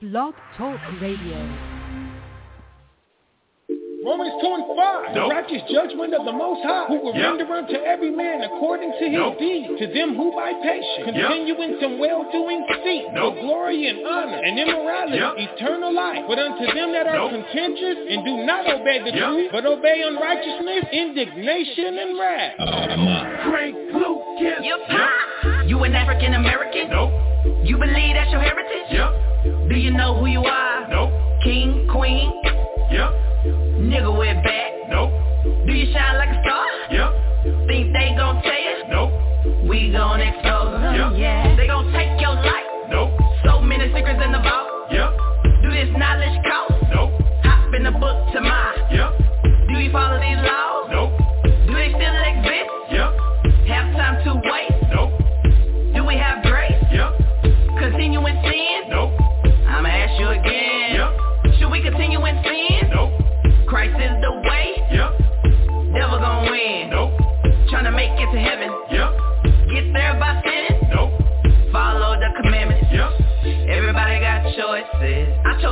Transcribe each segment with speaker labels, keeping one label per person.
Speaker 1: Blog Talk Radio.
Speaker 2: Romans 2 and 5, the righteous judgment of the Most High, who will
Speaker 3: Yep.
Speaker 2: render unto every man according to his
Speaker 3: Nope.
Speaker 2: deed, to them who by patience continue in some well-doing seek
Speaker 3: Nope.
Speaker 2: for glory and honor and immorality,
Speaker 3: Yep.
Speaker 2: eternal life. But unto them that are
Speaker 3: Nope.
Speaker 2: contentious and do not obey the
Speaker 3: Yep.
Speaker 2: truth, but obey unrighteousness, indignation and wrath.
Speaker 3: Oh, Frank Lucas.
Speaker 4: You pop. You an African American?
Speaker 3: Nope.
Speaker 4: You believe that's your heritage?
Speaker 3: Yep.
Speaker 4: Do you know who you are?
Speaker 3: Nope.
Speaker 4: King, queen,
Speaker 3: Yep.
Speaker 4: nigga with back.
Speaker 3: Nope.
Speaker 4: Do you shine like a star?
Speaker 3: Yep.
Speaker 4: Think they gon' tell you?
Speaker 3: Nope.
Speaker 4: We gon' expose them.
Speaker 3: Yep.
Speaker 4: Yeah. They gon' take your life.
Speaker 3: Nope.
Speaker 4: So many secrets in the vault.
Speaker 3: Yep.
Speaker 4: Do this knowledge cost?
Speaker 3: Nope.
Speaker 4: Hop in the book to my.
Speaker 3: Yep.
Speaker 4: Do you follow these laws?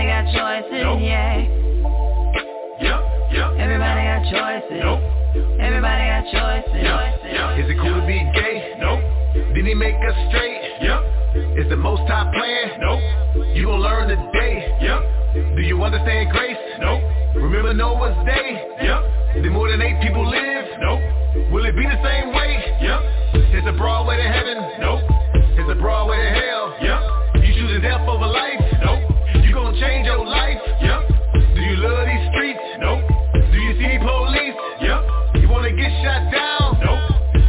Speaker 4: Everybody got choices.
Speaker 3: Nope.
Speaker 4: Yeah.
Speaker 3: Yep. Yep.
Speaker 4: Everybody got choices.
Speaker 3: Nope.
Speaker 4: Everybody got choices.
Speaker 3: Yep. Yep.
Speaker 5: Is it cool to be gay?
Speaker 3: Nope.
Speaker 5: Did he make us straight?
Speaker 3: Yep.
Speaker 5: Is the most high plan?
Speaker 3: Nope.
Speaker 5: You gon' learn today.
Speaker 3: Yep.
Speaker 5: Do you understand grace?
Speaker 3: Nope.
Speaker 5: Remember Noah's day?
Speaker 3: Yep.
Speaker 5: Did more than eight people live?
Speaker 3: Nope.
Speaker 5: Will it be the same way?
Speaker 3: Yep.
Speaker 5: Is a broad way to heaven?
Speaker 3: Nope.
Speaker 5: Is a broad way to hell?
Speaker 3: Yep.
Speaker 5: You choosing death over life? Change your life?
Speaker 3: Yep.
Speaker 5: Do you love these streets?
Speaker 3: Nope.
Speaker 5: Do you see police?
Speaker 3: Yep.
Speaker 5: You wanna get shot down?
Speaker 3: Nope.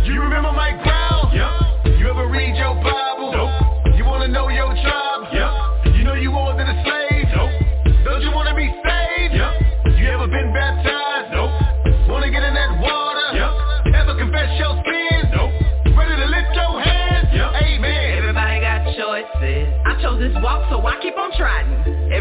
Speaker 5: You remember my ground?
Speaker 3: Yep.
Speaker 5: You ever read your Bible?
Speaker 3: Nope.
Speaker 5: You wanna know your tribe?
Speaker 3: Yep.
Speaker 5: You know you more than a slave?
Speaker 3: Nope.
Speaker 5: Don't you wanna be saved?
Speaker 3: Yep.
Speaker 5: You ever been baptized?
Speaker 3: Nope.
Speaker 5: Wanna get in that water?
Speaker 3: Yep.
Speaker 5: Ever confess your sins?
Speaker 3: Nope.
Speaker 5: Ready to lift your hands?
Speaker 3: Yep.
Speaker 5: Amen.
Speaker 4: Everybody got choices. I chose this walk, so I keep on trying.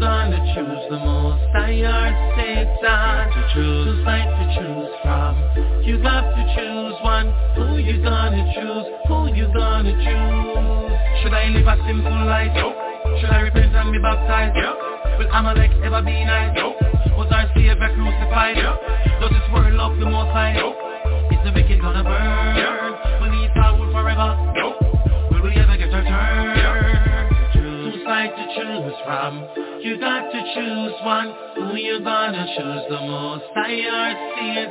Speaker 6: You gonna choose the most? I heard Satan to choose. Sides to choose from. You have to choose one. Who you gonna choose? Who you gonna choose? Should I live a simple life?
Speaker 3: Nope.
Speaker 6: Should I repent and be baptized?
Speaker 3: Yep.
Speaker 6: Will Amalek ever be nice?
Speaker 3: Nope.
Speaker 6: Was our Savior crucified?
Speaker 3: Yep.
Speaker 6: Does this world love the most high?
Speaker 3: Nope.
Speaker 6: Is the wicked gonna burn?
Speaker 3: Yep.
Speaker 6: Will he fall forever?
Speaker 3: Nope.
Speaker 6: To choose from. You got to choose one. Who you gonna choose the most? I heard Satan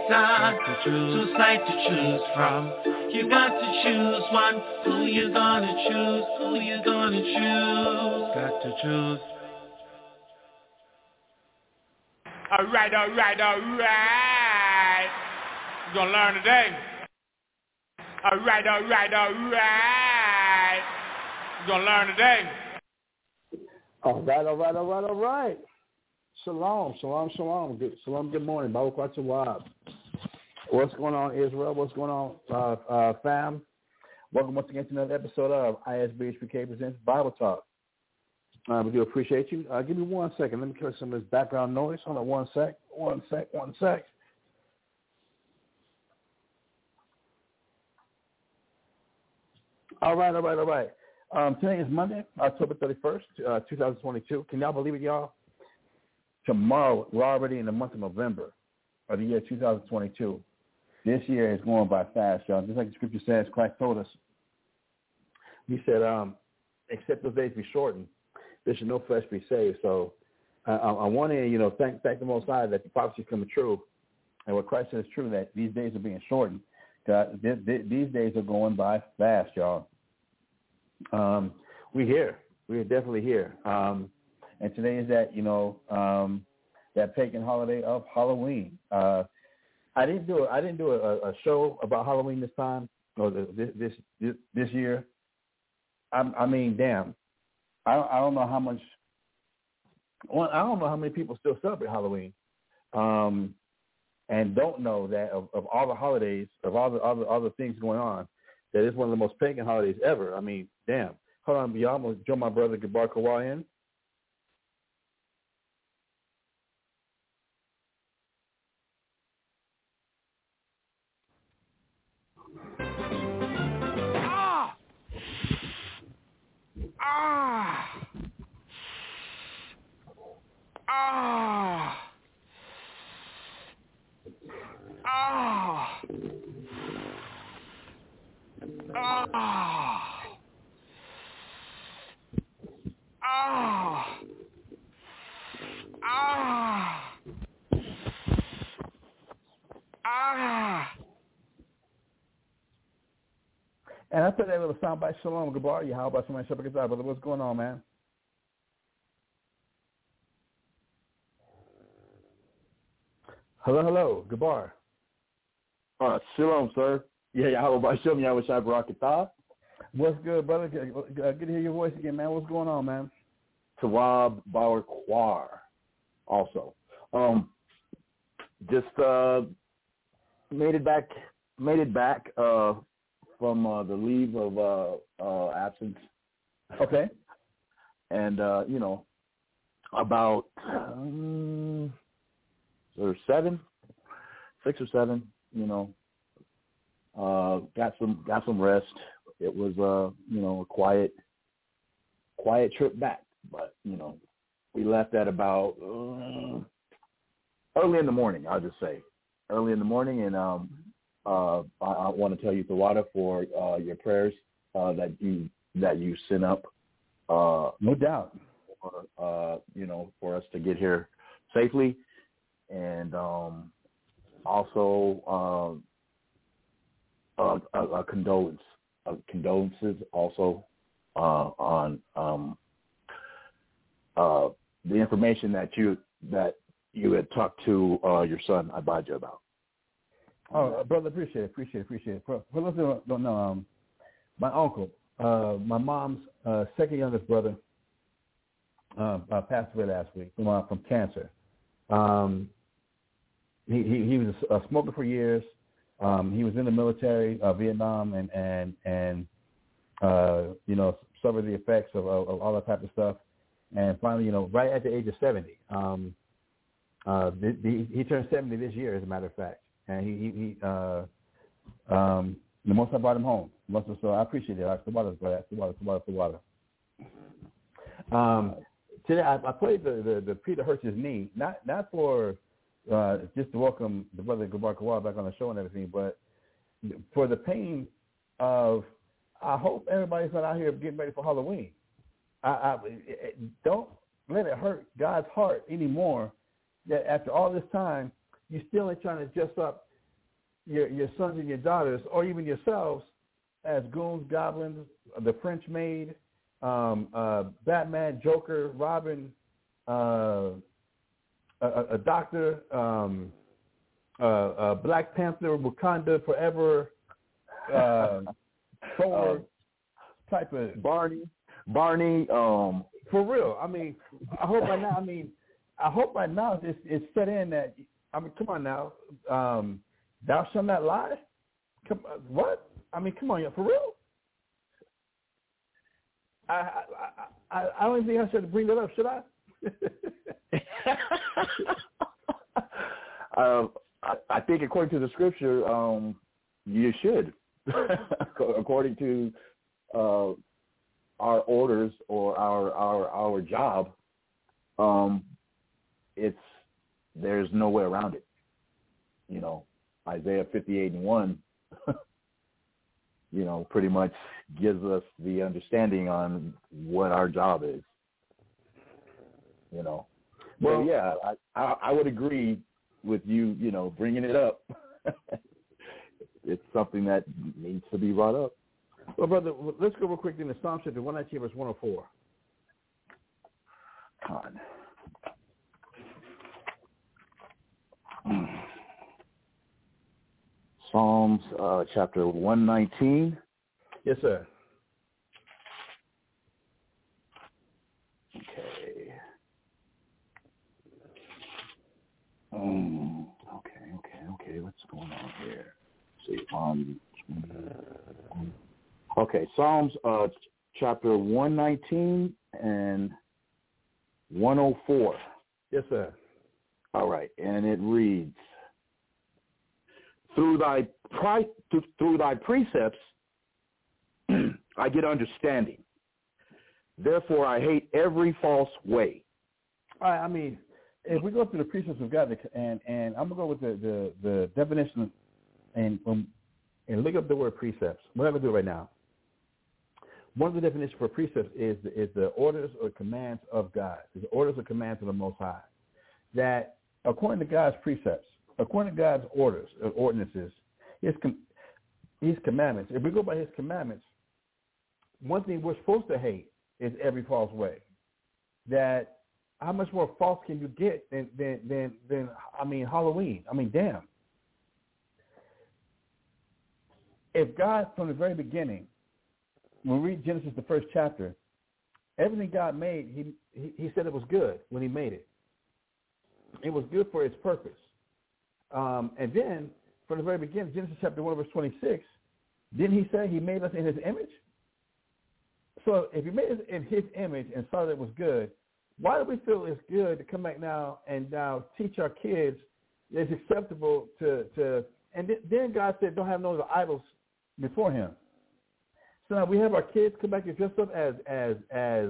Speaker 6: to choose. Two sides to choose from. You got to choose one. Who you gonna choose? Who you gonna choose? Got to choose.
Speaker 7: All right, all right, all right. We're gonna learn today. All right, all right, all right. We're gonna learn today.
Speaker 8: All right, all right, all right, all right. Shalom, shalom, shalom. Good, shalom, good morning. Baruch. What's going on, Israel? What's going on, uh, uh, fam? Welcome once again to another episode of ISBHPK Presents Bible Talk. Uh, we do appreciate you. Uh, give me one second. Let me clear some of this background noise. Hold on one sec. One sec. One sec. All right, all right, all right. Um, today is Monday, October 31st, uh, 2022. Can y'all believe it, y'all? Tomorrow, we're already in the month of November.
Speaker 9: of the year 2022. This year is going by fast, y'all. Just like the scripture says, Christ told us. He said, um, except those days be shortened, there should no flesh be saved. So uh, on one end, you know, thank, thank the Most High that the prophecy is coming true. And what Christ said is true, that these days are being shortened. God, th- th- these days are going by fast, y'all. Um, we're here. We're definitely here. Um, and today is that, you know, um, that pagan holiday of Halloween. Uh, I didn't do a, I didn't do a, a show about Halloween this time or this this this, year. I, I mean, damn, I I don't know how much. Well, I don't know how many people still celebrate Halloween, um, and don't know that of, of all the holidays, of all the other other things going on, that it's one of the most pagan holidays ever. I mean, damn. Hold on, y'all. I'm gonna join my brother Gabar Kawa in.
Speaker 3: Ah! Ah! Ah! Ah! Ah! Ah! Ah! Ah!
Speaker 9: And I put that little sound by Shalom Gabar. About somebody Shepherd Gazar, brother? What's going on, man? Hello, hello, Gabar.
Speaker 1: Uh, shalom, sir. Yeah, yeah, how about Shem Yahushua Barakatah?
Speaker 9: What's good, brother? Good good to hear your voice again, man. What's going on, man?
Speaker 1: Tawab Bauer Quar also. Um, just uh, made it back, made it back uh, from uh, the leave of uh, uh, absence.
Speaker 9: Okay.
Speaker 1: And, uh, you know, about um, or seven, six or seven, you know, uh, got some got some rest. It was uh, you know, a quiet quiet trip back. But, you know, we left at about uh, early in the morning, I'll just say. Early in the morning and um uh I, I want to tell you Tawada for uh your prayers uh that you that you sent up uh
Speaker 9: No doubt.
Speaker 1: for, uh you know for us to get here safely and um also um a, a condolence condolences also uh on um uh the information that you that you had talked to uh your son Abijah about.
Speaker 9: Oh, uh, brother, appreciate it, appreciate it, appreciate it. For, for those who don't know, um, my uncle, uh, my mom's uh, second youngest brother, uh, uh, passed away last week from uh, from cancer. Um, he, he he was a smoker for years. Um, he was in the military, uh, Vietnam, and and and uh, you know suffered the effects of, of, of all that type of stuff. And finally, you know, right at the age of seventy, um, uh, the, the, he turned seventy this year, as a matter of fact and he, he, he uh, um, the most I brought him home. Most of, so I appreciate it. The water, that's the water, water, water. Um, today I, I played the, the, the Peter Hirsch's knee, not not for uh, just to welcome the brother Gabar Kawar back on the show and everything, but for the pain of I hope everybody's not out here getting ready for Halloween. I, I don't let it hurt God's heart anymore that after all this time you still ain't trying to dress up your your sons and your daughters, or even yourselves, as goons, goblins, the French maid, um, uh, Batman, Joker, Robin, uh, a, a doctor, um, uh, uh, Black Panther, Wakanda Forever, uh, Thor, type of
Speaker 1: Barney, Barney, um,
Speaker 9: for real. I mean, I hope by now. I mean, I hope by now it's, it's set in that I mean, come on now. Um, thou shalt not lie. Come, what? I mean, come on, yeah, for real. I I I, I don't even think I should bring that up, should I?
Speaker 1: Uh, I, I think according to the scripture, um, you should, according to uh, our orders or our our our job. Um, it's there's no way around it. you know, Isaiah 58 and 1, you know, pretty much gives us the understanding on what our job is. You know, well, yeah, I, I I would agree with you. You know, bringing it up. it's something that needs to be brought up.
Speaker 9: Well, brother, let's go real quick into Psalm chapter 119, verse 104.
Speaker 1: Con. Psalms uh, chapter 119.
Speaker 9: Yes, sir.
Speaker 1: Okay. Um, okay, okay, okay. What's going on here? Let's see. Um, okay, Psalms uh, chapter 119 and 104.
Speaker 9: Yes, sir.
Speaker 1: All right, and it reads, through thy pri- through thy precepts I get understanding. Therefore I hate every false way.
Speaker 9: I, I mean, if we go through the precepts of God, and and I'm gonna go with the the, the definition, and um, and look up the word precepts. We're not gonna do it right now. One of the definitions for precepts is the, is the orders or commands of God. the orders or commands of the Most High. That according to God's precepts, according to God's orders or ordinances, his his commandments. If we go by his commandments, one thing we're supposed to hate is every false way. That how much more false can you get than than than, than I mean Halloween? I mean, damn. If God, from the very beginning, when we read Genesis, the first chapter, everything God made, he, he he said it was good when He made it. It was good for its purpose. Um, and then, from the very beginning, Genesis chapter 1, verse 26, didn't he say he made us in his image? So if he made us in his image and saw that it was good, why do we feel it's good to come back now and now teach our kids it's acceptable to, to and then God said don't have no idols before him. So now we have our kids come back and dress up as as as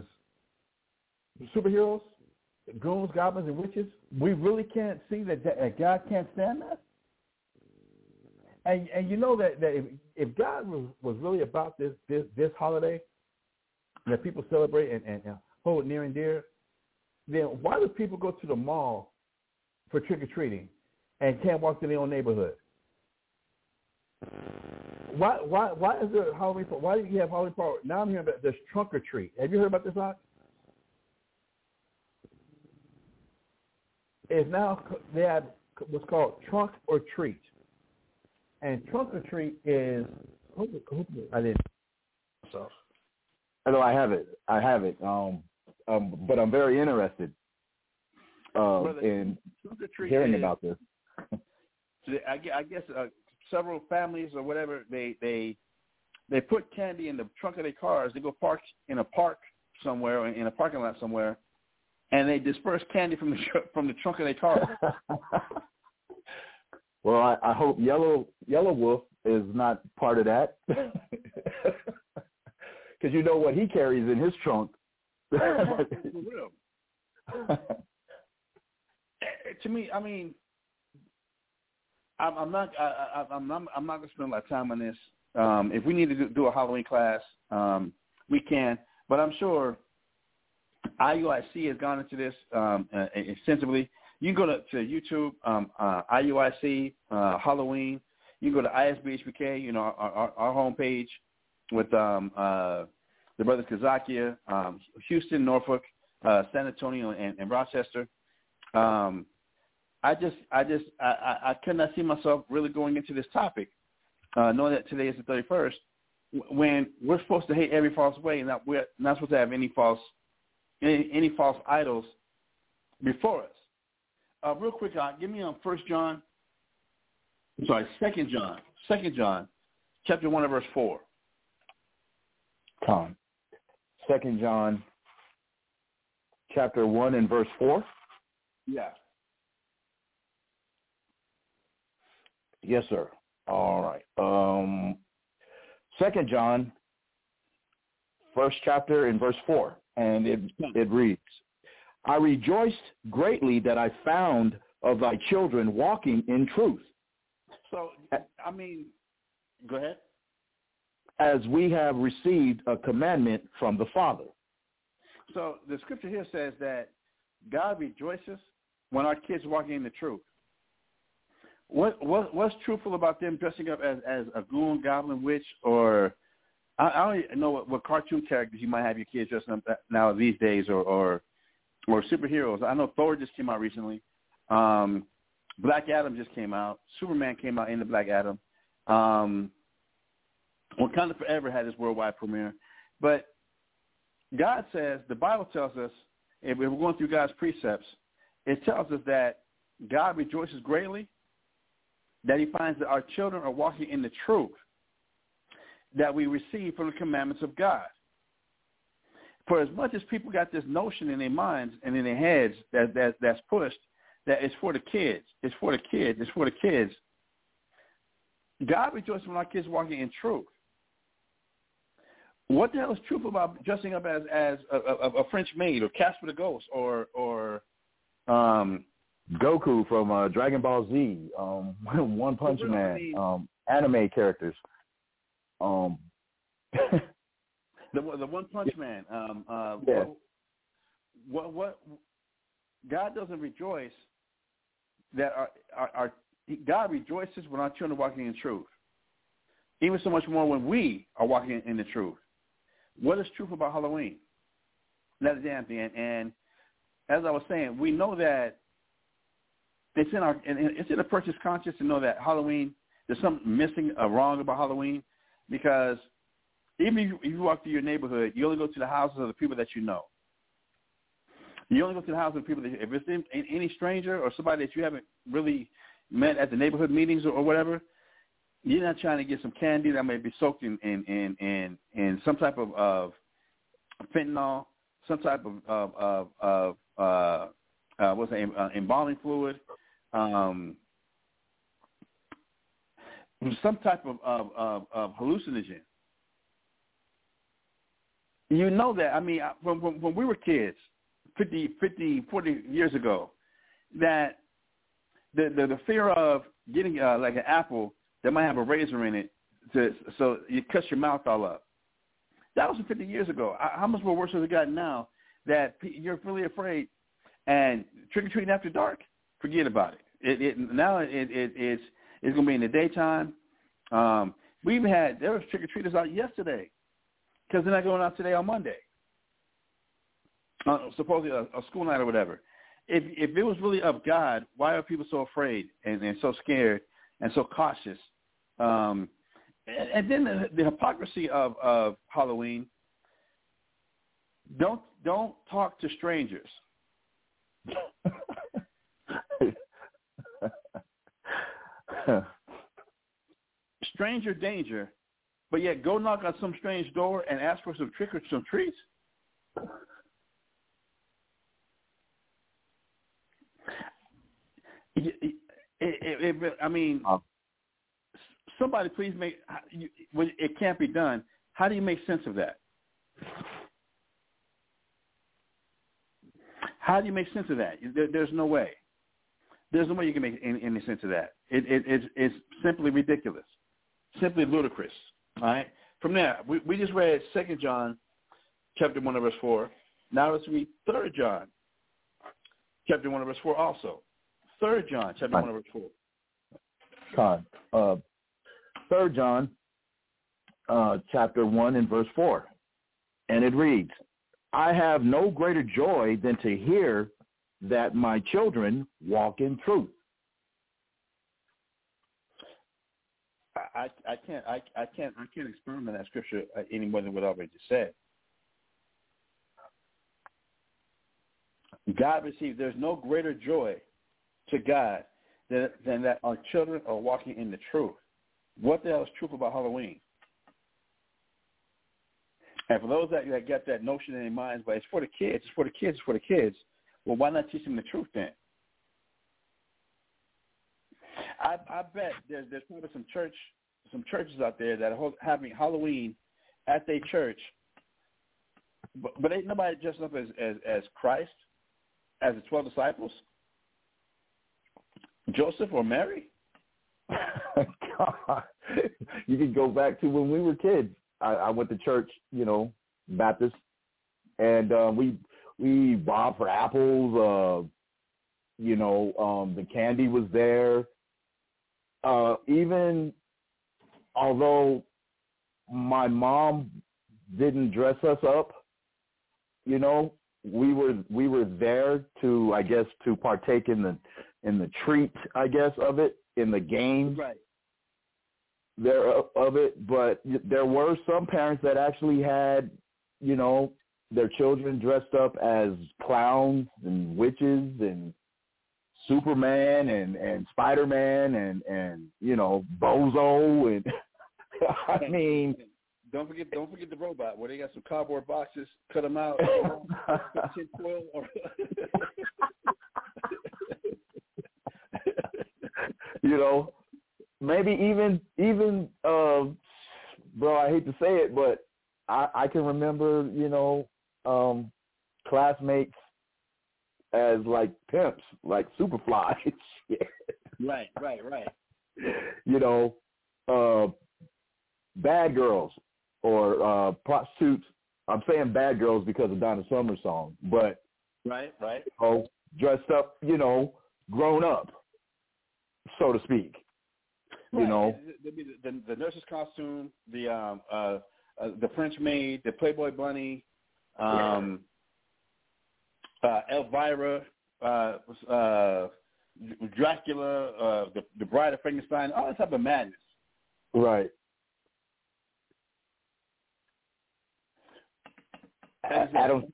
Speaker 9: superheroes goons, goblins, and witches, we really can't see that, that God can't stand that. And and you know that, that if, if God was, was really about this this this holiday that people celebrate and, and, and hold near and dear, then why do people go to the mall for trick or treating and can't walk to their own neighborhood? Why why why is there Halloween? Why do you have Halloween party? Now I'm hearing about this trunk or treat. Have you heard about this? Lot? is now they have what's called trunk or treat, and trunk or treat is I didn't. So,
Speaker 1: I know I have it. I have it. Um, um, but I'm very interested uh, in hearing
Speaker 10: is,
Speaker 1: about this.
Speaker 10: I, guess uh, several families or whatever they they they put candy in the trunk of their cars. They go park in a park somewhere in a parking lot somewhere, and they disperse candy from the from the trunk of their car.
Speaker 1: well, I, I hope Yellow Yellow Wolf is not part of that, because you know what he carries in his trunk.
Speaker 10: Oh, eh, eh, to me, I mean, I'm, I'm not. I, I, I'm not. I'm not to spend a lot of time on this. Um, if we need to do, do a Halloween class, um, we can. But I'm sure IUIC has gone into this um, uh, extensively. You can go to, to YouTube, um, uh, IUIC, uh, Halloween. You can go to ISBHPK, you know, our, our, our homepage with um, uh, the brothers Kazakia, um, Houston, Norfolk, uh, San Antonio, and, and Rochester. Um, I just, I just, I, I, I could not see myself really going into this topic, uh, knowing that today is the 31st, when we're supposed to hate every false way, and not, we're not supposed to have any false any, any false idols before us. Uh, real quick, uh, give me on First John. I'm sorry, Second John. Second John, chapter one and verse four.
Speaker 1: Con. Second John, chapter one and verse four.
Speaker 10: Yeah.
Speaker 1: Yes, sir. All right. Um, Second John, first chapter in verse four and it, it reads, I rejoiced greatly that I found of thy children walking in truth
Speaker 9: So I mean, go ahead.
Speaker 1: As we have received a commandment from the Father.
Speaker 9: So the scripture here says that God rejoices when our kids walking in the truth. What what what's truthful about them dressing up as as a goon, goblin, witch, or I, I don't know what, what cartoon characters you might have your kids dressing up now these days, or or or superheroes. I know Thor just came out recently. Um, Black Adam just came out. Superman came out in the Black Adam. Um, Wakanda Forever had its worldwide premiere. But God says, the Bible tells us, if we're going through God's precepts, it tells us that God rejoices greatly that he finds that our children are walking in the truth that we receive from the commandments of God. For as much as people got this notion in their minds and in their heads that, that that's pushed, that it's for the kids, it's for the kids, it's for the kids. God rejoices when our kids walking in truth. What the hell is truth about dressing up as as a, a, a French maid or Casper the Ghost or or um,
Speaker 1: Goku from uh, Dragon Ball Z, um, One Punch Man, um, anime characters. Um,
Speaker 9: the the One Punch Man? Um, uh,
Speaker 1: Yeah.
Speaker 9: what, what what God doesn't rejoice that our, our, our God rejoices when our children are walking in truth. Even so much more when we are walking in the truth. What is truth about Halloween? That is the damn thing. And, and as I was saying, we know that it's in our and it's in a person's conscience to know that Halloween there's something missing or wrong about Halloween because even if you, walk through your neighborhood, you only go to the houses of the people that you know. You only go to the houses of people that if it's in, in, any stranger or somebody that you haven't really met at the neighborhood meetings or, or whatever, you're not trying to get some candy that may be soaked in in in in, in some type of, of fentanyl, some type of of of, of uh, uh, what's it, uh, embalming fluid, um, some type of of, of, of hallucinogen. You know that. I mean, when, when, when we were kids, 50, 50, 40 years ago, that the the, the fear of getting uh, like an apple that might have a razor in it, to, so you cut your mouth all up. That was 50 years ago. How much more worse has it gotten now that you're really afraid? And trick or treating after dark, forget about it. It, it now it, it it's it's to be in the daytime. Um, we even had there was trick or treaters out yesterday because they're not going out today on Monday. Uh, supposedly a, a school night or whatever. If if it was really of God, why are people so afraid and, and so scared and so cautious? Um, and, and then the, the hypocrisy of, of Halloween. Don't don't talk to strangers. Stranger danger, but yet go knock on some strange door and ask for some trick or some treats. It, it, it, I mean,
Speaker 1: Um,
Speaker 9: somebody please make. when It can't be done. How do you make sense of that? How do you make sense of that? There, there's no way. There's no way you can make any, any sense of that. It, it, it's, it's simply ridiculous, simply ludicrous. All right. From there, we, we just read Second John, chapter one, verse four. Now let's read Third John, chapter one, verse four. Also, Third John, chapter one, verse four.
Speaker 1: Con. Uh, Third John, uh, chapter one and verse four, and it reads, "I have no greater joy than to hear that my children walk in truth."
Speaker 9: I, I can't I, I can't I can't experiment that scripture any more than what I already said. God received. There's no greater joy to God than, than that our children are walking in the truth. What the hell is truth about Halloween? And for those that, that get that notion in their minds, but it's for the kids, it's for the kids, it's for the kids. Well, why not teach them the truth then? I, I bet there's there's probably some church some churches out there that are having Halloween at their church, but but ain't nobody dressed up as as as Christ, as the twelve disciples, Joseph or Mary. God.
Speaker 1: You can go back to when we were kids. I, I went to church, you know, Baptist, and uh, we we robbed for apples. Uh, you know, um, the candy was there. Uh, even although my mom didn't dress us up, you know, we were we were there to I guess to partake in the in the treat I guess of it in the game
Speaker 9: Right.
Speaker 1: there uh, of it. But there were some parents that actually had you know their children dressed up as clowns and witches and Superman and and Spider Man and and you know Bozo and I mean
Speaker 9: Don't forget, don't forget the robot where they got some cardboard boxes, cut them out, tin foil, or
Speaker 1: you know, maybe even even uh bro, I hate to say it, but I I can remember, you know, um classmates as like pimps, like superfly.
Speaker 9: Right, right, right.
Speaker 1: you know, uh bad girls or uh prostitutes. I'm saying bad girls because of Donna Summer's song, but
Speaker 9: Right, right.
Speaker 1: oh, dressed up, you know, grown up, so to speak. You
Speaker 9: Right.
Speaker 1: know,
Speaker 9: There'd the, the, the nurse's costume, the um, uh, uh, the French maid, the Playboy bunny, um, uh, Elvira, uh, uh, Dracula, uh, the, the Bride of Frankenstein, all that type of madness.
Speaker 1: right. Adam,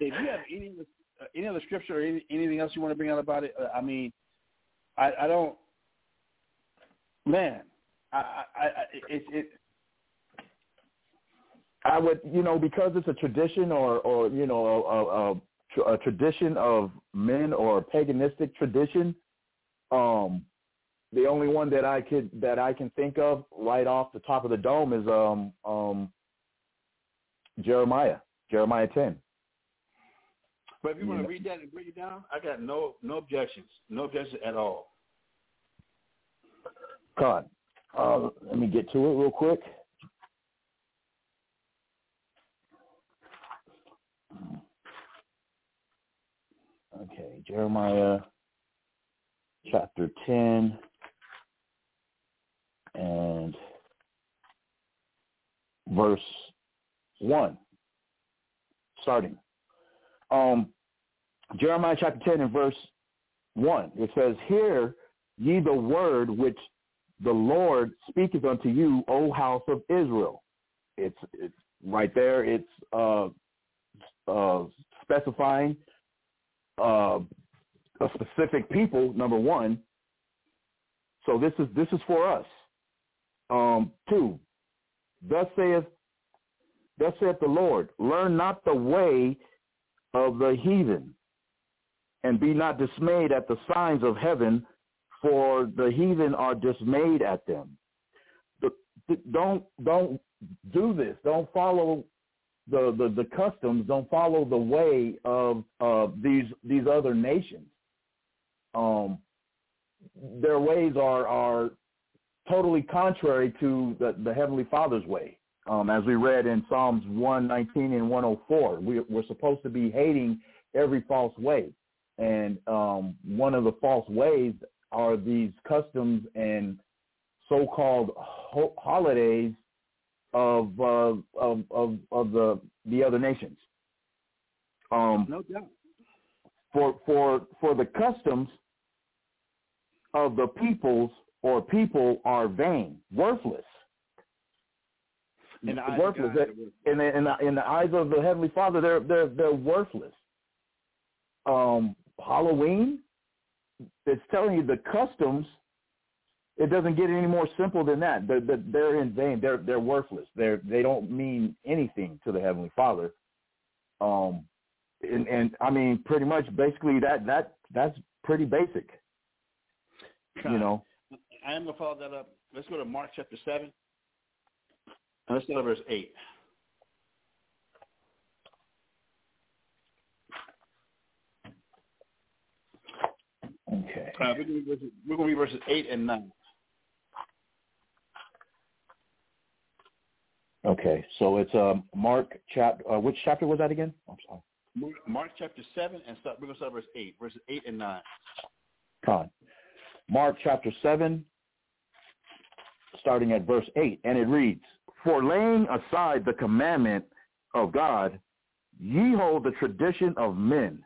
Speaker 9: If you have any uh, any other scripture or any, anything else you want to bring out about it, uh, I mean, I, I don't. Man, I, I, I it, it,
Speaker 1: I would, you know, because it's a tradition or, or you know, a, a, a tradition of men or a paganistic tradition. Um, the only one that I could that I can think of right off the top of the dome is um um Jeremiah, Jeremiah ten.
Speaker 9: But if you want
Speaker 1: Yeah.
Speaker 9: to read that and break it down, I got no no objections, no objections at all.
Speaker 1: God, uh, let me get to it real quick. Okay, Jeremiah chapter 10 and verse 1 starting. Um, Jeremiah chapter 10 and verse 1. It says, Hear ye the word which the Lord speaketh unto you, O house of Israel. It's it's right there. It's uh, uh, specifying uh, a specific people. Number one. So this is this is for us. Um, two. Thus saith, thus saith the Lord, learn not the way of the heathen, and be not dismayed at the signs of heaven, for the heathen are dismayed at them. The, the- don't don't do this. Don't follow the, the, the customs. Don't follow the way of uh, these these other nations. Um, their ways are are totally contrary to the, the Heavenly Father's way. Um, as we read in Psalms 119 and 104, we, we're supposed to be hating every false way. And um, one of the false ways are these customs and so-called ho- holidays of, uh, of of of the the other nations. Um,
Speaker 9: No doubt.
Speaker 1: for for for the customs of the peoples or people are vain, worthless,
Speaker 9: In the eyes of
Speaker 1: worthless. In the, in the in the eyes of the heavenly Father, they're they're they're worthless. Um, Halloween, it's telling you the customs. It doesn't get any more simple than that. They're, they're, in vain. They're they're worthless. They're they don't mean anything to the heavenly Father. Um, and, and I mean, pretty much, basically, that that that's pretty basic. You know.
Speaker 9: I am gonna follow that up. Let's go to Mark chapter seven. And let's go to verse eight.
Speaker 1: Okay.
Speaker 9: Uh, we're going to read verses eight and nine.
Speaker 1: Okay, so it's um, Mark chapter. Uh, which chapter was that again? I'm sorry.
Speaker 9: Mark, chapter seven, and start, we're going to start verse eight, verses eight and nine.
Speaker 1: Con. Mark chapter seven, starting at verse eight, and it reads, "For laying aside the commandment of God, ye hold the tradition of men,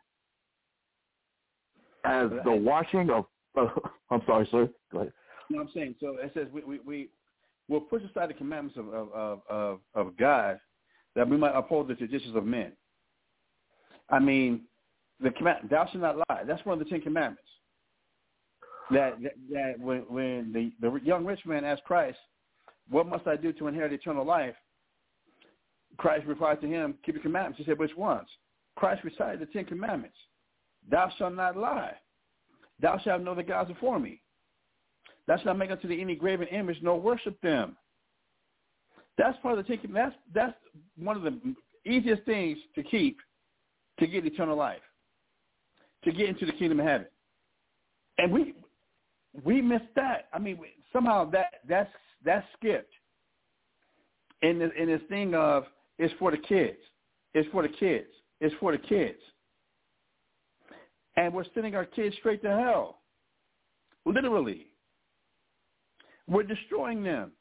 Speaker 1: as the washing of." Uh, I'm sorry, sir. Go ahead.
Speaker 9: You know what I'm saying? So it says we we, we will push aside the commandments of, of, of, of, God that we might uphold the traditions of men. I mean, the command, thou shalt not lie. That's one of the Ten Commandments. That that, that when when the, the young rich man asked Christ, "What must I do to inherit eternal life?" Christ replied to him, "Keep the commandments." He said, "Which ones?" Christ recited the Ten Commandments. Thou shalt not lie. Thou shalt know the gods before me. Shalt not make unto thee any graven image, nor worship them. That's part of the Ten That's that's one of the easiest things to keep to get eternal life, to get into the kingdom of heaven. And we we missed that. I mean, somehow that that's that's skipped in this in this thing of it's for the kids, it's for the kids, it's for the kids, and we're sending our kids straight to hell, literally. We're destroying them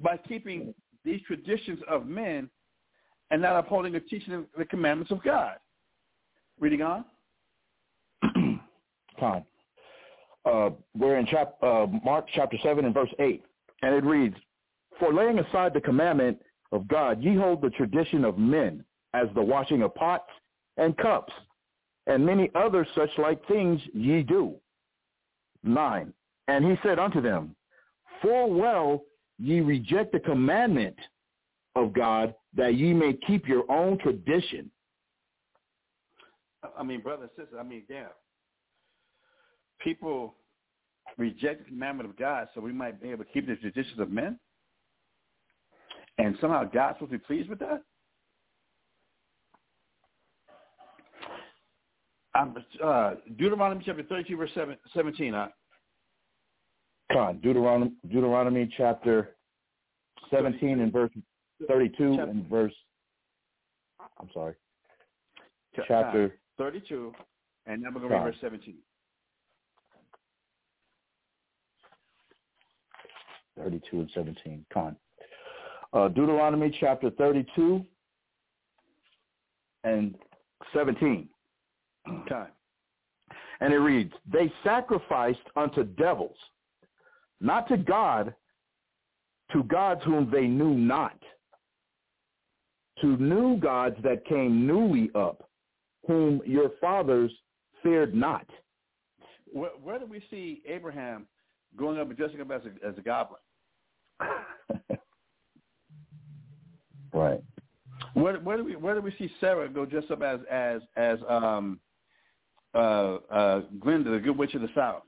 Speaker 9: by keeping these traditions of men and not upholding the teaching of the commandments of God. Reading on.
Speaker 1: Fine. Uh, we're in chap- uh, Mark chapter 7 and verse 8, and it reads, For laying aside the commandment of God, ye hold the tradition of men, as the washing of pots and cups, and many other such like things ye do. 9. And he said unto them, Full well ye reject the commandment of God, that ye may keep your own tradition.
Speaker 9: I mean, brother and sister, I mean, damn. People reject the commandment of God so we might be able to keep the traditions of men? And somehow God's supposed to be pleased with that? Um, uh, Deuteronomy chapter 32, verse 7, 17. Uh,
Speaker 1: Con, Deuteronomy, Deuteronomy chapter 17 and verse 32
Speaker 9: chapter,
Speaker 1: and verse, I'm sorry,
Speaker 9: ch-
Speaker 1: chapter
Speaker 9: 32, and then we're going to read verse 17.
Speaker 1: 32 and 17. Con. Uh, Deuteronomy chapter 32 and 17.
Speaker 9: Time.
Speaker 1: And it reads, They sacrificed unto devils, not to God, to gods whom they knew not, to new gods that came newly up, whom your fathers feared not.
Speaker 9: Where, where do we see Abraham going up and dressing up as a, as a goblin?
Speaker 1: right.
Speaker 9: Where, where do we where do we see Sarah go dress up as as as um uh uh Glinda, the Good Witch of the South?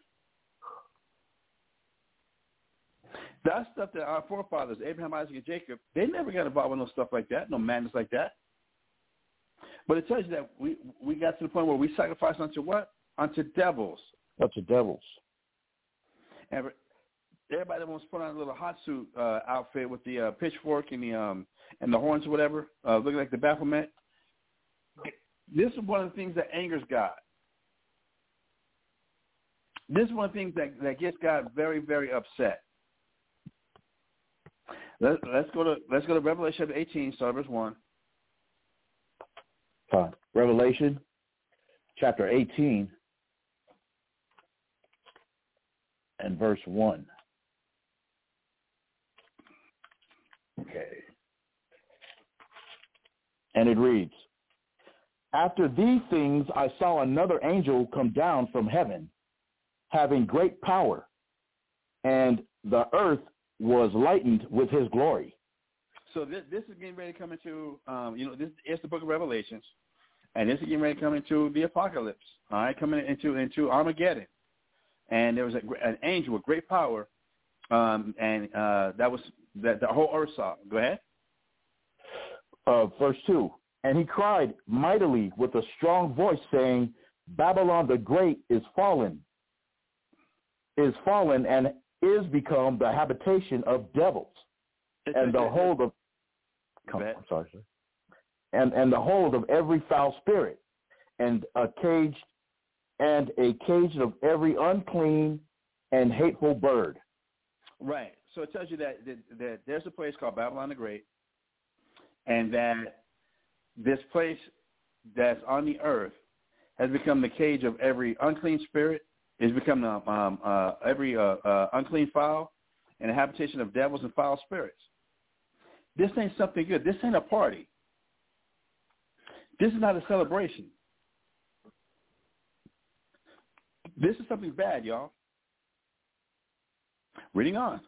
Speaker 9: That's stuff that our forefathers, Abraham, Isaac, and Jacob, they never got involved with no stuff like that, no madness like that. But it tells you that we we got to the point where we sacrifice unto what? Unto devils.
Speaker 1: Unto devils.
Speaker 9: And everybody that wants to put on a little hot suit uh, outfit with the uh, pitchfork and the um and the horns or whatever, uh, looking like the Baphomet. This is one of the things that angers God. This is one of the things that, that gets God very, very upset. Let, let's go to let's go to Revelation 18, start verse one.
Speaker 1: Fine. Revelation chapter 18 and verse 1. Okay. And it reads, After these things I saw another angel come down from heaven, having great power, and the earth was lightened with his glory.
Speaker 9: So this, this is getting ready to come into, um, you know, this is the book of Revelations, and this is getting ready to come into the apocalypse. All right, coming into into Armageddon, and there was a, an angel with great power, um, and uh, that was that the whole earth saw. Go ahead.
Speaker 1: Uh, verse 2, And he cried mightily with a strong voice, saying, Babylon the Great is fallen, is fallen and is become the habitation of devils and the hold of come, I'm sorry, sir. And and the hold of every foul spirit, and a cage and a cage of every unclean and hateful bird.
Speaker 9: Right. So it tells you that, that, that there's a place called Babylon the Great, and that this place that's on the earth has become the cage of every unclean spirit. It's become um, um, uh, every uh, uh, unclean fowl and a habitation of devils and foul spirits. This ain't something good. This ain't a party. This is not a celebration. This is something bad, y'all. Reading on.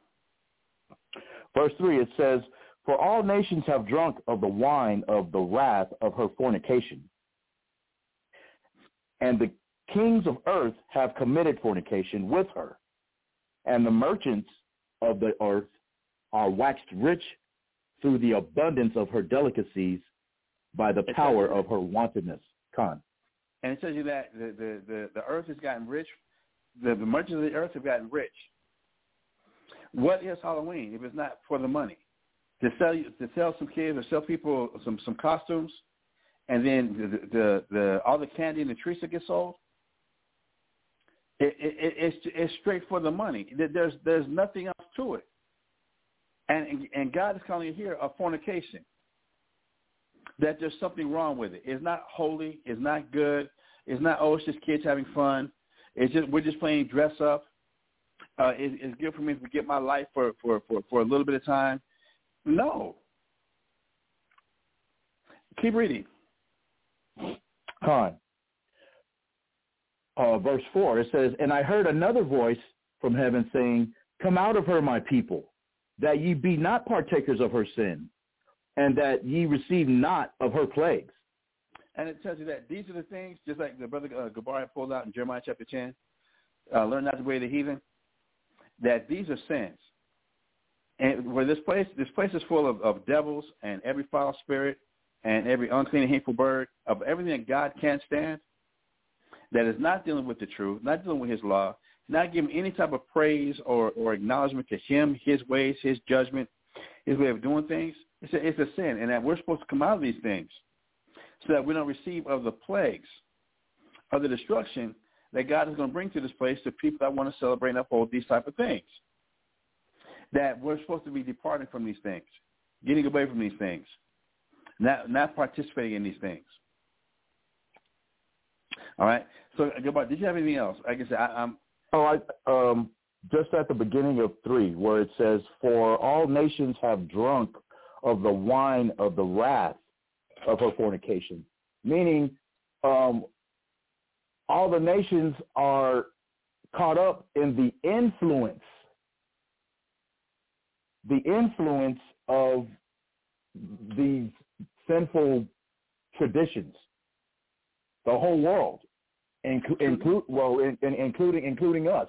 Speaker 1: Verse 3, it says, For all nations have drunk of the wine of the wrath of her fornication. And the kings of earth have committed fornication with her. And the merchants of the earth are waxed rich through the abundance of her delicacies by the
Speaker 9: It
Speaker 1: power of her wantonness. Con.
Speaker 9: And it tells you that the, the, the, the earth has gotten rich. The, the merchants of the earth have gotten rich. What is Halloween if it's not for the money? To sell you, to sell some kids or sell people some, some costumes, and then the, the, the all the candy and the treats that get sold. It, it, it, it's it's straight for the money. There's there's nothing else to it. And and God is calling it here a fornication. That there's something wrong with it. It's not holy. It's not good. It's not oh it's just kids having fun. It's just we're just playing dress up. Uh, it, it's good for me to get my life for, for, for, for a little bit of time. No. Keep reading.
Speaker 1: Con. Uh, verse 4, it says, And I heard another voice from heaven saying, Come out of her, my people, that ye be not partakers of her sin, and that ye receive not of her plagues.
Speaker 9: And it tells you that these are the things, just like the brother uh, Gabar pulled out in Jeremiah chapter 10, uh, learn not the way of the heathen, that these are sins. And where this place, this place is full of, of devils and every foul spirit and every unclean and hateful bird, of everything that God can't stand, that is not dealing with the truth, not dealing with his law, not giving any type of praise or, or acknowledgement to him, his ways, his judgment, his way of doing things. It's a, it's a sin, and that we're supposed to come out of these things so that we don't receive of the plagues of the destruction that God is going to bring to this place to people that want to celebrate and uphold these type of things. That we're supposed to be departing from these things, getting away from these things, not not participating in these things. All right. So, goodbye. Did you have anything else? Like I said, I, I'm.
Speaker 1: Oh, I, um, just at the beginning of 3, where it says, For all nations have drunk of the wine of the wrath of her fornication, meaning um, all the nations are caught up in the influence, the influence of these sinful traditions. The whole world, inclu- include well, in, in, including including us.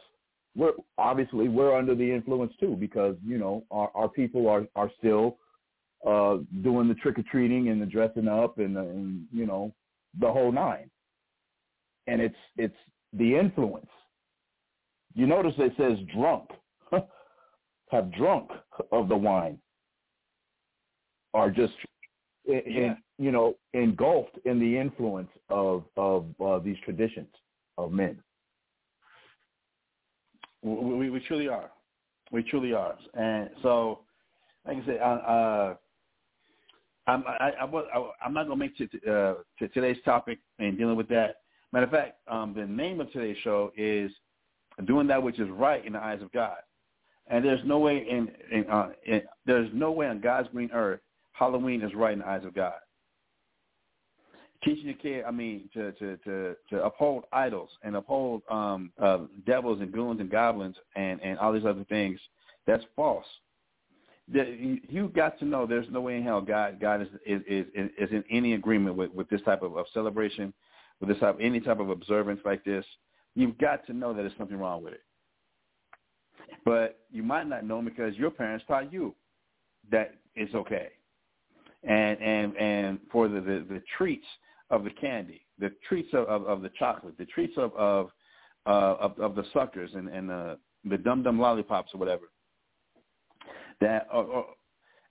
Speaker 1: We're obviously we're under the influence too because you know our, our people are are still uh, doing the trick or treating and the dressing up and, the, and you know the whole nine. And it's it's the influence. You notice it says drunk, have drunk of the wine, are just in, in, you know engulfed in the influence of of uh, these traditions of men.
Speaker 9: We, we, truly are. We truly are. And so, like I said, uh, uh, I'm I, I, I, I'm not going to make uh, to today's topic and dealing with that. Matter of fact, um, the name of today's show is "Doing That Which Is Right in the Eyes of God." And there's no way in, in, uh, in there's no way on God's green earth Halloween is right in the eyes of God. Teaching a kid, I mean, to to to, to uphold idols and uphold um, uh, devils and goons and goblins and and all these other things, that's false. The, you got to know there's no way in hell God God is is is, is in any agreement with, with this type of, of celebration, with this type any type of observance like this. You've got to know that there's something wrong with it. But you might not know because your parents taught you that it's okay. And and and for the, the, the treats of the candy the treats of, of, of the chocolate, the treats of of uh, of, of the suckers and and uh, the dum dum lollipops or whatever. That or, or,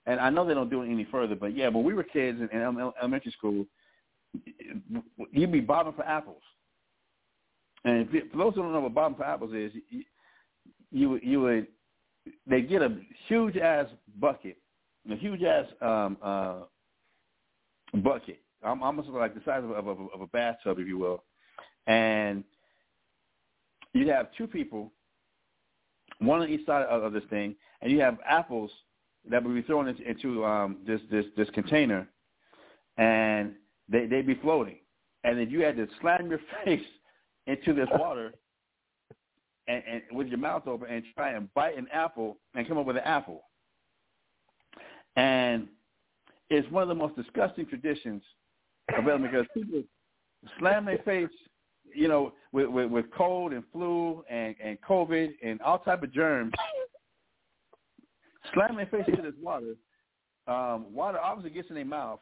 Speaker 9: and I know they don't do it any further, but yeah, when we were kids in, in elementary school, you'd be bobbing for apples. And if, for those who don't know what bobbing for apples is, you, you you would they get a huge ass bucket, a huge ass um, uh, bucket, almost like the size of, of, of a bathtub, if you will, and you'd have two people, one on each side of, of this thing, and you have apples that would be thrown into, into um, this this this container, and they they'd be floating, and then you had to slam your face into this water and, and with your mouth open and try and bite an apple and come up with an apple. And it's one of the most disgusting traditions available because people slam their face, you know, with, with, with cold and flu and, and COVID and all type of germs, slam their face into this water. Um, water obviously gets in their mouth,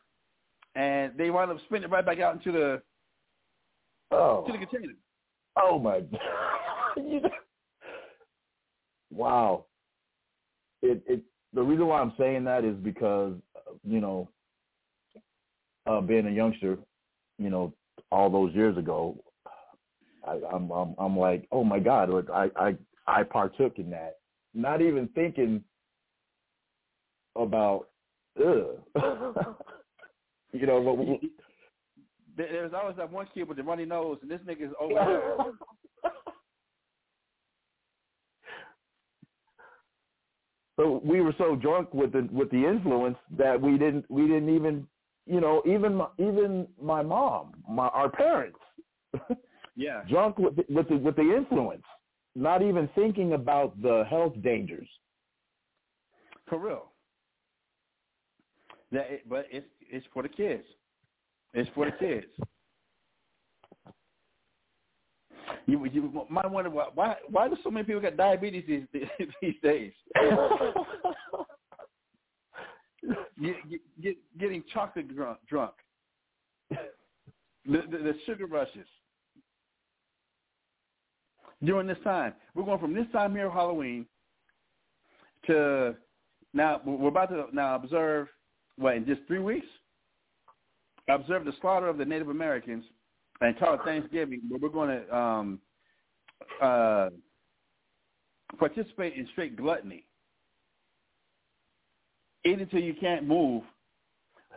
Speaker 9: and they wind up spitting it right back out into the
Speaker 1: oh.
Speaker 9: to the container.
Speaker 1: Oh my god! wow. It it the reason why I'm saying that is because you know, uh, being a youngster, you know, all those years ago, I, I'm I'm I'm like, oh my god, I I I partook in that, not even thinking about, ugh. you know, but
Speaker 9: there's always that one kid with the runny nose, and this nigga is over. There.
Speaker 1: So we were so drunk with the with the influence that we didn't we didn't even you know even my, even my mom my our parents
Speaker 9: yeah.
Speaker 1: drunk with the, with the with the influence not even thinking about the health dangers.
Speaker 9: For real. That it, but it's it's for the kids. It's for the kids. You you might wonder why why why do so many people get diabetes these these days? Get, get, getting chocolate drunk, drunk. The, the, the sugar rushes during this time. We're going from this time here Halloween to now we're about to now observe what in just three weeks observe the slaughter of the Native Americans and call it Thanksgiving, but we're going to um, uh, participate in straight gluttony. Eat until you can't move.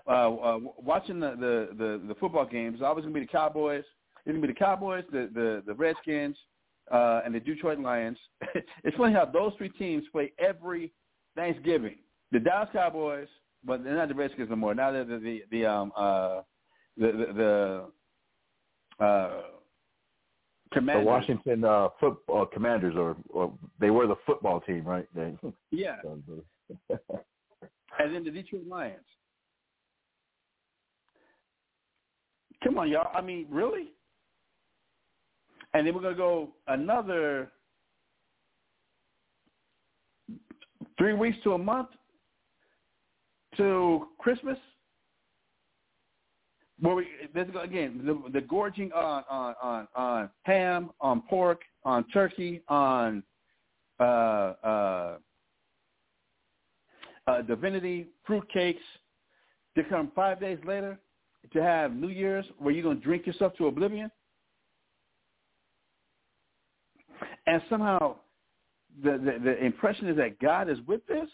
Speaker 9: Uh, uh, watching the, the, the, the football games, always going to be the Cowboys. It's going to be the Cowboys, the, the, the Redskins, uh, and the Detroit Lions. it's funny how those three teams play every Thanksgiving. The Dallas Cowboys, but they're not the Redskins no more. Now they're the the, the um uh the the, the uh,
Speaker 1: Commanders. The Washington uh, football uh, Commanders, or, or they were the football team, right? They,
Speaker 9: yeah. and then the Detroit Lions. Come on, y'all. I mean, really? And then we're gonna go another three weeks to a month to Christmas Where we, this again the, the gorging on, on on on ham, on pork, on turkey, on uh, uh, uh, divinity fruitcakes. To come five days later to have New Year's where you're gonna drink yourself to oblivion, and somehow the, the the impression is that God is with this.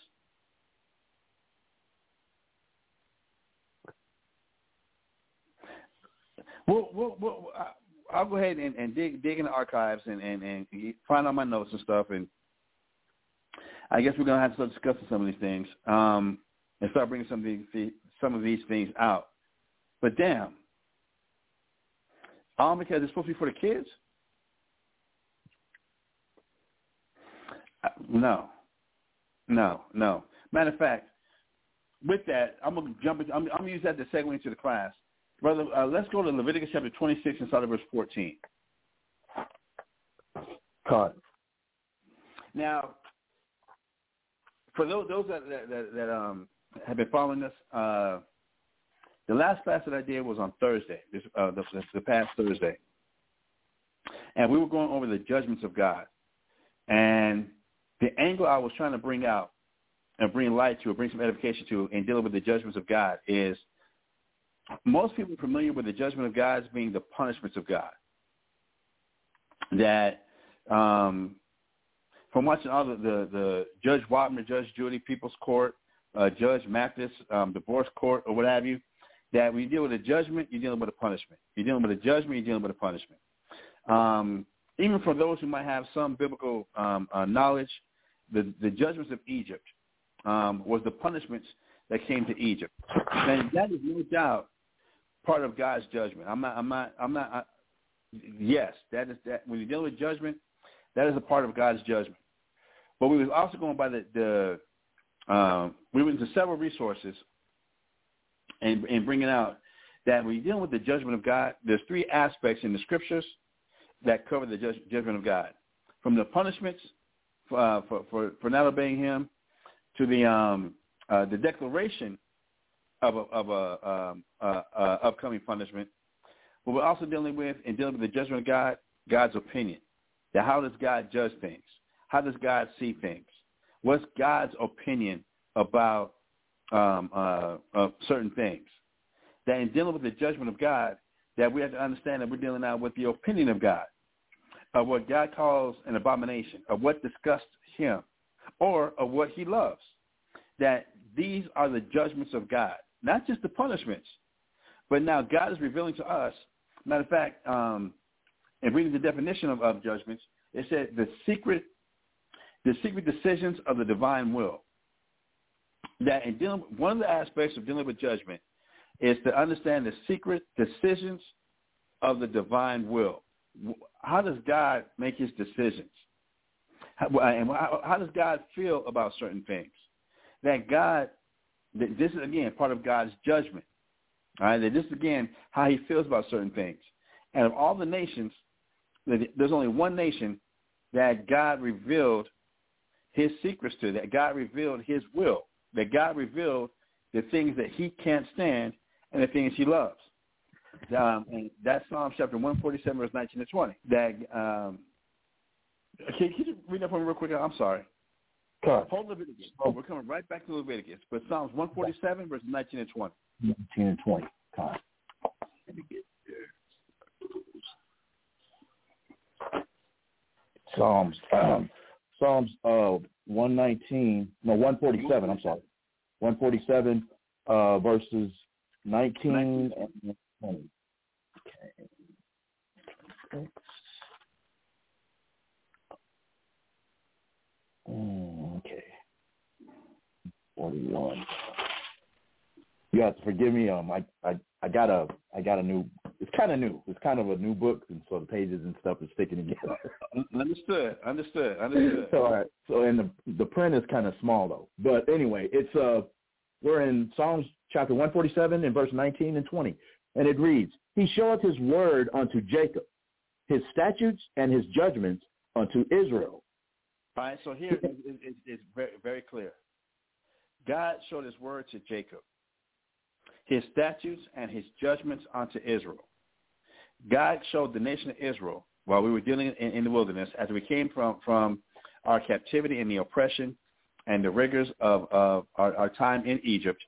Speaker 9: Well, well, well I'll go ahead and, and dig dig in the archives and, and, and find out my notes and stuff, and I guess we're gonna have to start discussing some of these things um, and start bringing some of these some of these things out. But damn, all because it's supposed to be for the kids. Uh, no, no, no. Matter of fact, with that, I'm gonna jump. Into, I'm, I'm gonna use that to segue into the class. Brother, uh, let's go to Leviticus chapter 26 and start at verse 14.
Speaker 1: Cut.
Speaker 9: Now, for those, those that, that, that, um, have been following us, uh, The last class that I did was on Thursday, this, uh, the, the past Thursday, and we were going over the judgments of God. And the angle I was trying to bring out and bring light to, or bring some edification to, in dealing with the judgments of God is most people are familiar with the judgment of God as being the punishments of God. That um, from watching all the, the, the Judge Wapner, Judge Judy, People's Court, uh, Judge Mathis, um, Divorce Court, or what have you, that when you deal with a judgment, you're dealing with a punishment. You're dealing with a judgment, you're dealing with a punishment. Um, even for those who might have some biblical um, uh, knowledge, the, the judgments of Egypt um, was the punishments that came to Egypt, and that is no doubt part of God's judgment. I'm not. I'm not. I'm not. I, yes, that is that. When you're dealing with judgment, that is a part of God's judgment. But we was also going by the the. Um, we went into several resources, and and bringing out that when you're dealing with the judgment of God, there's three aspects in the scriptures that cover the judge, judgment of God, from the punishments uh, for, for for not obeying Him, to the um, uh, the declaration of a, of a um, uh, uh, upcoming punishment. But we're also dealing with and dealing with the judgment of God, God's opinion. That how does God judge things? How does God see things? What's God's opinion about um, uh, certain things? That in dealing with the judgment of God, that we have to understand that we're dealing now with the opinion of God, of what God calls an abomination, of what disgusts him, or of what he loves. That these are the judgments of God, not just the punishments, but now God is revealing to us. Matter of fact, um, in reading the definition of, of judgments, it said the secret, the secret decisions of the divine will. That in dealing, one of the aspects of dealing with judgment is to understand the secret decisions of the divine will. How does God make his decisions? How, and how, how does God feel about certain things? That God, this is again part of God's judgment. All right, that this is again how he feels about certain things. And of all the nations, there's only one nation that God revealed his secrets to, that God revealed his will, that God revealed the things that he can't stand and the things he loves. Um, and that's Psalm chapter 147, verse 19 to 20. That, um, can, can you read that for me real quick? I'm sorry.
Speaker 1: God.
Speaker 9: Hold Leviticus. Oh, we're coming right back to Leviticus. But Psalms 147, verses 19 and 20.
Speaker 1: 19 and 20. God. Let me get there. Psalms. Um, Psalms uh, 119, no, 147, I'm sorry. 147, uh, verses 19 and 20. Okay. Mm, okay. 41. You have to forgive me. Um, I, I, I got a, I got a new. It's kind of new. It's kind of a new book, and so the pages and stuff is sticking together.
Speaker 9: Understood. Understood. Understood.
Speaker 1: so, all right. So, and the the print is kind of small though. But anyway, it's uh, we're in Psalms chapter 147 and verse 19 and 20, and it reads, "He showeth His word unto Jacob, His statutes and His judgments unto Israel."
Speaker 9: All right, so here it's, it's very, very clear. God showed his word to Jacob, his statutes and his judgments unto Israel. God showed the nation of Israel while we were dealing in, in the wilderness, as we came from, from our captivity and the oppression and the rigors of, of our, our time in Egypt,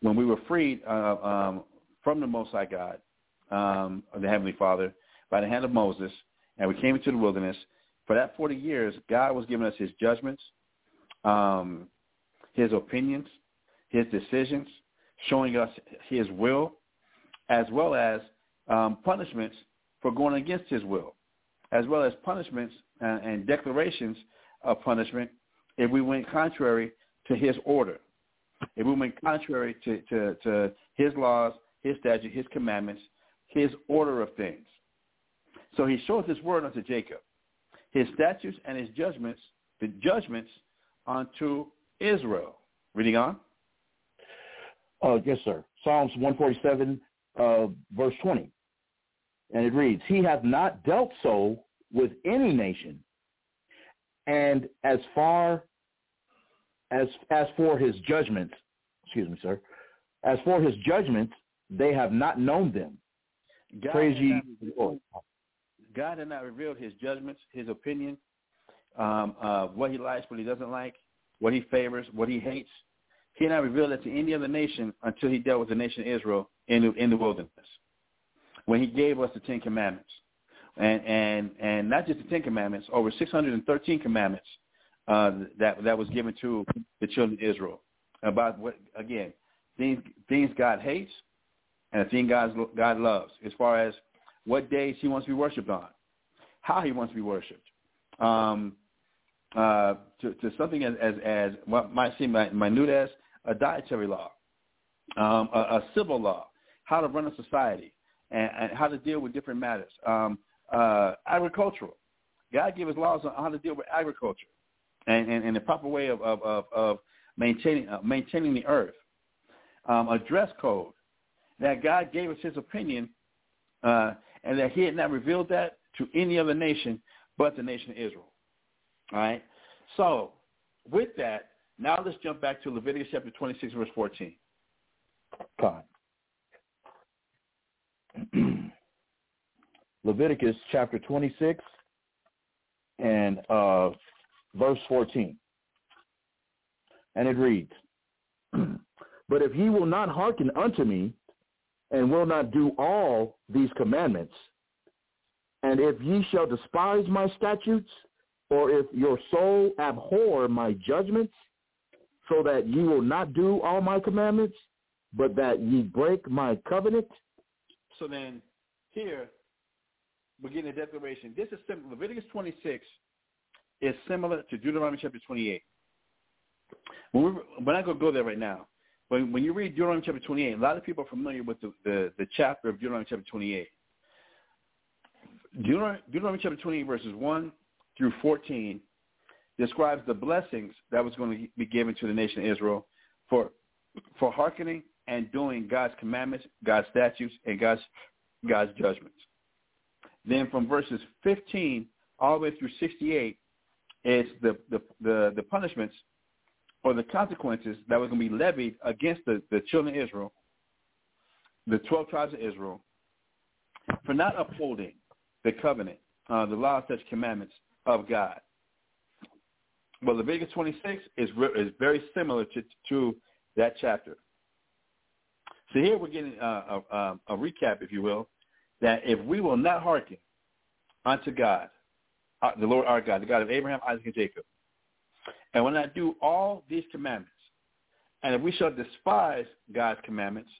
Speaker 9: when we were freed uh, um, from the Most High God, um, the Heavenly Father, by the hand of Moses, and we came into the wilderness, for that 40 years, God was giving us his judgments, um, his opinions, his decisions, showing us his will, as well as um, punishments for going against his will, as well as punishments and, and declarations of punishment if we went contrary to his order, if we went contrary to, to, to his laws, his statute, his commandments, his order of things. So he shows his word unto Jacob his statutes and his judgments, the judgments unto Israel. Reading on.
Speaker 1: Uh, yes, sir. Psalms 147, uh, verse 20. And it reads, He hath not dealt so with any nation. And as far as as for his judgments, excuse me, sir, as for his judgments, they have not known them.
Speaker 9: God
Speaker 1: Praise ye the Lord.
Speaker 9: God had not revealed his judgments, his opinion, um, uh, what he likes, what he doesn't like, what he favors, what he hates. He had not revealed that to any other nation until he dealt with the nation of Israel in the, in the wilderness, when he gave us the Ten Commandments. And, and, and not just the Ten Commandments, over 613 commandments uh, that, that was given to the children of Israel. About what, again, things, things God hates and the thing God, God loves. As far as what days he wants to be worshipped on, how he wants to be worshipped, um, uh, to, to something as, as, as what might seem minute as a dietary law, um, a, a civil law, how to run a society, and, and how to deal with different matters. Um, uh, agricultural. God gave us laws on how to deal with agriculture and, and, and the proper way of, of, of, of maintaining, uh, maintaining the earth. Um, a dress code that God gave us his opinion uh, and that he had not revealed that to any other nation but the nation of Israel. All right? So with that, now let's jump back to Leviticus chapter 26, verse 14.
Speaker 1: God. Leviticus chapter 26 and uh, verse 14. And it reads, But if ye will not hearken unto me, and will not do all these commandments, and if ye shall despise my statutes, or if your soul abhor my judgments, so that ye will not do all my commandments, but that ye break my covenant.
Speaker 9: So then here, we're getting a declaration. This is simple. Leviticus 26 is similar to Deuteronomy chapter 28. When, we, we're not going to go there right now. When, when you read Deuteronomy chapter 28, a lot of people are familiar with the, the, the chapter of Deuteronomy chapter 28. Deuteronomy, Deuteronomy chapter 28, verses 1 through 14, describes the blessings that was going to be given to the nation of Israel for, for hearkening and doing God's commandments, God's statutes, and God's, God's judgments. Then from verses 15 all the way through 68 is the, the, the, the punishments or the consequences that were going to be levied against the, the children of Israel, the 12 tribes of Israel, for not upholding the covenant, uh, the law, such commandments of God. Well, Leviticus 26 is, is very similar to, to that chapter. So here we're getting a, a, a recap, if you will, that if we will not hearken unto God, uh, the Lord our God, the God of Abraham, Isaac, and Jacob, and will not do all these commandments, and if we shall despise God's commandments,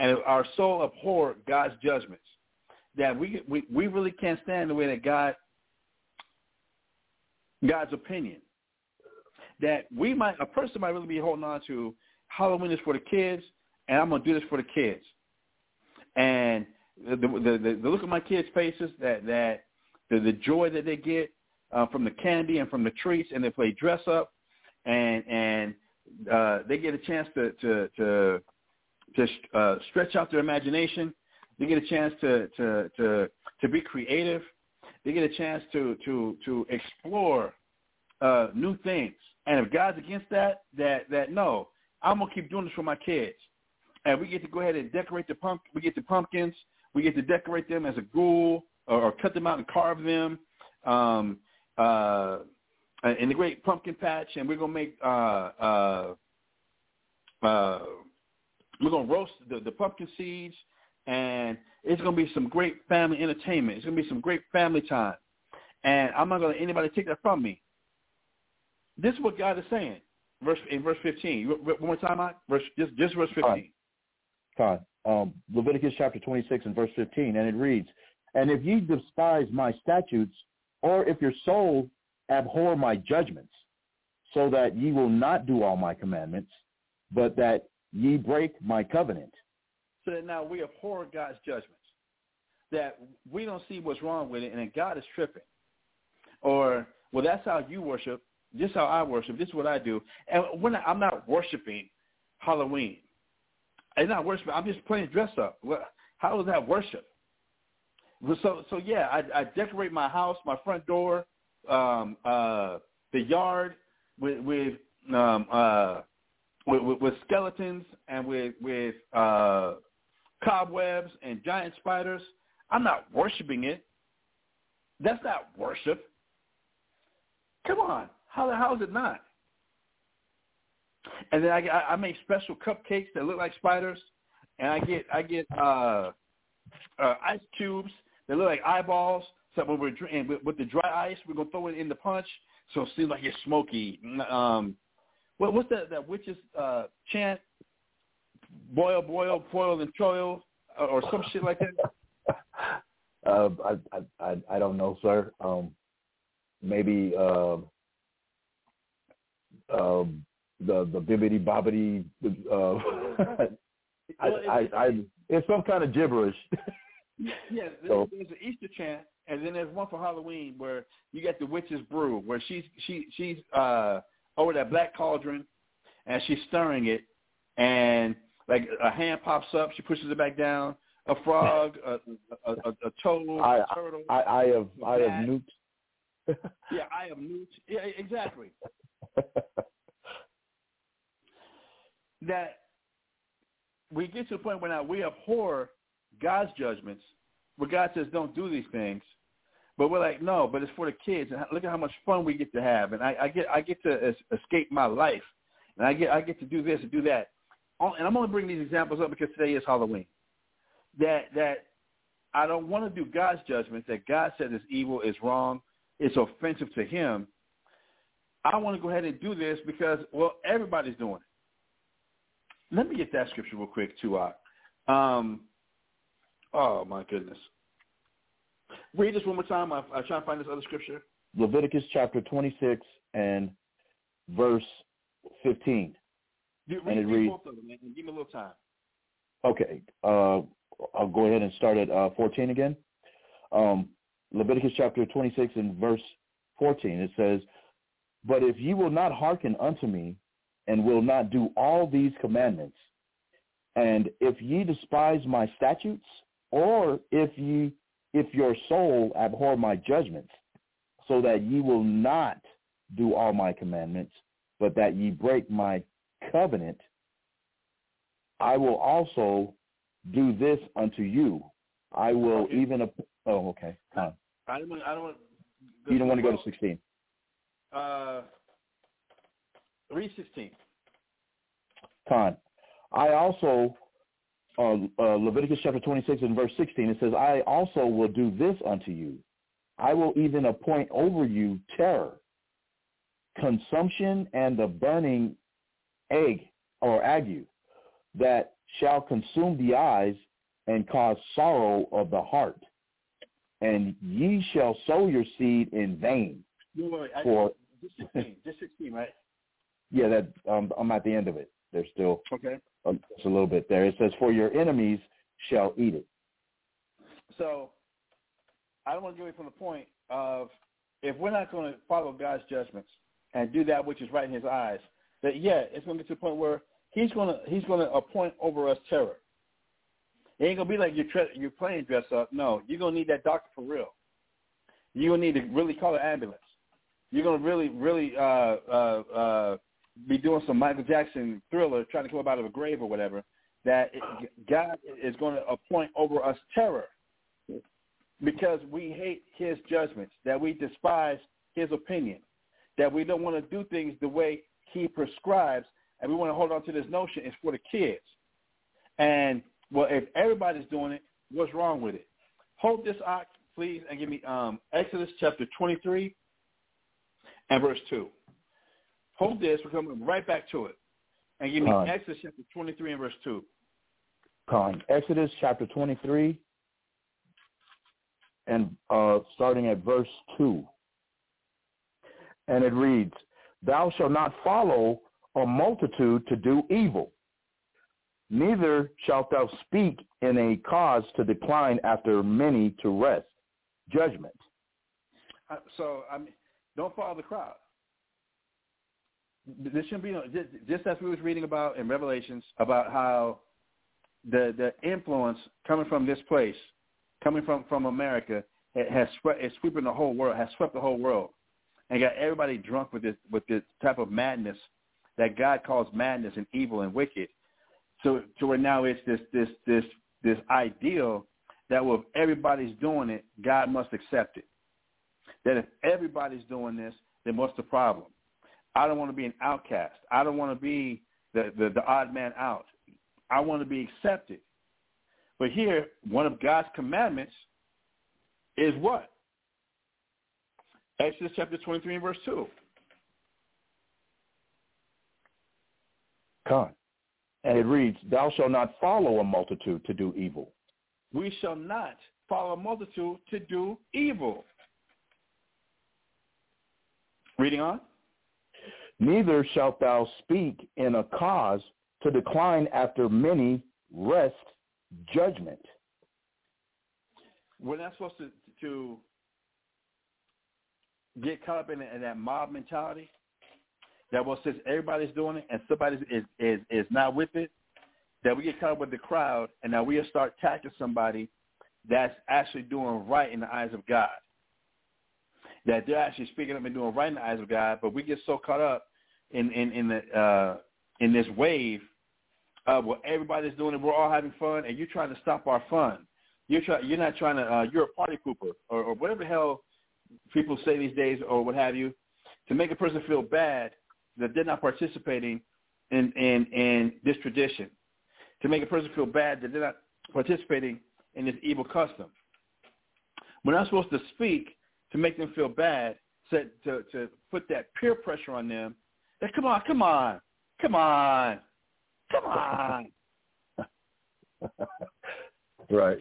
Speaker 9: and if our soul abhor God's judgments, that we, we, we really can't stand the way that God, God's opinion, that we might, a person might really be holding on to Halloween is for the kids, and I'm going to do this for the kids. And the, the, the, the look at my kids' faces, that, that the, the joy that they get uh, from the candy and from the treats, and they play dress up, and and uh, they get a chance to to to, to uh, stretch out their imagination. They get a chance to to to to be creative. They get a chance to to to explore uh, new things. And if God's against that, that that no, I'm gonna keep doing this for my kids. And we get to go ahead and decorate the pump. We get the pumpkins. We get to decorate them as a ghoul, or, or cut them out and carve them. Um, uh, in the great pumpkin patch, and we're gonna make uh, uh, uh, we're gonna roast the, the pumpkin seeds, and it's gonna be some great family entertainment. It's gonna be some great family time, and I'm not gonna let anybody take that from me. This is what God is saying, verse in verse 15. One more time, Mike. Verse just just verse 15.
Speaker 1: Um, Leviticus chapter 26 and verse 15, and it reads, "And if ye despise my statutes, or if your soul abhor my judgments, so that ye will not do all my commandments, but that ye break my covenant.
Speaker 9: So that now we abhor God's judgments. That we don't see what's wrong with it, and that God is tripping. Or, well, that's how you worship. This is how I worship. This is what I do. And when I'm not worshiping Halloween. I'm not worshiping. I'm just playing dress up. How is that worship? So, so yeah, I, I decorate my house, my front door, um, uh, the yard with with, um, uh, with, with with skeletons and with with uh, cobwebs and giant spiders. I'm not worshiping it. That's not worship. Come on, how the hell is it not? And then I, I make special cupcakes that look like spiders, and I get I get uh, uh, ice cubes that look like eyeballs. So when we're drinking with, with the dry ice, we're gonna throw it in the punch, so it seems like it's smoky. Um, what what's that that witch's uh, chant? Boil, boil, boil, and toil, or some shit like that.
Speaker 1: Uh, I, I I don't know, sir. Um, maybe uh, uh, the the bibbity bobbity. Uh, I, I, I, it's some kind of gibberish.
Speaker 9: yeah, there's,
Speaker 1: So-
Speaker 9: there's an Easter chant, and then there's one for Halloween where you get the witch's brew, where she's she she's uh over that black cauldron, and she's stirring it, and like a hand pops up, she pushes it back down. A frog, a a, a, a toad,
Speaker 1: I
Speaker 9: a turtle.
Speaker 1: I, I have I have nuked.
Speaker 9: yeah, I am newt. Yeah, exactly. That we get to the point where now we abhor God's judgments, where God says don't do these things, but we're like, no, but it's for the kids, and look at how much fun we get to have, and I, I get I get to es- escape my life, and I get I get to do this and do that, Oh, and I'm only bringing these examples up because today is Halloween. That that I don't want to do God's judgments That God said is evil, is wrong, is offensive to Him. I want to go ahead and do this because well, everybody's doing it. Let me get that scripture real quick too. Uh, um, oh my goodness. Read this one more time. I, I try to find this other scripture.
Speaker 1: Leviticus chapter 26 and verse 15.
Speaker 9: Do,
Speaker 1: And it
Speaker 9: read
Speaker 1: reads-
Speaker 9: both of them man, give me a little time.
Speaker 1: Okay, uh, I'll go ahead and start at uh, 14 again. Um, Leviticus chapter 26 and verse 14, it says, But if ye will not hearken unto me, and will not do all these commandments, and if ye despise my statutes, or if ye if your soul abhor my judgments, so that ye will not do all my commandments, but that ye break my covenant, I will also do this unto you. I will
Speaker 9: Okay.
Speaker 1: even. Oh, okay. Con.
Speaker 9: I don't. I don't want.
Speaker 1: You don't want to go to 16.
Speaker 9: Uh, read sixteen.
Speaker 1: Con. I also, uh, uh, Leviticus chapter 26 and verse 16, it says, I also will do this unto you. I will even appoint over you terror, consumption, and the burning egg or ague that shall consume the eyes and cause sorrow of the heart. And ye shall sow your seed in vain.
Speaker 9: Wait, wait, wait. I-
Speaker 1: For-
Speaker 9: just sixteen. just sixteen, right?
Speaker 1: Yeah, that um, I'm at the end of it. There's still
Speaker 9: Okay.
Speaker 1: uh, just a little bit there. It says, "For your enemies shall eat it."
Speaker 9: So I don't want to get away from the point of if we're not going to follow God's judgments and do that which is right in His eyes, that yeah, it's going to get to the point where He's going to He's going to appoint over us terror. It ain't gonna be like you're tre- you're playing dress up. No, you're gonna need that doctor for real. You're gonna need to really call an ambulance. You're gonna really, really uh, uh, uh, be doing some Michael Jackson thriller, trying to come up out of a grave or whatever. That it, God is going to appoint over us terror because we hate His judgments, that we despise His opinion, that we don't want to do things the way He prescribes, and we want to hold on to this notion it's for the kids. And well, if everybody's doing it, what's wrong with it? Hold this ox, please, and give me um, Exodus chapter 23 and verse 2. Hold this. We're coming right back to it. And give me. Exodus chapter 23 and verse 2.
Speaker 1: Con. Exodus chapter 23 and uh, starting at verse 2. And it reads, Thou shalt not follow a multitude to do evil, neither shalt thou speak in a cause to decline after many to rest. Judgment.
Speaker 9: Uh, So, I mean, don't follow the crowd. This shouldn't be just, just as we was reading about in Revelations about how the the influence coming from this place, coming from from America, ha- has swept, is sweeping the whole world, has swept the whole world, and got everybody drunk with this with this type of madness that God calls madness and evil and wicked. So, so where now it's this this this this ideal that well, if everybody's doing it, God must accept it. That if everybody's doing this, then what's the problem? I don't want to be an outcast. I don't want to be the, the, the odd man out. I want to be accepted. But here, one of God's commandments is what? Exodus chapter 23 and verse 2.
Speaker 1: Con. And it reads, Thou shalt not follow a multitude to do evil.
Speaker 9: We shall not follow a multitude to do evil. Reading on.
Speaker 1: Neither shalt thou speak in a cause to decline after many rest judgment.
Speaker 9: We're not supposed to, to get caught up in, in that mob mentality that well since everybody's doing it and somebody is, is is not with it, that we get caught up with the crowd and now we start attacking somebody that's actually doing right in the eyes of God. That they're actually speaking up and doing right in the eyes of God, but we get so caught up in in in the uh, in this wave of well everybody's doing it, we're all having fun, and you're trying to stop our fun. You're try, you're not trying to uh, you're a party pooper or, or whatever the hell people say these days or what have you to make a person feel bad that they're not participating in, in, in this tradition, to make a person feel bad that they're not participating in this evil custom. We're not supposed to speak to make them feel bad, to, to, to put that peer pressure on them. That, come on, come on, come on, come on.
Speaker 1: right.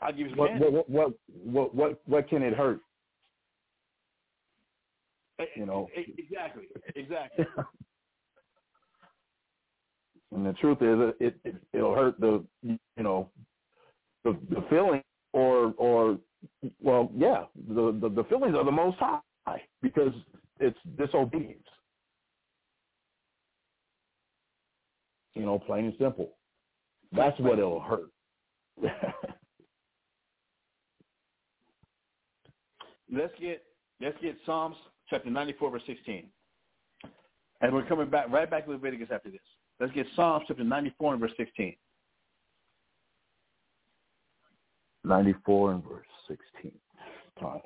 Speaker 9: I'll give you
Speaker 1: what, what, what, what, what, what can it hurt? Eh, you know.
Speaker 9: Eh, eh, exactly. Exactly.
Speaker 1: and the truth is, it, it it'll hurt the you know the the feeling or or well yeah the, the the feelings are the most high because it's disobedience. You know, plain and simple. That's what it'll hurt.
Speaker 9: let's get let's get Psalms chapter 94, verse 16. And we're coming back right back to Leviticus after this. Let's get Psalms chapter 94 and verse 16.
Speaker 1: 94 and verse 16. Time.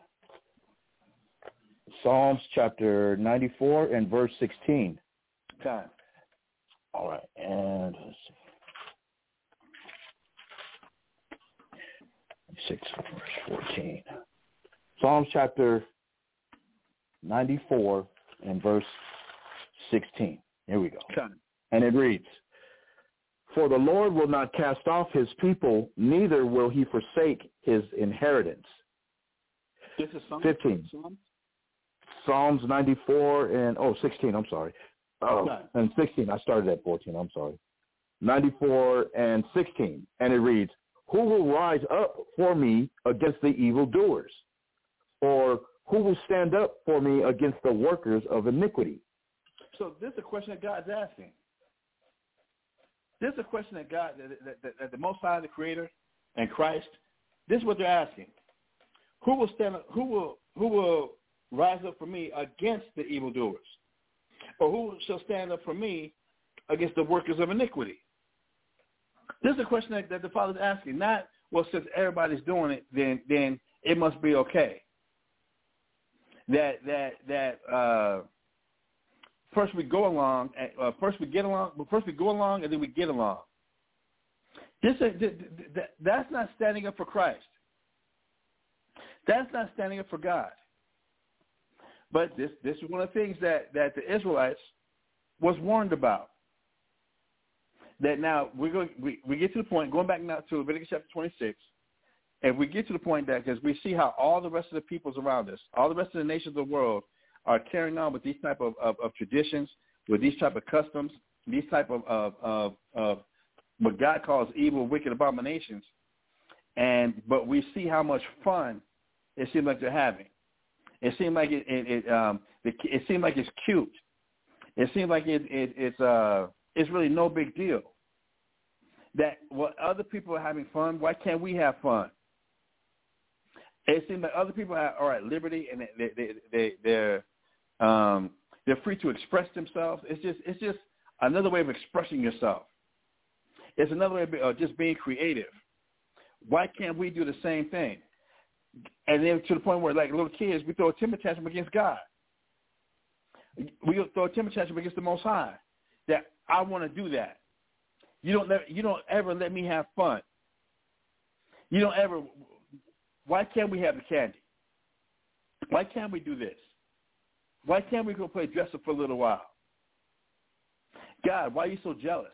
Speaker 1: Psalms chapter 94 and verse 16.
Speaker 9: Time.
Speaker 1: All right. And let's see. 6 verse 14. Psalms chapter 94 and verse 16. Here we go. And it reads, For the Lord will not cast off his people, neither will he forsake his inheritance.
Speaker 9: This is Psalms?
Speaker 1: 15.
Speaker 9: Psalms?
Speaker 1: Psalms 94 and, oh, 16, I'm sorry. Oh,
Speaker 9: Okay.
Speaker 1: and 16. I started at 14, I'm sorry. 94 and 16. And it reads, Who will rise up for me against the evildoers? Or who will stand up for me against the workers of iniquity?
Speaker 9: So this is a question that God's asking. This is a question that God, that, that, that the Most High, the Creator, and Christ, this is what they're asking. Who will stand? Who will who will rise up for me against the evildoers, or who shall stand up for me against the workers of iniquity? This is a question that, that the Father's asking. Not well, since everybody's doing it, then then it must be okay. That that that uh, first we go along, uh, first we get along, but first we go along and then we get along. This is- th- th- th- that's not standing up for Christ. That's not standing up for God. But this this is one of the things that that the Israelites was warned about. That now we're going we, we get to the point going back now to Leviticus chapter 26, and we get to the point that because we see how all the rest of the peoples around us, all the rest of the nations of the world are carrying on with these type of, of, of traditions, with these type of customs, these type of, of, of, of what God calls evil, wicked abominations. And but we see how much fun it seems like they're having. It seems like it, it, it um the, it seemed like it's cute. It seems like it, it it's uh it's really no big deal. That what other people are having fun, why can't we have fun? It seems like other people are at liberty and they they they they're um they're free to express themselves. It's just it's just another way of expressing yourself. It's another way of uh, just being creative. Why can't we do the same thing? And then to the point where, like little kids, we throw a temper tantrum against God. We throw a temper tantrum against the Most High. That I want to do that. You don't let, you don't ever let me have fun. You don't ever. Why can't we have the candy? Why can't we do this? Why can't we go play dress up for a little while? God, why are you so jealous?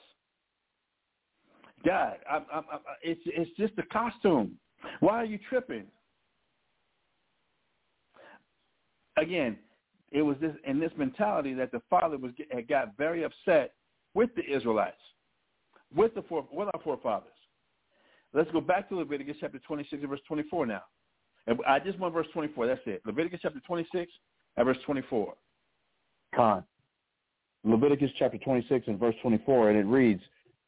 Speaker 9: God, I, I, I, it's it's just a costume. Why are you tripping? Again, it was this in this mentality that the father was had got very upset with the Israelites, with the with our forefathers. Let's go back to Leviticus chapter 26 and verse 24 now. And I just want verse 24. That's it. Leviticus chapter 26 and verse 24.
Speaker 1: Con. Leviticus chapter 26 and verse 24, and it reads,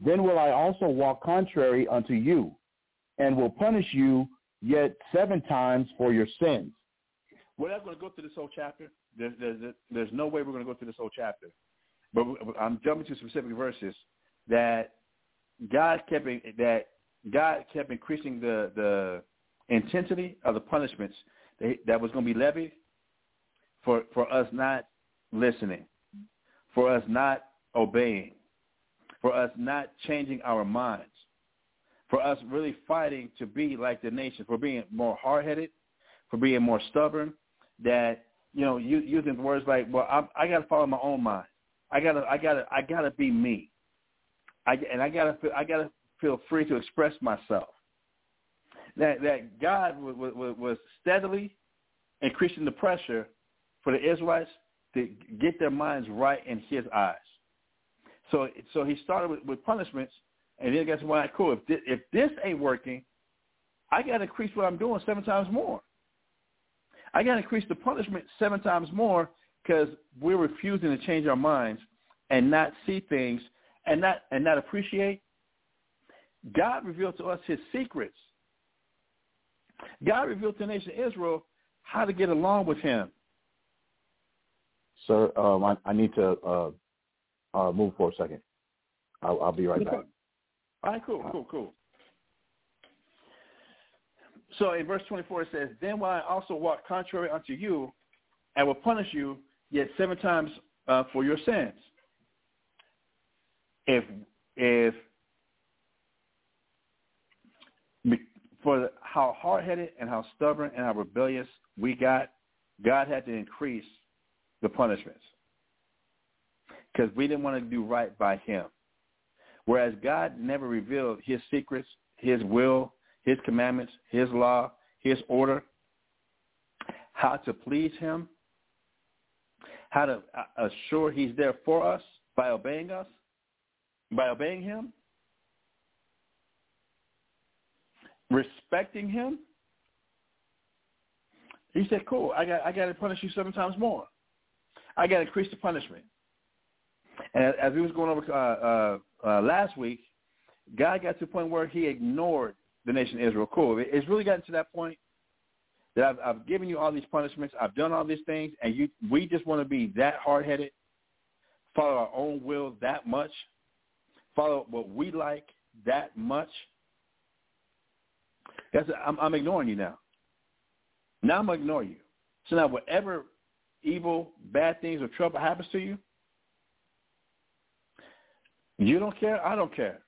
Speaker 1: Then will I also walk contrary unto you, and will punish you yet seven times for your sins.
Speaker 9: We're not going to go through this whole chapter. There's, there's, there's no way we're going to go through this whole chapter. But I'm jumping to specific verses that God kept that God kept increasing the the intensity of the punishments that, that was going to be levied for for us not listening, for us not obeying, for us not changing our minds, for us really fighting to be like the nation, for being more hard-headed, for being more stubborn, that you know, using words like, "Well, I, I got to follow my own mind. I gotta, I gotta, I gotta be me. I and I gotta, feel, I gotta feel free to express myself." That that God was, was, was steadily increasing the pressure for the Israelites to get their minds right in His eyes. So, so He started with, with punishments, and then guess what? Cool. If this, if this ain't working, I got to increase what I'm doing seven times more. I got to increase the punishment seven times more because we're refusing to change our minds and not see things and not and not appreciate. God revealed to us His secrets. God revealed to the nation Israel how to get along with Him.
Speaker 1: Sir, um, I, I, need to uh, uh, move for a second. I'll, I'll be right back.
Speaker 9: All right, cool, cool, cool. So in verse 24 it says, Then will I also walk contrary unto you and will punish you yet seven times uh, for your sins. If, if, for how hard-headed and how stubborn and how rebellious we got, God had to increase the punishments because we didn't want to do right by him. Whereas God never revealed his secrets, his will, his commandments, his law, his order, how to please him, how to assure he's there for us by obeying us, by obeying him, respecting him. He said, "Cool. I got I got to punish you seven times more. I got to increase the punishment." And as we was going over uh, uh, uh, last week, God got to the point where He ignored the nation of Israel. Cool. It's really gotten to that point that I've, I've given you all these punishments. I've done all these things, and you we just want to be that hard-headed, follow our own will that much, follow what we like that much. That's I'm, I'm ignoring you now. Now I'm going to ignore you. So now whatever evil, bad things, or trouble happens to you, you don't care. I don't care.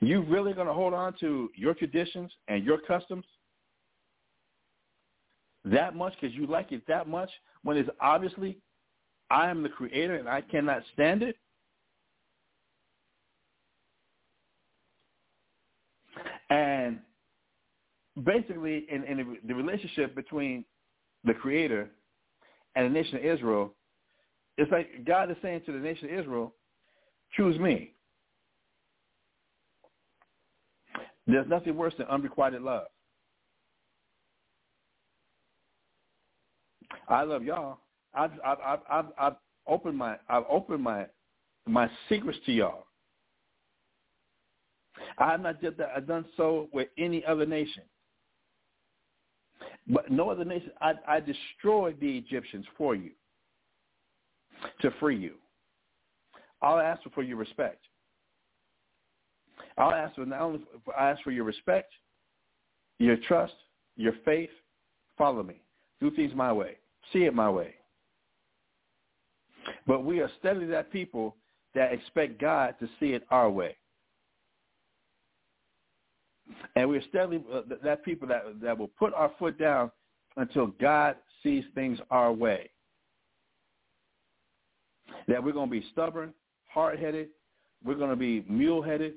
Speaker 9: You really going to hold on to your traditions and your customs that much because you like it that much when it's obviously I am the creator and I cannot stand it? And basically, in, in the relationship between the creator and the nation of Israel, it's like God is saying to the nation of Israel, choose me. There's nothing worse than unrequited love. I love y'all. I've I've I've, I've, I've opened my I've opened my my secrets to y'all. I have not did that. I've done so with any other nation. But no other nation. I, I destroyed the Egyptians for you. to free you. I'll ask for your respect. I'll ask for not only I ask for your respect, your trust, your faith. Follow me. Do things my way. See it my way. But we are steadily that people that expect God to see it our way. And we're steadily uh, that people that that will put our foot down until God sees things our way. That we're going to be stubborn, hard-headed, we're going to be mule-headed,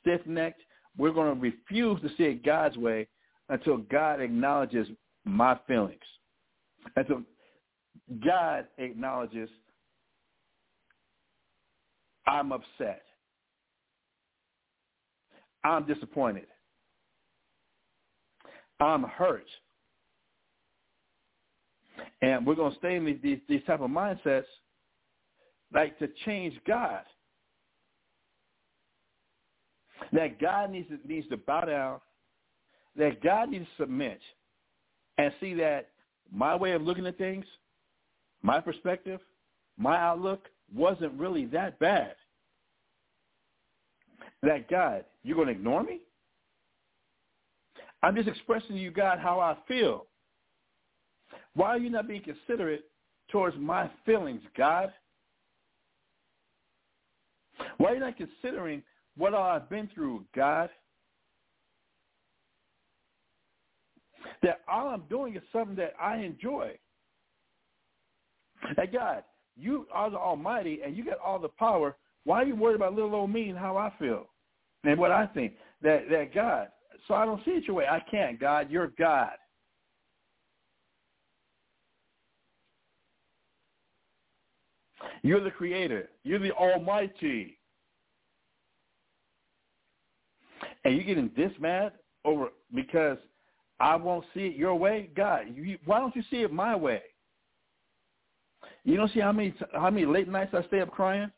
Speaker 9: stiff-necked. We're going to refuse to see it God's way until God acknowledges my feelings. Until God acknowledges I'm upset. I'm disappointed. I'm hurt. And we're going to stay in these, these, type of mindsets like to change God. That God needs to, needs to bow down, that God needs to submit and see that my way of looking at things, my perspective, my outlook wasn't really that bad. That God, you're going to ignore me? I'm just expressing to you, God, how I feel. Why are you not being considerate towards my feelings, God? Why are you not considering what I've been through, God? That all I'm doing is something that I enjoy. Hey, God, you are the Almighty and you got all the power. Why are you worried about little old me and how I feel and what I think? That that God. So I don't see it your way. I can't, God. You're God. You're the creator. You're the Almighty. And you're getting this mad over because I won't see it your way? God, you, why don't you see it my way? You don't see how many how many late nights I stay up crying?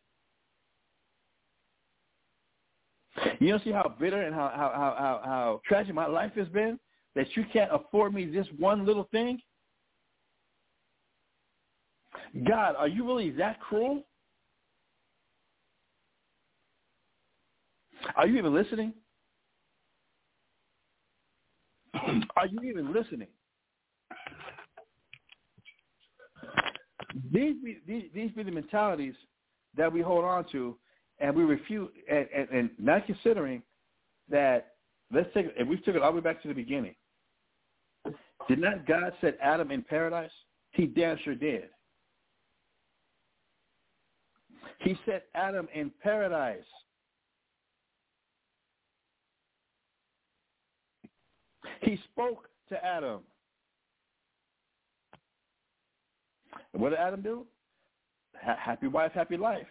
Speaker 9: You don't see how bitter and how how how how, how tragic my life has been that you can't afford me this one little thing? God, are you really that cruel? Are you even listening? Are you even listening? These be, these, these be the mentalities that we hold on to, and we refuse, and, and, and not considering that. Let's take if we took it all the way back to the beginning. Did not God set Adam in paradise? He damn sure did. He set Adam in paradise. He spoke to Adam. And what did Adam do? happy wife, happy life.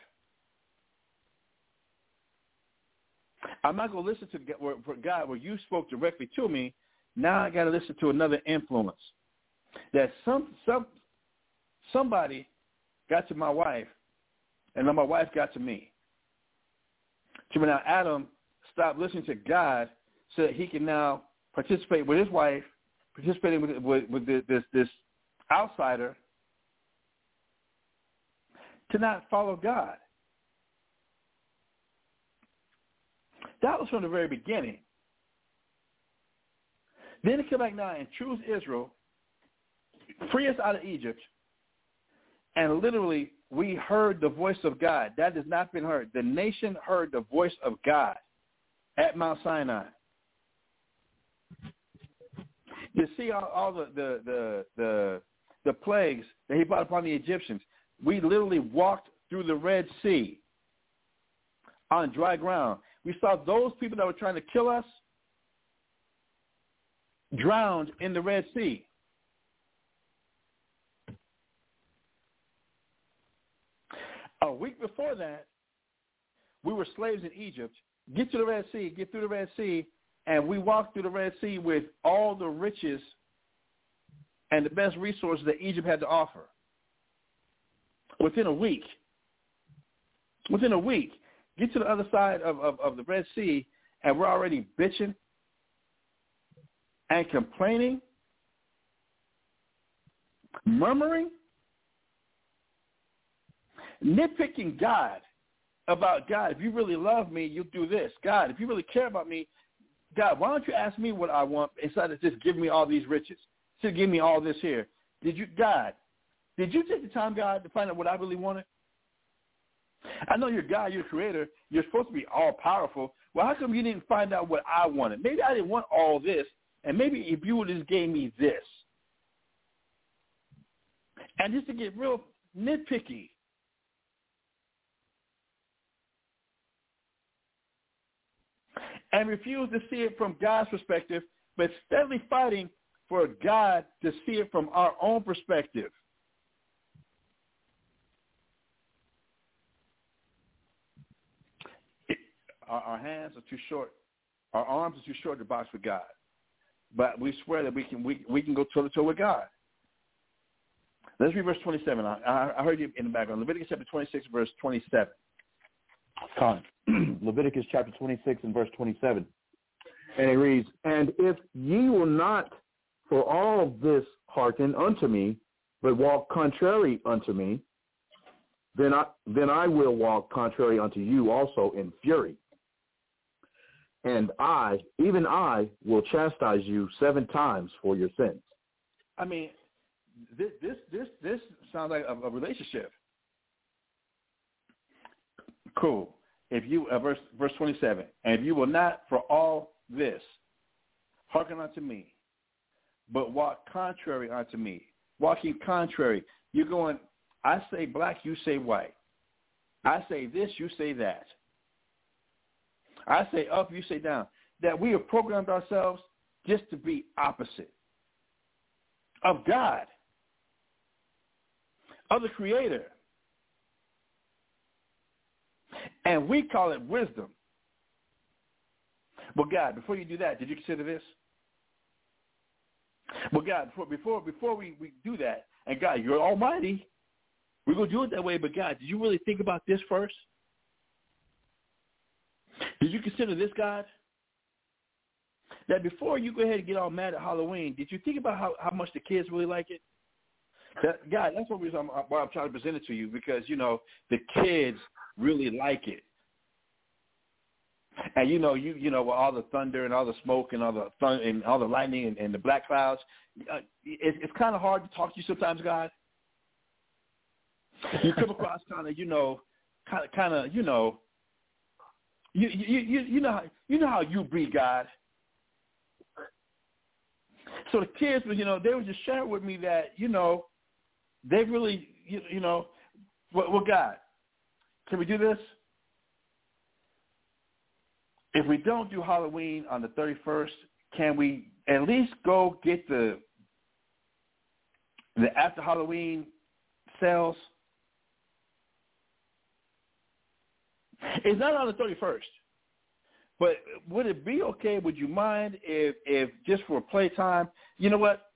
Speaker 9: I'm not going to listen to God where you spoke directly to me. Now I got to listen to another influence. That some some somebody got to my wife, and then my wife got to me. So now Adam stopped listening to God so that he can now participate with his wife, participating with with, with this this outsider to not follow God. That was from the very beginning. Then to come back now and choose Israel, free us out of Egypt, and literally we heard the voice of God. That has not been heard. The nation heard the voice of God at Mount Sinai. You see all, all the, the, the, the, the plagues that he brought upon the Egyptians. We literally walked through the Red Sea on dry ground. We saw those people that were trying to kill us drowned in the Red Sea. A week before that, we were slaves in Egypt. Get to the Red Sea, get through the Red Sea, and we walked through the Red Sea with all the riches and the best resources that Egypt had to offer within a week. Within a week, get to the other side of, of, of the Red Sea, and we're already bitching and complaining, murmuring, nitpicking God about God. If you really love me, you'll do this. God, if you really care about me, God, why don't you ask me what I want instead of just giving me all these riches? Just give me all this here. Did you, God, did you take the time, God, to find out what I really wanted? I know you're God, you're creator. You're supposed to be all powerful. Well, how come you didn't find out what I wanted? Maybe I didn't want all this, and maybe if you would just gave me this. And just to get real nitpicky, and refuse to see it from God's perspective, but steadily fighting for God to see it from our own perspective. Our, our hands are too short, our arms are too short to box with God. But we swear that we can we we can go toe to toe with God. Let's read verse 27. I, I heard you in the background. Leviticus chapter 26, verse 27.
Speaker 1: Con. Leviticus chapter 26 and verse 27. And it reads, And if ye will not for all this hearken unto me, but walk contrary unto me, then I, then I will walk contrary unto you also in fury. And I, even I, will chastise you seven times for your sins.
Speaker 9: I mean, this this this this sounds like a, a relationship. Cool. If you uh, verse verse twenty seven, and if you will not for all this hearken unto me, but walk contrary unto me, walking contrary, you're going. I say black, you say white. I say this, you say that. I say up, you say down. That we have programmed ourselves just to be opposite of God, of the Creator. And we call it wisdom. Well, God, before you do that, did you consider this? Well, God, before before before we, we do that, and God, you're almighty. We're gonna do it that way, but God, did you really think about this first? Did you consider this, God? That before you go ahead and get all mad at Halloween, did you think about how, how much the kids really like it? That, God, that's what reason I'm, why I'm trying to present it to you because you know the kids really like it, and you know you you know with all the thunder and all the smoke and all the thun- and all the lightning and, and the black clouds, uh, it, it's kind of hard to talk to you sometimes, God. You come across kind of you know kind of kind of you know you you you you know how, you know how you be God. So the kids, you know, they were just sharing with me that you know they really you, you know what well, God, can we do this? If we don't do Halloween on the 31st, can we at least go get the the after Halloween sales It's not on the 31st. But would it be okay? Would you mind if, if just for playtime, you know what?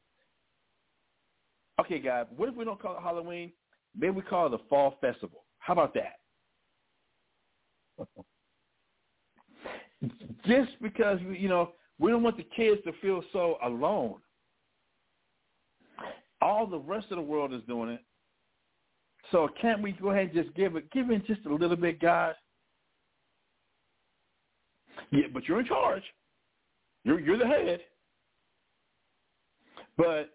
Speaker 9: Okay, guys, what if we don't call it Halloween? Maybe we call it the Fall Festival. How about that? just because, you know, we don't want the kids to feel so alone. All the rest of the world is doing it. So can't we go ahead and just give it, give it just a little bit, guys? Yeah, but you're in charge. You're you're the head. But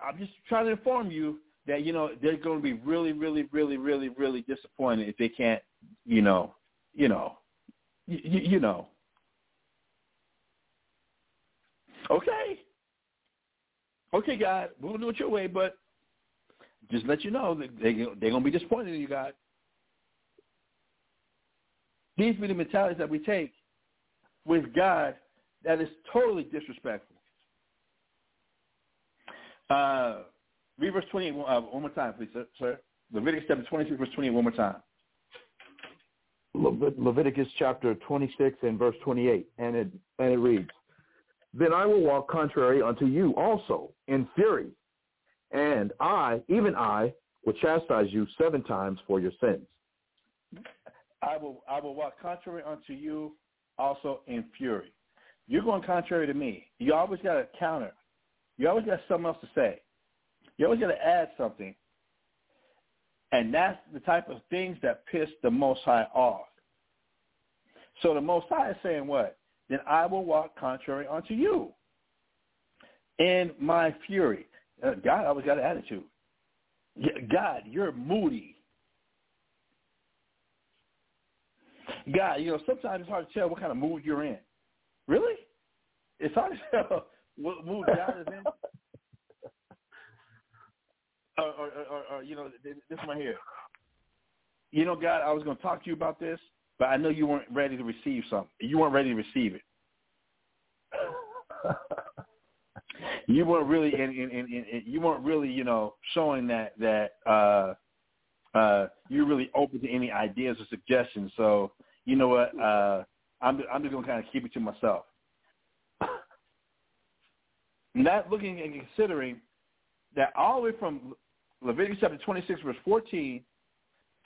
Speaker 9: I'm just trying to inform you that you know they're going to be really, really, really, really, really disappointed if they can't, you know, you know, you, you know. Okay. Okay, God, we'll do it your way, but just let you know that they they're going to be disappointed in you, God. These be the mentalities that we take with God that is totally disrespectful. Uh, read verse 28 uh, one more time, please, sir. sir. Leviticus chapter 23, verse 28, one more time.
Speaker 1: Le- Leviticus chapter 26 and verse 28, and it, and it reads, Then I will walk contrary unto you also in fury, and I, even I, will chastise you seven times for your sins.
Speaker 9: I will I will walk contrary unto you also in fury. You're going contrary to me. You always got a counter. You always got something else to say. You always got to add something. And that's the type of things that piss the Most High off. So the Most High is saying what? Then I will walk contrary unto you in my fury. Uh, God always got an attitude. God, you're moody. God, you know, sometimes it's hard to tell what kind of mood you're in. Really? It's hard to tell what mood God is in. Or, or, or, or you know, this one right here. You know, God, I was going to talk to you about this, but I know you weren't ready to receive something. You weren't ready to receive it. you weren't really in, in, in, in you weren't really you know showing that that uh uh you're really open to any ideas or suggestions so you know what uh i'm i'm just to kind of keep it to myself not looking and considering that all the way from leviticus chapter 26 verse 14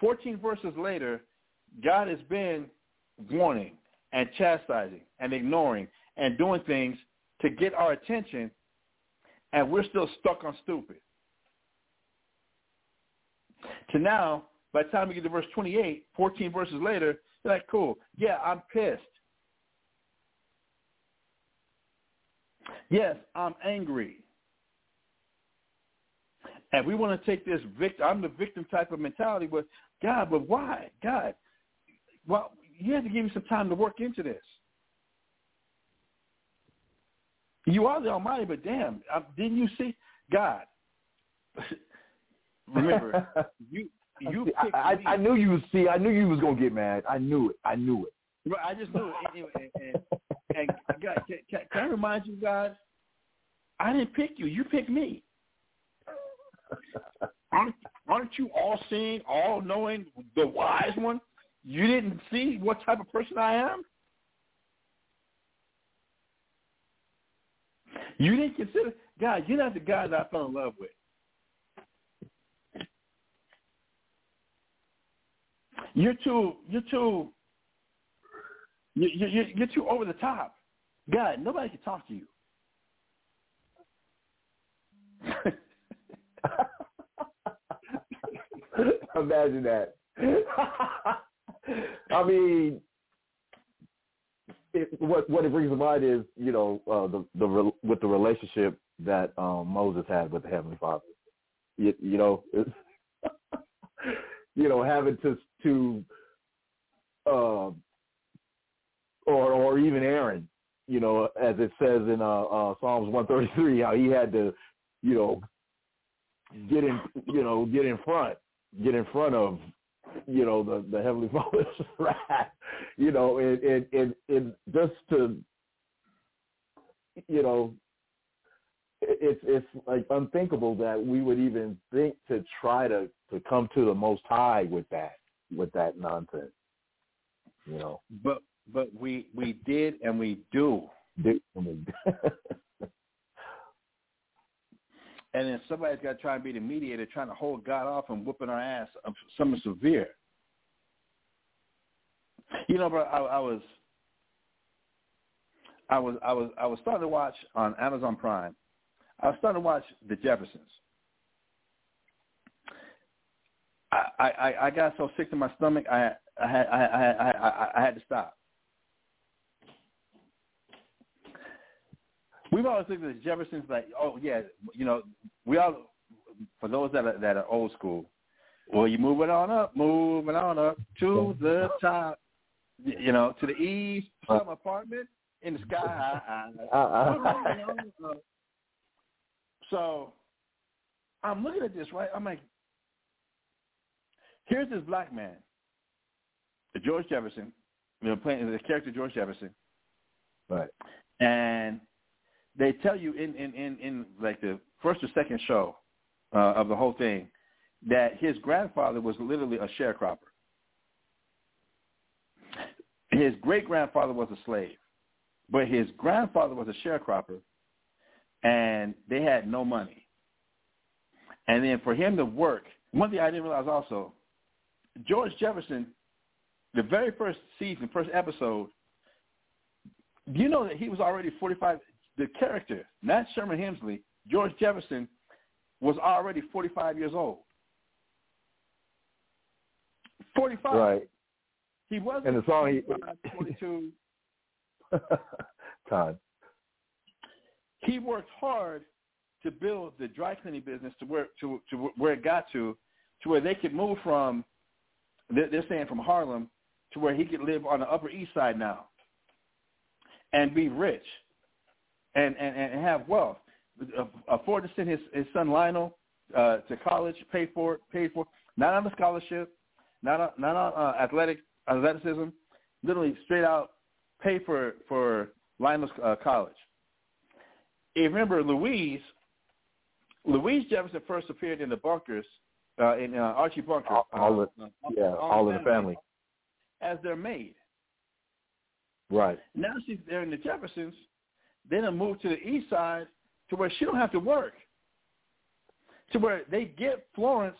Speaker 9: 14 verses later god has been warning and chastising and ignoring and doing things to get our attention and we're still stuck on stupid. To now, by the time we get to verse 28, 14 verses later, like, cool, yeah, I'm pissed. Yes, I'm angry. And we want to take this victim, I'm the victim type of mentality, but God, but why? God, well, you have to give me some time to work into this. You are the Almighty, but damn, didn't you see God? Remember, you you
Speaker 1: I, I, I, knew you was see. I knew you was gonna get mad. I knew it. I knew it.
Speaker 9: But I just knew it. And, and, and, and God, can, can, can I remind you guys? I didn't pick you. You picked me. aren't, aren't you all seeing, all knowing, the wise one? You didn't see what type of person I am? You didn't consider God. You're not the guy that I fell in love with. You're too. You're too. You, you, you're too over the top. God, nobody can talk to you.
Speaker 1: Imagine that. I mean, it, what what it brings to mind is you know uh, the the re, with the relationship that um, Moses had with the Heavenly Father. You, you know, you know, having to to uh, or or even Aaron, you know, as it says in uh, uh, Psalms 133, how he had to, you know, get in, you know, get in front, get in front of you know, the, the Heavenly Father's wrath, you know, and, and, and, and just to, you know, it's it's like unthinkable that we would even think to try to to come to the Most High with that with that nonsense, you know.
Speaker 9: But but we we did and we do.
Speaker 1: do
Speaker 9: and then somebody's got to try and be the mediator, trying to hold God off and whooping our ass of something severe. You know, bro, I, I was, I was, I was, I was starting to watch on Amazon Prime. I was starting to watch The Jeffersons. I, I, I got so sick to my stomach, I, I had, I, I, I, I had to stop. we've always looked at the Jeffersons like, oh yeah, you know, we all for those that are that are old school. Well, you move it on up, moving on up to the top, you know, to the east, some apartment in the sky. Uh-uh. So I'm looking at this right. I'm like, here's this black man, George Jefferson, you know, playing the character George Jefferson,
Speaker 1: right,
Speaker 9: and they tell you in in in, in like the first or second show uh, of the whole thing that his grandfather was literally a sharecropper. His great grandfather was a slave, but his grandfather was a sharecropper, and they had no money. And then for him to work, one thing I didn't realize also, George Jefferson, the very first season, first episode, you know that he was already 45? the character, not Sherman Hemsley, George Jefferson was already 45 years old. 45.
Speaker 1: Right.
Speaker 9: He wasn't
Speaker 1: And the song he
Speaker 9: 42.
Speaker 1: Todd.
Speaker 9: He worked hard to build the dry cleaning business to where to to where it got to, to where they could move from. They're, saying from Harlem to where he could live on the Upper East Side now, and be rich, and and, and have wealth, afford to send his his son Lionel uh, to college, paid for paid for, not on a scholarship, not on, not on uh, athletic athleticism, literally straight out pay for for Lionel's uh, college. If remember Louise, Louise Jefferson first appeared in the Bunkers, uh, in uh, Archie Bunker,
Speaker 1: All, all
Speaker 9: uh,
Speaker 1: the, yeah, all in the family.
Speaker 9: as their maid.
Speaker 1: Right.
Speaker 9: Now she's there in the Jeffersons. Then I moved to the East Side to where she don't have to work. To where they get Florence.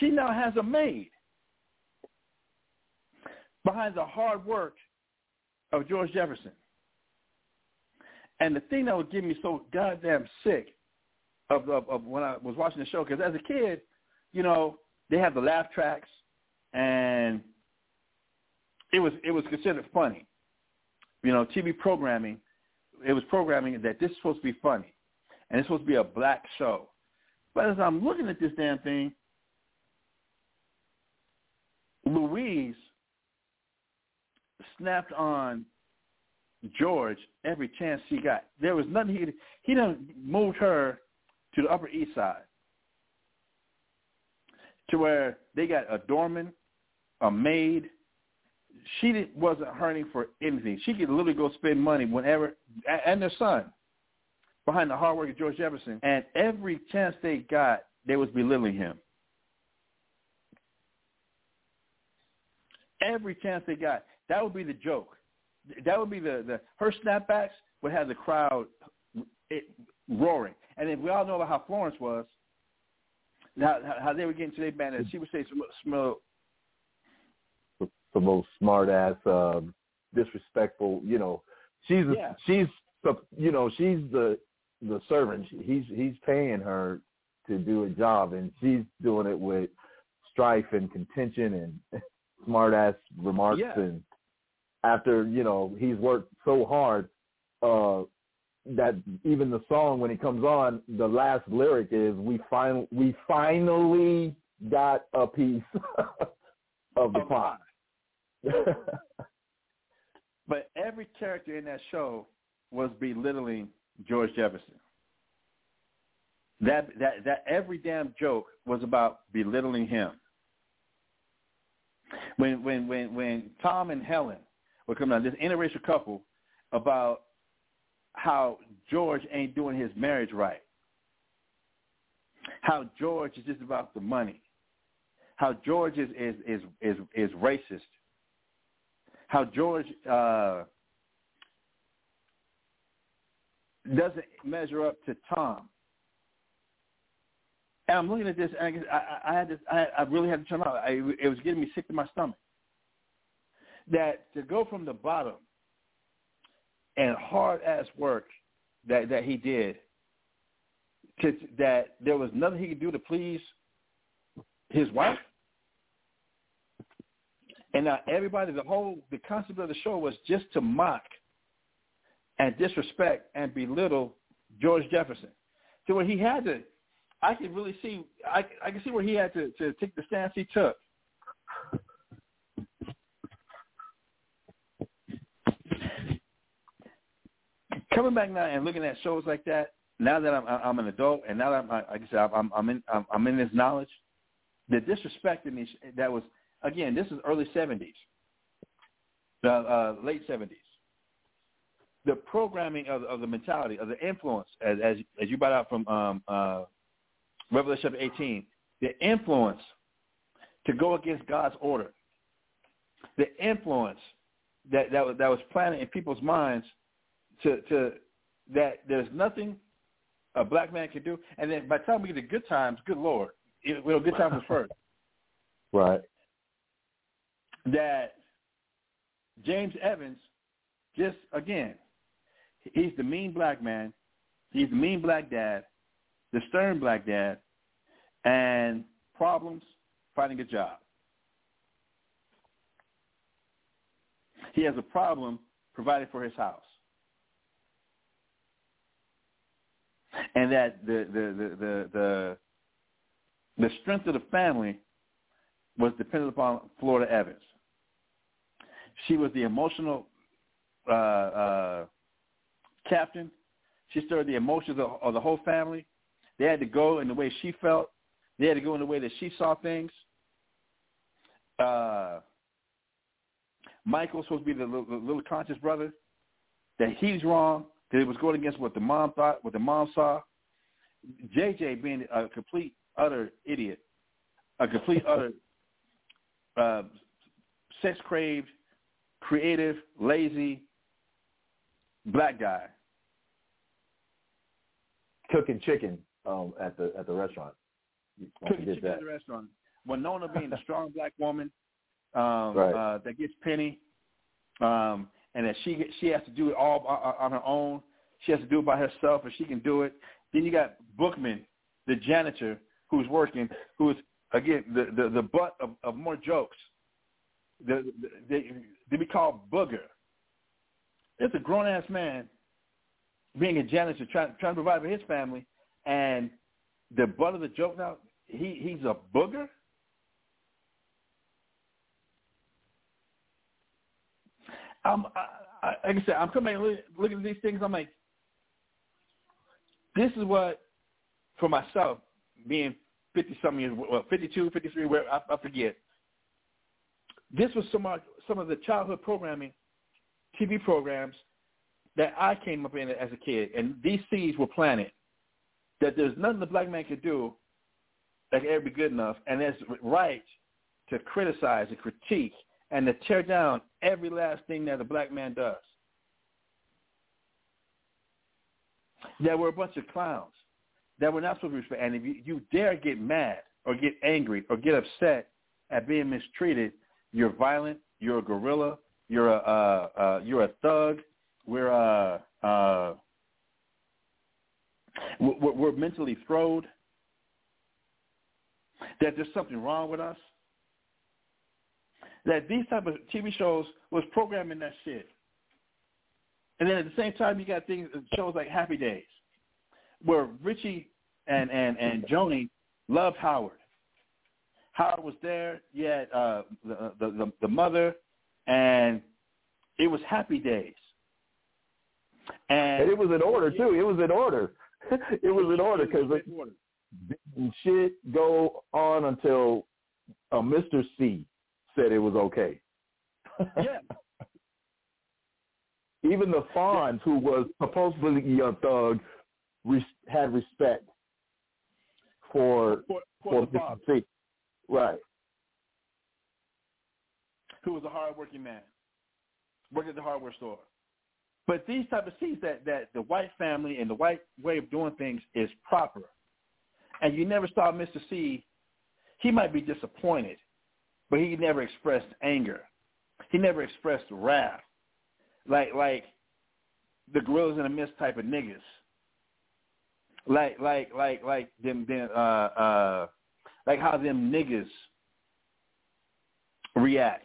Speaker 9: She now has a maid behind the hard work of George Jefferson. And the thing that would get me so goddamn sick of, of, of when I was watching the show, because as a kid, you know, they have the laugh tracks, and it was it was considered funny. You know, TV programming, it was programming that this is supposed to be funny, and it's supposed to be a black show. But as I'm looking at this damn thing, Louise snapped on George every chance he got. There was nothing he he done moved her to the Upper East Side to where they got a doorman, a maid. She didn't, wasn't hurting for anything. She could literally go spend money whenever, and their son, behind the hard work of George Jefferson. And every chance they got, they was belittling him. Every chance they got, that would be the joke. That would be the, the her snapbacks would have the crowd it, roaring. And if we all know about how Florence was, how, how they were getting to their band, and she would say, some "Smell
Speaker 1: the most smart ass, uh, disrespectful. You know, she's a,
Speaker 9: Yeah.
Speaker 1: she's the you know she's the the servant. He's he's paying her to do a job, and she's doing it with strife and contention and smart ass remarks.
Speaker 9: Yeah.
Speaker 1: And after you know he's worked so hard, uh, that even the song when it comes on, the last lyric is "We fin we finally got a piece of the pie."
Speaker 9: But every character in that show was belittling George Jefferson. That that that every damn joke was about belittling him. When when when when Tom and Helen were coming out, this interracial couple, about how George ain't doing his marriage right. How George is just about the money. How George is is is is, is racist how George uh, doesn't measure up to Tom. And I'm looking at this, and I, I, I had to, I, I really had to turn out. I, it was getting me sick to my stomach. That to go from the bottom and hard ass work that that he did, to, that there was nothing he could do to please his wife. And now everybody, the whole, the concept of the show was just to mock and disrespect and belittle George Jefferson. To where he had to, I could really see, I, I can see where he had to, to take the stance he took. Coming back now and looking at shows like that, now that I'm, I'm an adult and now that I'm, like I said, I'm, I'm in, I'm, I'm in this knowledge, the disrespect in these, that was again, this is early 70s, uh, uh, late 70s. The programming of, of the mentality, of the influence, as, as, as you brought out from um, uh, Revelation 18, the influence to go against God's order, the influence that, that, was, that was planted in people's minds to to that there's nothing a black man can do. And then by the time we get to good times, good lord, it, well, good times was first.
Speaker 1: Right.
Speaker 9: That James Evans, just again, he's the mean black man. He's the mean black dad, the stern black dad, and problems finding a job. He has a problem providing for his house. And that the the the the the, the strength of the family was dependent upon Florida Evans. She was the emotional uh, uh, captain. She stirred the emotions of, of the whole family. They had to go in the way she felt. They had to go in the way that she saw things. Uh, Michael supposed to be the little, the little conscious brother. That he's wrong. That it was going against what the mom thought, what the mom saw. JJ being a complete utter idiot, a complete utter uh, sex craved, creative, lazy black guy.
Speaker 1: Cooking chicken um, at the at the restaurant.
Speaker 9: Cooking chicken at the restaurant. Willona being a strong black woman um,
Speaker 1: Right.
Speaker 9: uh, that gets Penny, um, and that she she has to do it all on, uh, on her own. She has to do it by herself, and she can do it. Then you got Bookman, the janitor, who's working, who is again the the, the butt of, of more jokes. The, the they they be called booger. It's a grown ass man being a janitor trying trying to provide for his family, and the butt of the joke now he he's a booger. I'm, I, I, like I said, I'm coming back look, looking at these things. I'm like, this is what, for myself, being 50 something years, well, 52, 53, where I, I forget. This was some of some of the childhood programming, TV programs that I came up in as a kid, and these seeds were planted. That there's nothing the black man could do that could ever be good enough, and it's right to criticize and critique and to tear down every last thing that a black man does. That we're a bunch of clowns. That we're not supposed to respect. And if you, you dare get mad or get angry or get upset at being mistreated, you're violent. You're a gorilla. You're a uh, uh, you're a thug. We're uh, uh, we're, we're mentally throwed. That there's something wrong with us that these type of TV shows was programming that shit. And then at the same time, you got things shows like Happy Days, where Richie and and and Joanie loved Howard. Howard was there. You had uh, the, the the the mother, and it was Happy Days. And,
Speaker 1: And it was in order too. It was in order. it was in order because shit go on until uh, Mr. C said it was okay.
Speaker 9: yeah.
Speaker 1: Even the Fonz, who was supposedly a thug, res- had respect for
Speaker 9: for, for the
Speaker 1: Mr. C. Right.
Speaker 9: who was a hardworking man, worked at the hardware store. But these type of seeds that that the white family and the white way of doing things is proper, and you never saw Mr. C. He might be disappointed, but he never expressed anger. He never expressed wrath, like like the gorillas in the mist type of niggas. Like like like like them them uh uh like how them niggas react.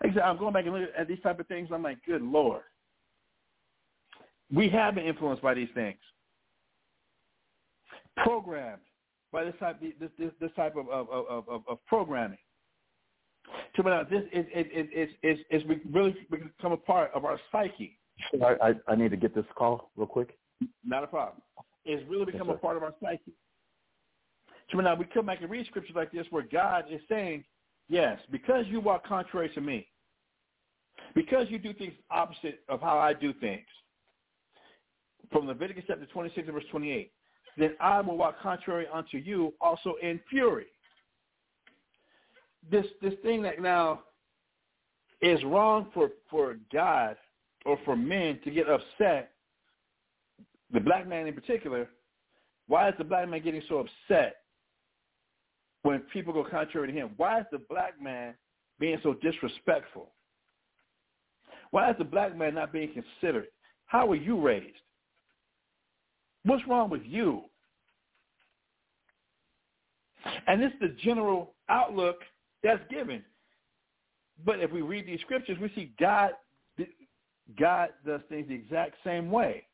Speaker 9: I said, I'm going back and looking at these type of things. I'm like, good lord, we have been influenced by these things, programmed by this type this this, this type of of, of, of, of programming. To now, this is it, it, it's it's it's really become a part of our psyche.
Speaker 1: I, I, I need to get this call real quick.
Speaker 9: Not a problem. It's really become
Speaker 1: Yes,
Speaker 9: a part of our psyche. So now we come back and read scriptures like this where God is saying, yes, because you walk contrary to me, because you do things opposite of how I do things, from Leviticus chapter 26 and verse 28, then I will walk contrary unto you also in fury. This this thing that now is wrong for, for God or for men to get upset, the black man in particular, why is the black man getting so upset when people go contrary to him? Why is the black man being so disrespectful? Why is the black man not being considerate? How were you raised? What's wrong with you? And this is the general outlook that's given. but if we read these scriptures, we see God God does things the exact same way.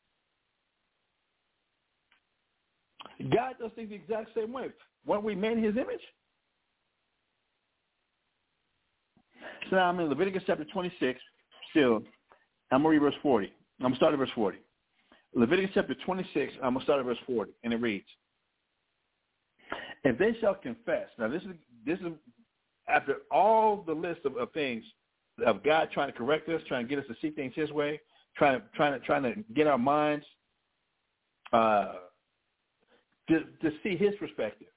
Speaker 9: God does things the exact same way. Weren't we made in his image? So now I'm in Leviticus chapter 26 still. I'm going to read verse 40. I'm going to start at verse 40. Leviticus chapter 26, I'm going to start at verse 40, and it reads, If they shall confess, now this is, this is after all the list of, of things of God trying to correct us, trying to get us to see things his way, trying to, trying to, trying to get our minds uh, to, to see his perspective.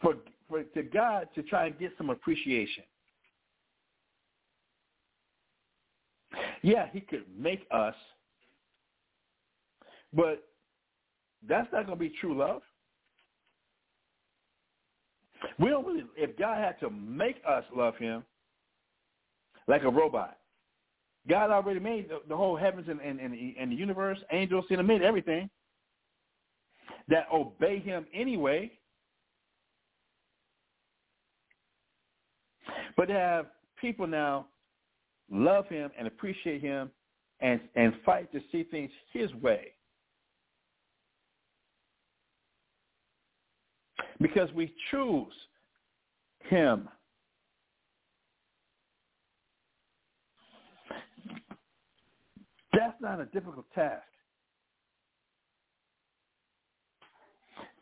Speaker 9: For, for to God to try and get some appreciation. Yeah, he could make us, but that's not going to be true love. We don't really, if God had to make us love him like a robot, God already made the, the whole heavens and, and, and, and the universe, angels, sin, and made everything that obey him anyway. But to have people now love him and appreciate him and, and fight to see things his way. Because we choose him. That's not a difficult task.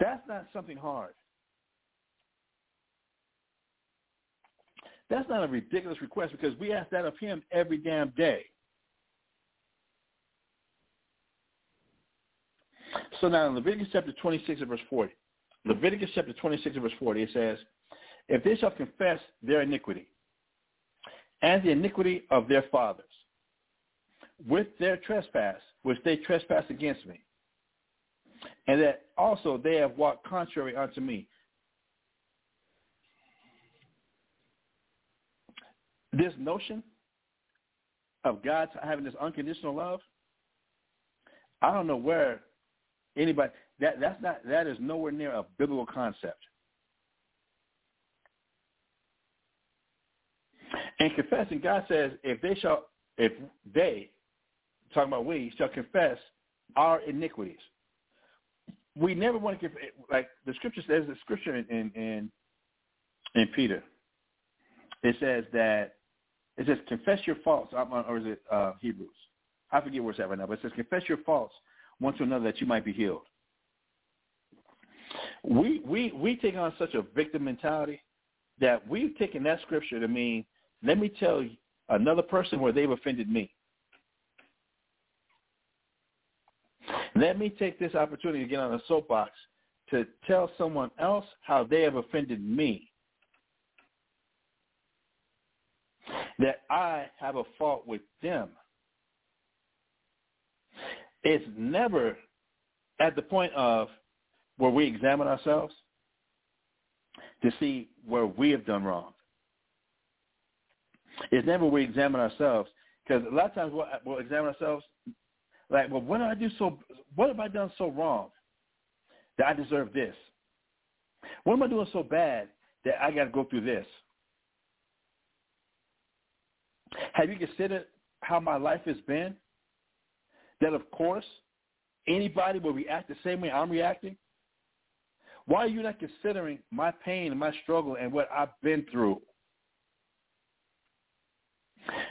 Speaker 9: That's not something hard. That's not a ridiculous request because we ask that of him every damn day. So now in Leviticus chapter 26 and verse 40, Leviticus chapter 26 verse 40, it says, If they shall confess their iniquity and the iniquity of their fathers with their trespass, which they trespass against me, and that also they have walked contrary unto me. This notion of God having this unconditional love, I don't know where anybody that that's not that is nowhere near a biblical concept. And confessing, God says, if they shall, if they, talking about we, shall confess our iniquities we never want to give like the scripture says the scripture in in in, in Peter. It says that it says confess your faults, or is it uh, Hebrews? I forget where it's at right now, but it says confess your faults one to another that you might be healed. We we we take on such a victim mentality that we've taken that scripture to mean let me tell another person where they've offended me. Let me take this opportunity to get on a soapbox to tell someone else how they have offended me. That I have a fault with them. It's never at the point of where we examine ourselves to see where we have done wrong. It's never we examine ourselves because a lot of times we'll, we'll examine ourselves like, well, what did I do so? What have I done so wrong that I deserve this? What am I doing so bad that I got to go through this? Have you considered how my life has been? That of course anybody will react the same way I'm reacting. Why are you not considering my pain and my struggle and what I've been through?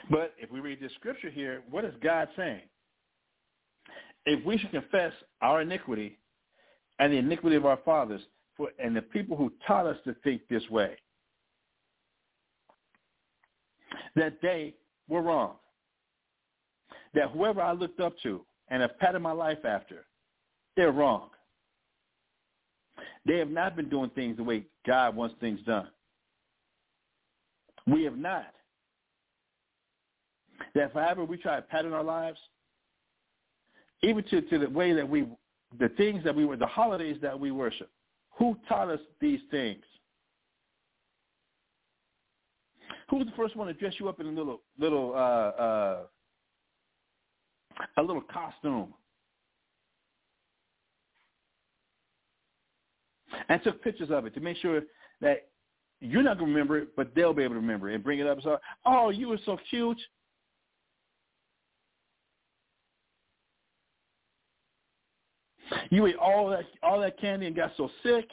Speaker 9: But if we read this scripture here, what is God saying? if we should confess our iniquity and the iniquity of our fathers for, and the people who taught us to think this way, that they were wrong. That whoever I looked up to and have patterned my life after, they're wrong. They have not been doing things the way God wants things done. We have not. That however we try to pattern our lives, even to, to the way that we, the things that we were, the holidays that we worship. Who taught us these things? Who was the first one to dress you up in a little, little, uh, uh, a little costume? And took pictures of it to make sure that you're not gonna remember it, but they'll be able to remember it and bring it up. So, oh, you were so cute. You ate all that all that candy and got so sick.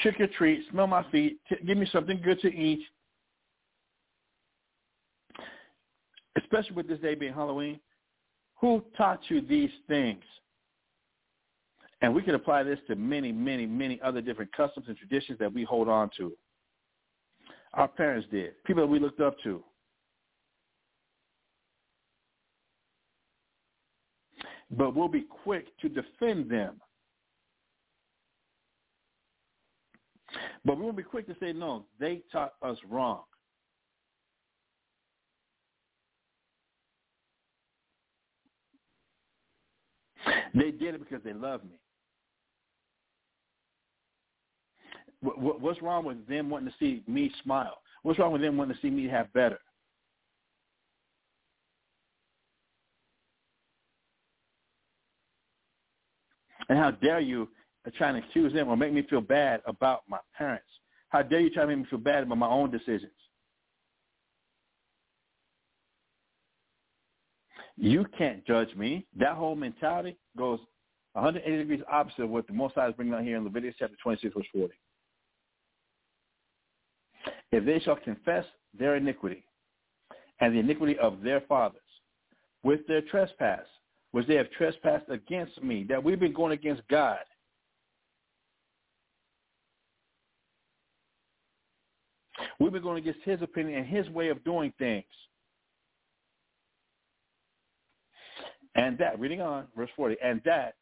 Speaker 9: Trick or treat, smell my feet, t- give me something good to eat. Especially with this day being Halloween, who taught you these things? And we can apply this to many, many, many other different customs and traditions that we hold on to. Our parents did, people that we looked up to. But we'll be quick to defend them. But we won't be quick to say, no, they taught us wrong. They did it because they love me. What's wrong with them wanting to see me smile? What's wrong with them wanting to see me have better? And how dare you try to accuse them or make me feel bad about my parents? How dare you try to make me feel bad about my own decisions? You can't judge me. That whole mentality goes 180 degrees opposite of what the Most High is bringing out here in Leviticus chapter 26, verse 40. If they shall confess their iniquity and the iniquity of their fathers with their trespass, which they have trespassed against me, that we've been going against God. We've been going against his opinion and his way of doing things. And that, reading on, verse 40, and that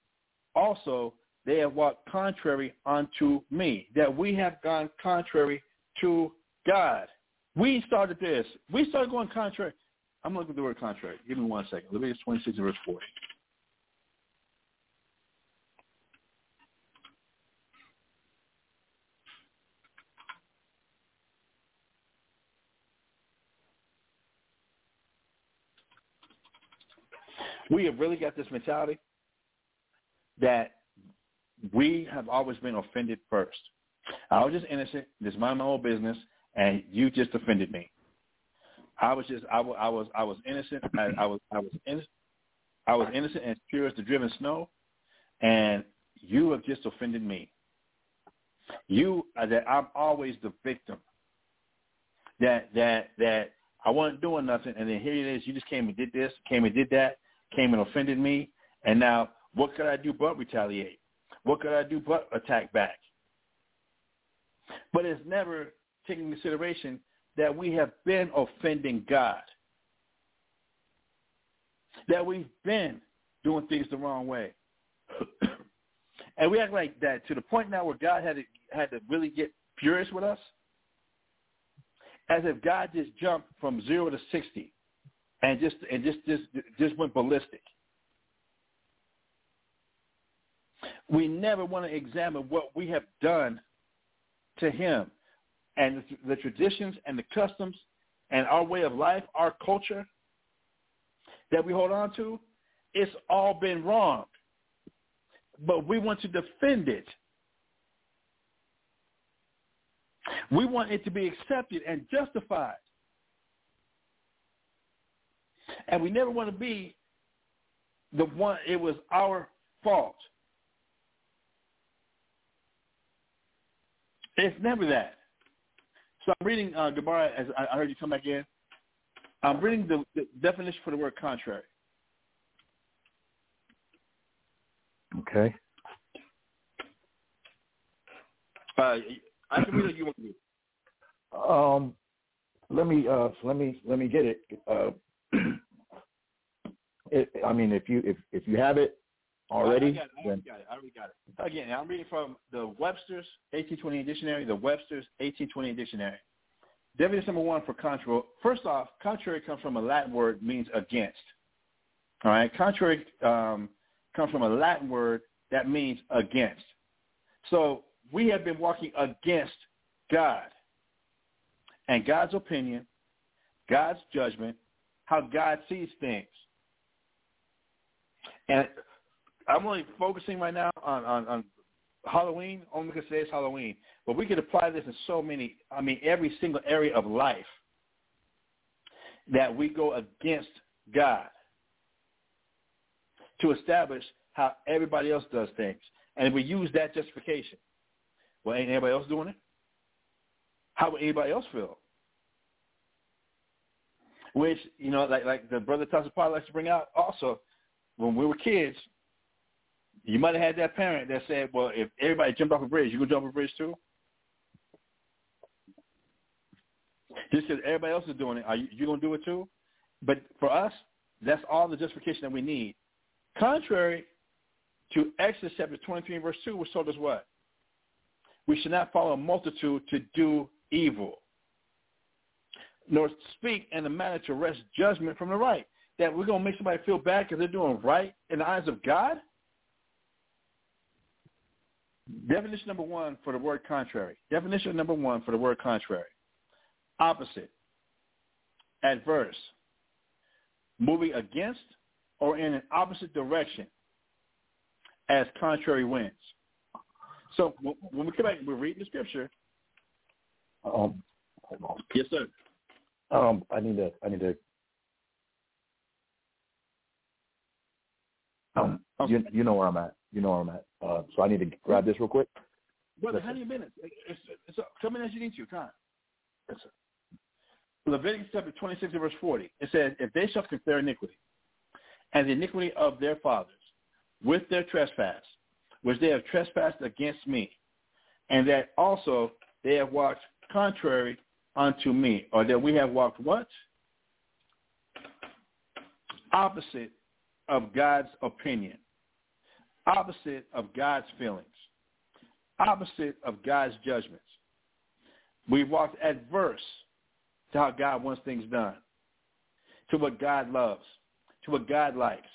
Speaker 9: also they have walked contrary unto me, that we have gone contrary to God. We started this. We started going contrary. I'm looking at the word contrary. Give me one second. Leviticus 26 and verse 40. We have really got this mentality that we have always been offended first. I was just innocent, just mind my own business, and you just offended me. I was just I I was I was innocent. I, I was I was innocent. I was innocent and pure as the driven snow, and you have just offended me. You uh, that I'm always the victim. That that that I wasn't doing nothing, and then here it is. You just came and did this, came and did that, came and offended me, and now what could I do but retaliate? What could I do but attack back? But it's never taking consideration that we have been offending God. That we've been doing things the wrong way. and we act like that to the point now where God had to, had to really get furious with us. As if God just jumped from zero to 60 and just, and just, just, just went ballistic. We never want to examine what we have done to him and the traditions and the customs and our way of life, our culture that we hold on to, it's all been wrong. But we want to defend it. We want it to be accepted and justified. And we never want to be the one, it was our fault. It's never that. So I'm reading uh, Gemara as I, heard you come back in. I'm reading the, the definition for the word contrary.
Speaker 1: Okay.
Speaker 9: Uh, I can read it. You want
Speaker 1: to Um, let me uh, let me let me get it. Uh, it. I mean, if you if if you have it, already?
Speaker 9: I, got it. I already got it. I already got it. Again, I'm reading from the Webster's 1820 dictionary, the Webster's 1820 dictionary. Definition number one for contrary. First off, contrary comes from a Latin word means against. All right, contrary um, comes from a Latin word that means against. So we have been walking against God and God's opinion, God's judgment, how God sees things. And I'm only focusing right now on, on, on Halloween only because today is Halloween. But we could apply this in so many, I mean, every single area of life that we go against God to establish how everybody else does things. And we use that justification. Well, ain't anybody else doing it? How would anybody else feel? Which, you know, like like the brother Tasapar likes to bring out also, when we were kids, you might have had that parent that said, well, if everybody jumped off a bridge, you going to jump off a bridge too? Just because everybody else is doing it, are you, you going to do it too? But for us, that's all the justification that we need. Contrary to Exodus chapter 23 verse 2, which told us what? We should not follow a multitude to do evil, nor speak in a manner to wrest judgment from the right. That we're going to make somebody feel bad because they're doing right in the eyes of God? Definition number one for the word contrary. Definition number one for the word contrary. Opposite. Adverse. Moving against or in an opposite direction as contrary winds. So when we come back, we're reading the scripture.
Speaker 1: Um,
Speaker 9: yes, sir.
Speaker 1: Um, I need to. I need to. Um, you you know where I'm at. You know where I'm at. Uh, so I need to grab this real quick.
Speaker 9: Brother, how do you been? It's, it's, come in as you need to. Time. Yes. Leviticus chapter 26 verse 40. It says, if they shall confess their iniquity and the iniquity of their fathers with their trespass, which they have trespassed against me, and that also they have walked contrary unto me, or that we have walked what? Opposite of God's opinion, opposite of God's feelings, opposite of God's judgments. We've walked adverse to how God wants things done, to what God loves, to what God likes.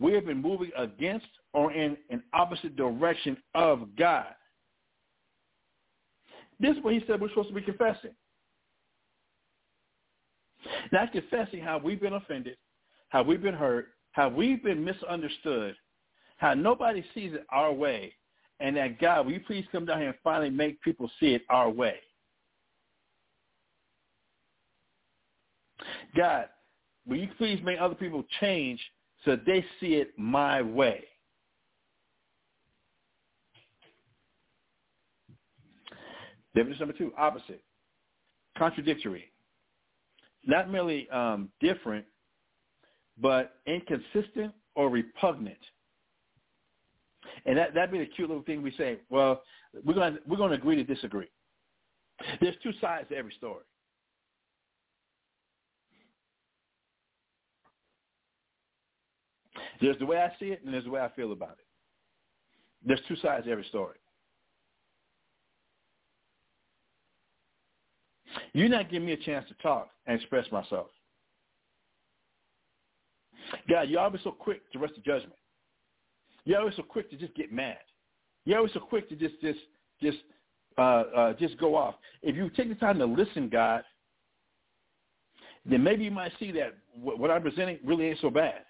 Speaker 9: We have been moving against or in an opposite direction of God. This is what he said we're supposed to be confessing. Not confessing how we've been offended, how we've been hurt, how we've been misunderstood, how nobody sees it our way, and that God, will you please come down here and finally make people see it our way? God, will you please make other people change so they see it my way? Definition number two, opposite. Contradictory. Not merely um, different, but inconsistent or repugnant. And that that'd be the cute little thing we say. Well, we're going we're going to agree to disagree. There's two sides to every story. There's the way I see it, and there's the way I feel about it. There's two sides to every story. You're not giving me a chance to talk and express myself. God, you're always so quick to rest the judgment. You're always so quick to just get mad. You're always so quick to just just just uh, uh, just go off. If you take the time to listen, God, then maybe you might see that what I'm presenting really ain't so bad.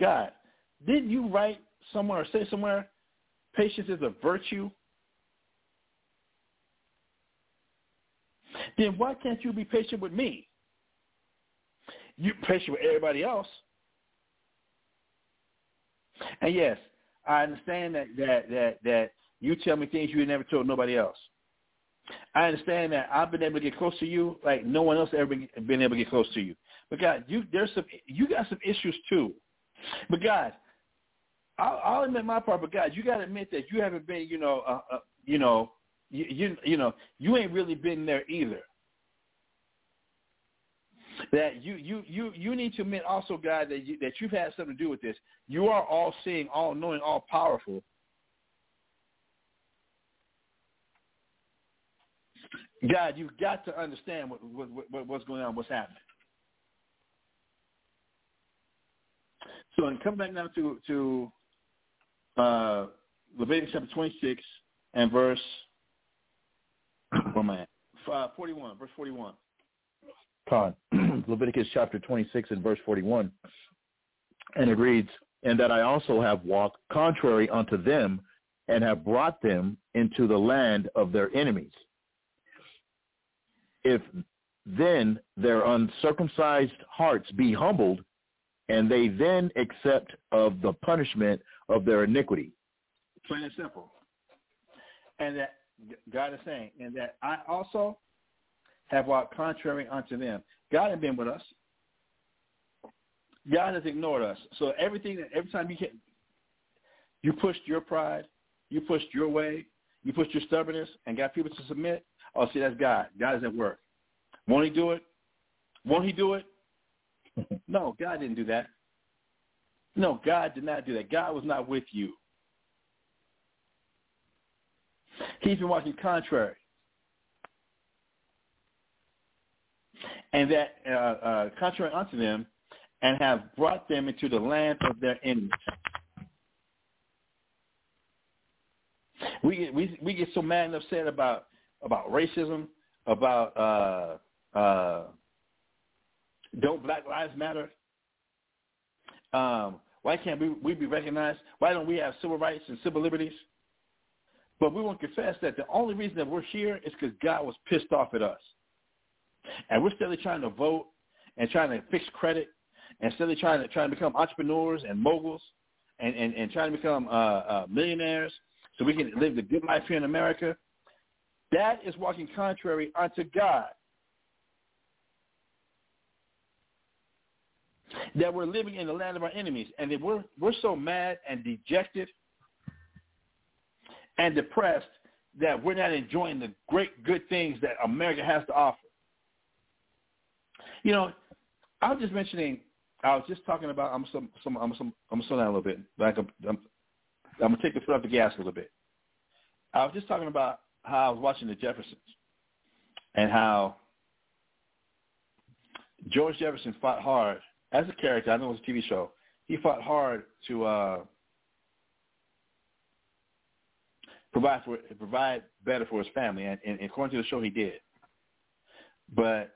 Speaker 9: God, didn't you write somewhere or say somewhere, patience is a virtue? Then why can't you be patient with me? You're patient with everybody else. And yes, I understand that that that that you tell me things you never told nobody else. I understand that I've been able to get close to you like no one else ever been able to get close to you. But God, you there's some you got some issues too. But God, I'll, I'll admit my part. But God, you got to admit that you haven't been, you know, uh, uh, you know, you, you you know, you ain't really been there either. That you you you you need to admit also, God, that you, that you've had something to do with this. You are all seeing, all knowing, all powerful. God, you've got to understand what, what, what, what's going on, what's happening. So, and come back now to to uh, Leviticus chapter 26 and verse, where am I at? Uh, 41, verse 41.
Speaker 1: Leviticus chapter 26 and verse 41. And it reads, And that I also have walked contrary unto them and have brought them into the land of their enemies. If then their uncircumcised hearts be humbled, and they then accept of the punishment of their iniquity.
Speaker 9: Plain and simple. And that God is saying, and that I also have walked contrary unto them. God has been with us. God has ignored us. So everything, every time you get, you pushed your pride, you pushed your way, you pushed your stubbornness, and got people to submit. Oh, see, that's God. God is at work. Won't he do it? Won't he do it? no, God didn't do that. No, God did not do that. God was not with you. He's been walking contrary. And that uh, uh, contrary unto them, and have brought them into the land of their enemies. We get we we get so mad and upset about about racism, about uh, uh, don't Black Lives Matter. Um, why can't we, we be recognized? Why don't we have civil rights and civil liberties? But we won't confess that the only reason that we're here is because God was pissed off at us. And we're still trying to vote and trying to fix credit and still trying to trying to become entrepreneurs and moguls and, and, and trying to become uh, uh, millionaires so we can live the good life here in America. That is walking contrary unto God. That we're living in the land of our enemies, and that we're we're so mad and dejected and depressed that we're not enjoying the great good things that America has to offer. You know, I was just mentioning. I was just talking about. I'm some. some I'm some. I'm slow down a little bit. Like I'm. I'm, I'm gonna take the foot off the gas a little bit. I was just talking about how I was watching the Jeffersons and how George Jefferson fought hard as a character. I know it was a TV show. He fought hard to uh, provide for provide better for his family, and, and according to the show, he did. But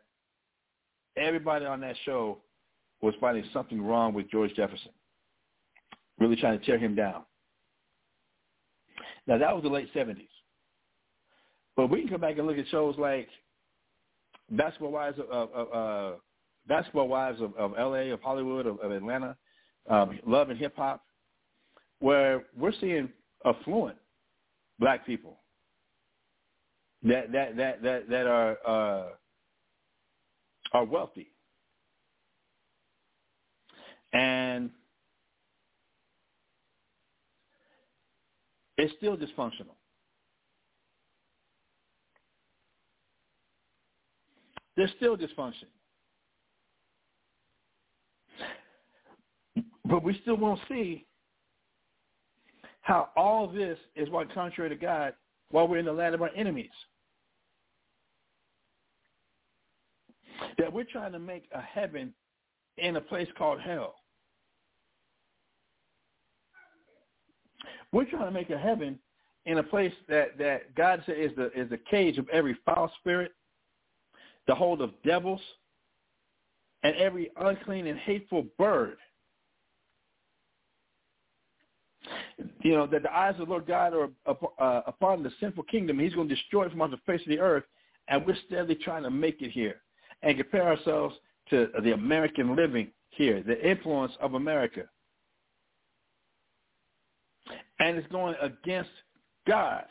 Speaker 9: everybody on that show was finding something wrong with George Jefferson, really trying to tear him down. Now that was the late seventies, but we can come back and look at shows like Basketball Wives of, of uh, Basketball Wives of, of L.A., of Hollywood, of, of Atlanta, um, Love and Hip Hop, where we're seeing affluent black people that that that that that are uh, are wealthy, and it's still dysfunctional. There's still dysfunction. But we still won't see how all this is what contrary to God while we're in the land of our enemies. That we're trying to make a heaven in a place called hell. We're trying to make a heaven in a place that, that God said is the is the cage of every foul spirit, the hold of devils, and every unclean and hateful bird you know, that the eyes of the Lord God are uh, upon the sinful kingdom. He's going to destroy it from off the face of the earth, and we're steadily trying to make it here and compare ourselves to the American living here, the influence of America. And it's going against God.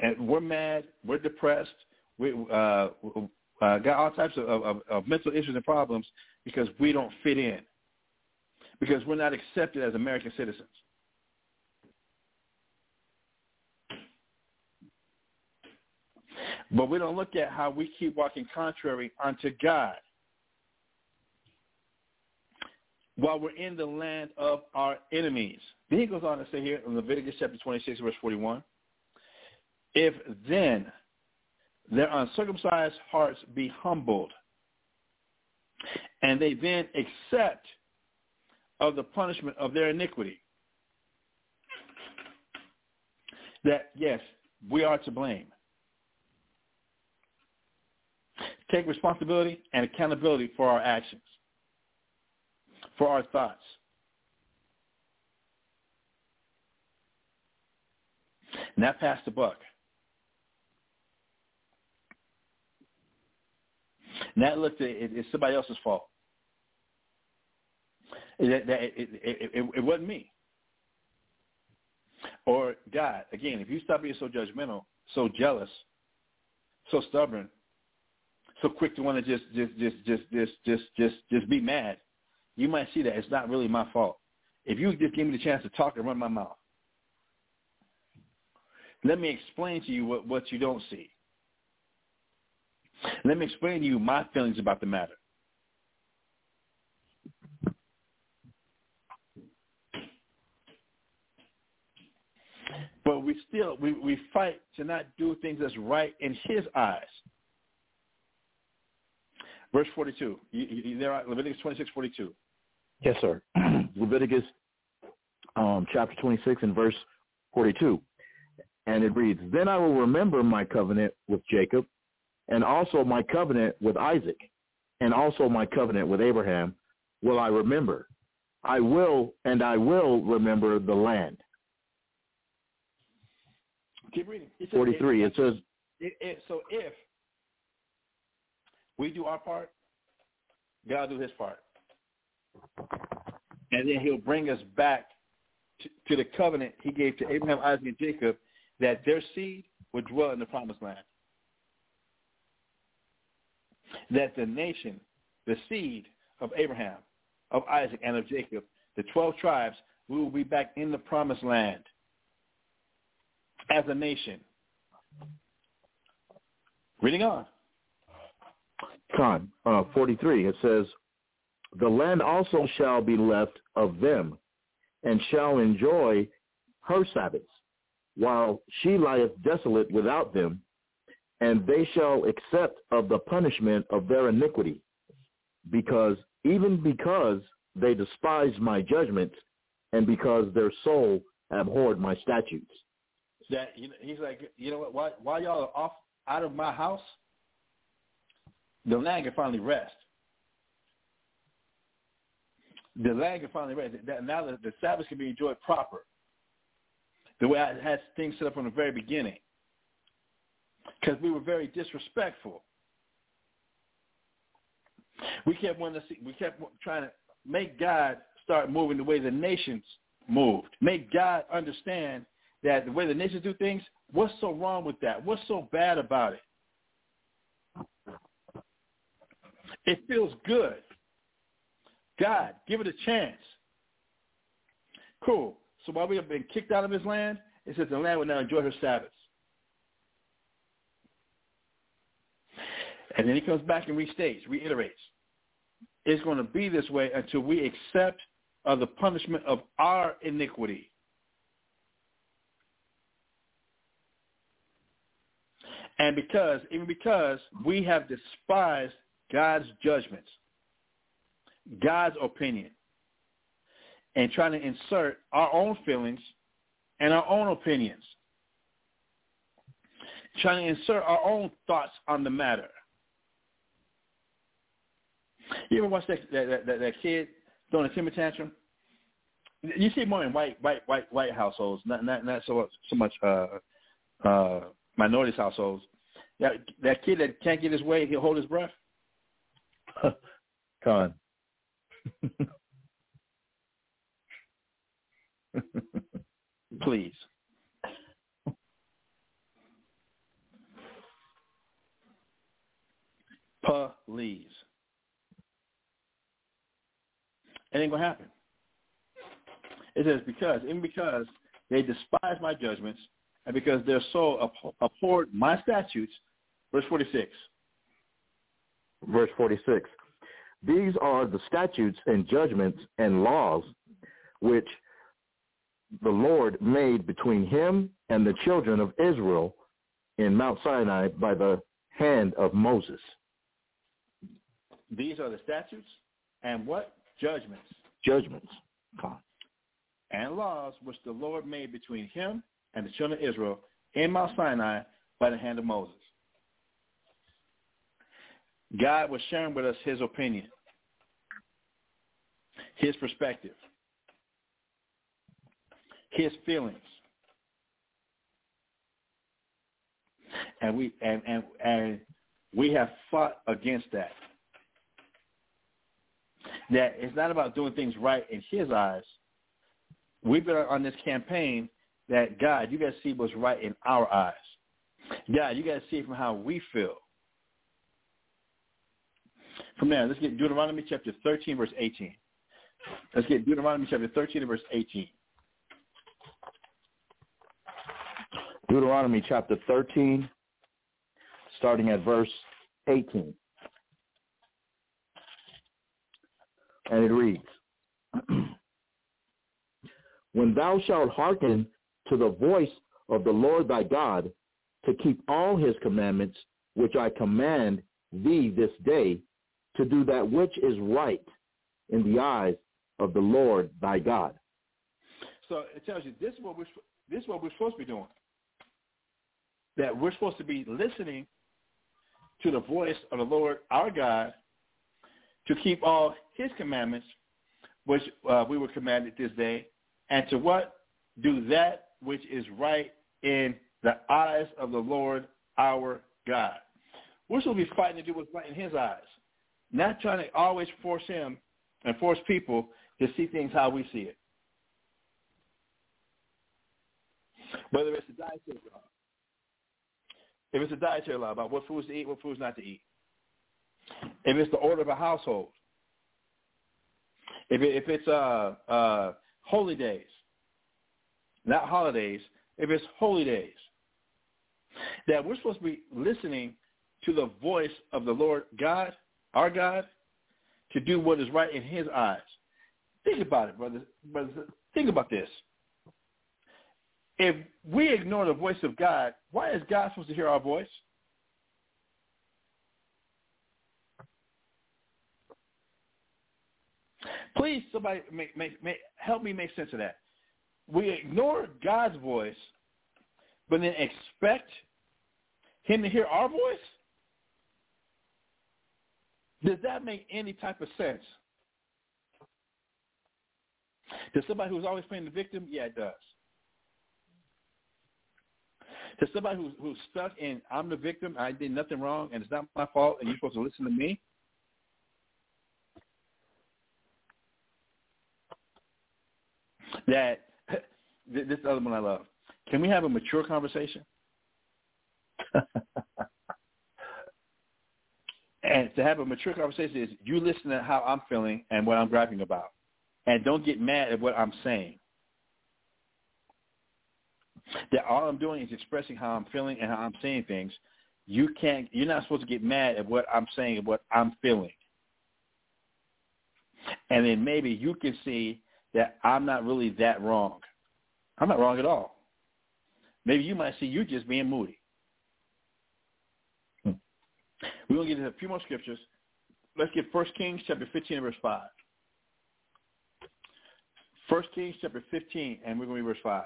Speaker 9: And we're mad, we're depressed, we uh, uh, got all types of, of, of mental issues and problems because we don't fit in because we're not accepted as American citizens. But we don't look at how we keep walking contrary unto God while we're in the land of our enemies. Then he goes on to say here in Leviticus chapter 26, verse 41, if then their uncircumcised hearts be humbled, and they then accept of the punishment of their iniquity. That, yes, we are to blame. Take responsibility and accountability for our actions, for our thoughts. That passed the buck. That looked at it, it's somebody else's fault. It, it, it, it wasn't me. Or God, again, if you stop being so judgmental, so jealous, so stubborn, so quick to want to just just just just just just just just be mad, you might see that it's not really my fault. If you just give me the chance to talk and run my mouth, let me explain to you what, what you don't see. Let me explain to you my feelings about the matter. But we still we, we fight to not do things that's right in his eyes. Verse 42. You, you there, Leviticus 26, 42.
Speaker 1: Yes, sir. Leviticus um, chapter 26 and verse 42. And it reads, Then I will remember my covenant with Jacob, and also my covenant with Isaac, and also my covenant with Abraham will I remember. I will, and I will remember the land.
Speaker 9: Keep reading. It says,
Speaker 1: 43, it says,
Speaker 9: it, it, so if we do our part, God do his part. And then he'll bring us back to, to the covenant he gave to Abraham, Isaac, and Jacob that their seed would dwell in the promised land. That the nation, the seed of Abraham, of Isaac, and of Jacob, the 12 tribes, we will be back in the promised land as a nation. Reading on.
Speaker 1: Con, uh, 43, it says, The land also shall be left of them, and shall enjoy her Sabbaths, while she lieth desolate without them, and they shall accept of the punishment of their iniquity, because even because they despise my judgments, and because their soul abhorred my statutes.
Speaker 9: That you know, he's like, you know what? While, while y'all are off out of my house, the land can finally rest. The land can finally rest. That, now the, the Sabbath can be enjoyed proper the way I had things set up from the very beginning. Because we were very disrespectful. We kept wanting to see, we kept trying to make God start moving the way the nations moved. Make God understand that the way the nations do things, what's so wrong with that? What's so bad about it? It feels good. God, give it a chance. Cool. So while we have been kicked out of his land, it says the land will now enjoy her Sabbaths. And then he comes back and restates, reiterates. It's going to be this way until we accept of the punishment of our iniquity. And because, even because we have despised God's judgments, God's opinion, and trying to insert our own feelings and our own opinions, trying to insert our own thoughts on the matter. You ever watch that that, that, that kid throwing a temper tantrum? You see more in white white white white households, not not not so so much uh uh minorities households. That that kid that can't get his way, he'll hold his breath.
Speaker 1: Con.
Speaker 9: Please. Please. It ain't gonna happen. It says because, even because they despise my judgments, and because their soul abhorred my statutes. Verse forty-six.
Speaker 1: Verse forty-six. These are the statutes and judgments and laws which the Lord made between him and the children of Israel in Mount Sinai by the hand of Moses.
Speaker 9: These are the statutes and what? Judgments.
Speaker 1: Judgments.
Speaker 9: And laws which the Lord made between him and the children of Israel in Mount Sinai by the hand of Moses. God was sharing with us his opinion, his perspective, his feelings. And we and, and and we have fought against that. That it's not about doing things right in his eyes. We've been on this campaign that God, you guys see what's right in our eyes. God, you guys see it from how we feel. From there, let's get Deuteronomy chapter 13, verse 18. Let's get Deuteronomy chapter 13 verse 18.
Speaker 1: Deuteronomy chapter 13, starting at verse 18. And it reads, When thou shalt hearken to the voice of the Lord thy God, to keep all his commandments, which I command thee this day, to do that which is right in the eyes of the Lord thy God.
Speaker 9: So it tells you this is what we're this is what we're supposed to be doing. That we're supposed to be listening to the voice of the Lord our God to keep all his commandments, which uh, we were commanded this day, and to what? Do that which is right in the eyes of the Lord our God. We're supposed to be fighting to do what's right in his eyes, not trying to always force him and force people to see things how we see it. Whether it's a dietary law, if it's a dietary law about what foods to eat, what foods not to eat, if it's the order of a household, if it, if it's uh, uh, holy days, not holidays, if it's holy days, that we're supposed to be listening to the voice of the Lord God, our God, to do what is right in his eyes. Think about it, brothers. brothers. Think about this. If we ignore the voice of God, why is God supposed to hear our voice? Please, somebody make, make, make, help me make sense of that. We ignore God's voice, but then expect him to hear our voice? Does that make any type of sense? To somebody who's always playing the victim, yeah, it does. To somebody who's, who's stuck in, I'm the victim, I did nothing wrong, and it's not my fault, and you're supposed to listen to me, that this other one I love. Can we have a mature conversation? and to have a mature conversation is you listen to how I'm feeling and what I'm griping about. And don't get mad at what I'm saying. That all I'm doing is expressing how I'm feeling and how I'm saying things. You can't you're not supposed to get mad at what I'm saying and what I'm feeling. And then maybe you can see that I'm not really that wrong. I'm not wrong at all. Maybe you might see you just being moody. We're going to get into a few more scriptures. Let's get 1 Kings chapter 15 and verse 5. 1 Kings chapter 15, and we're going to read verse 5.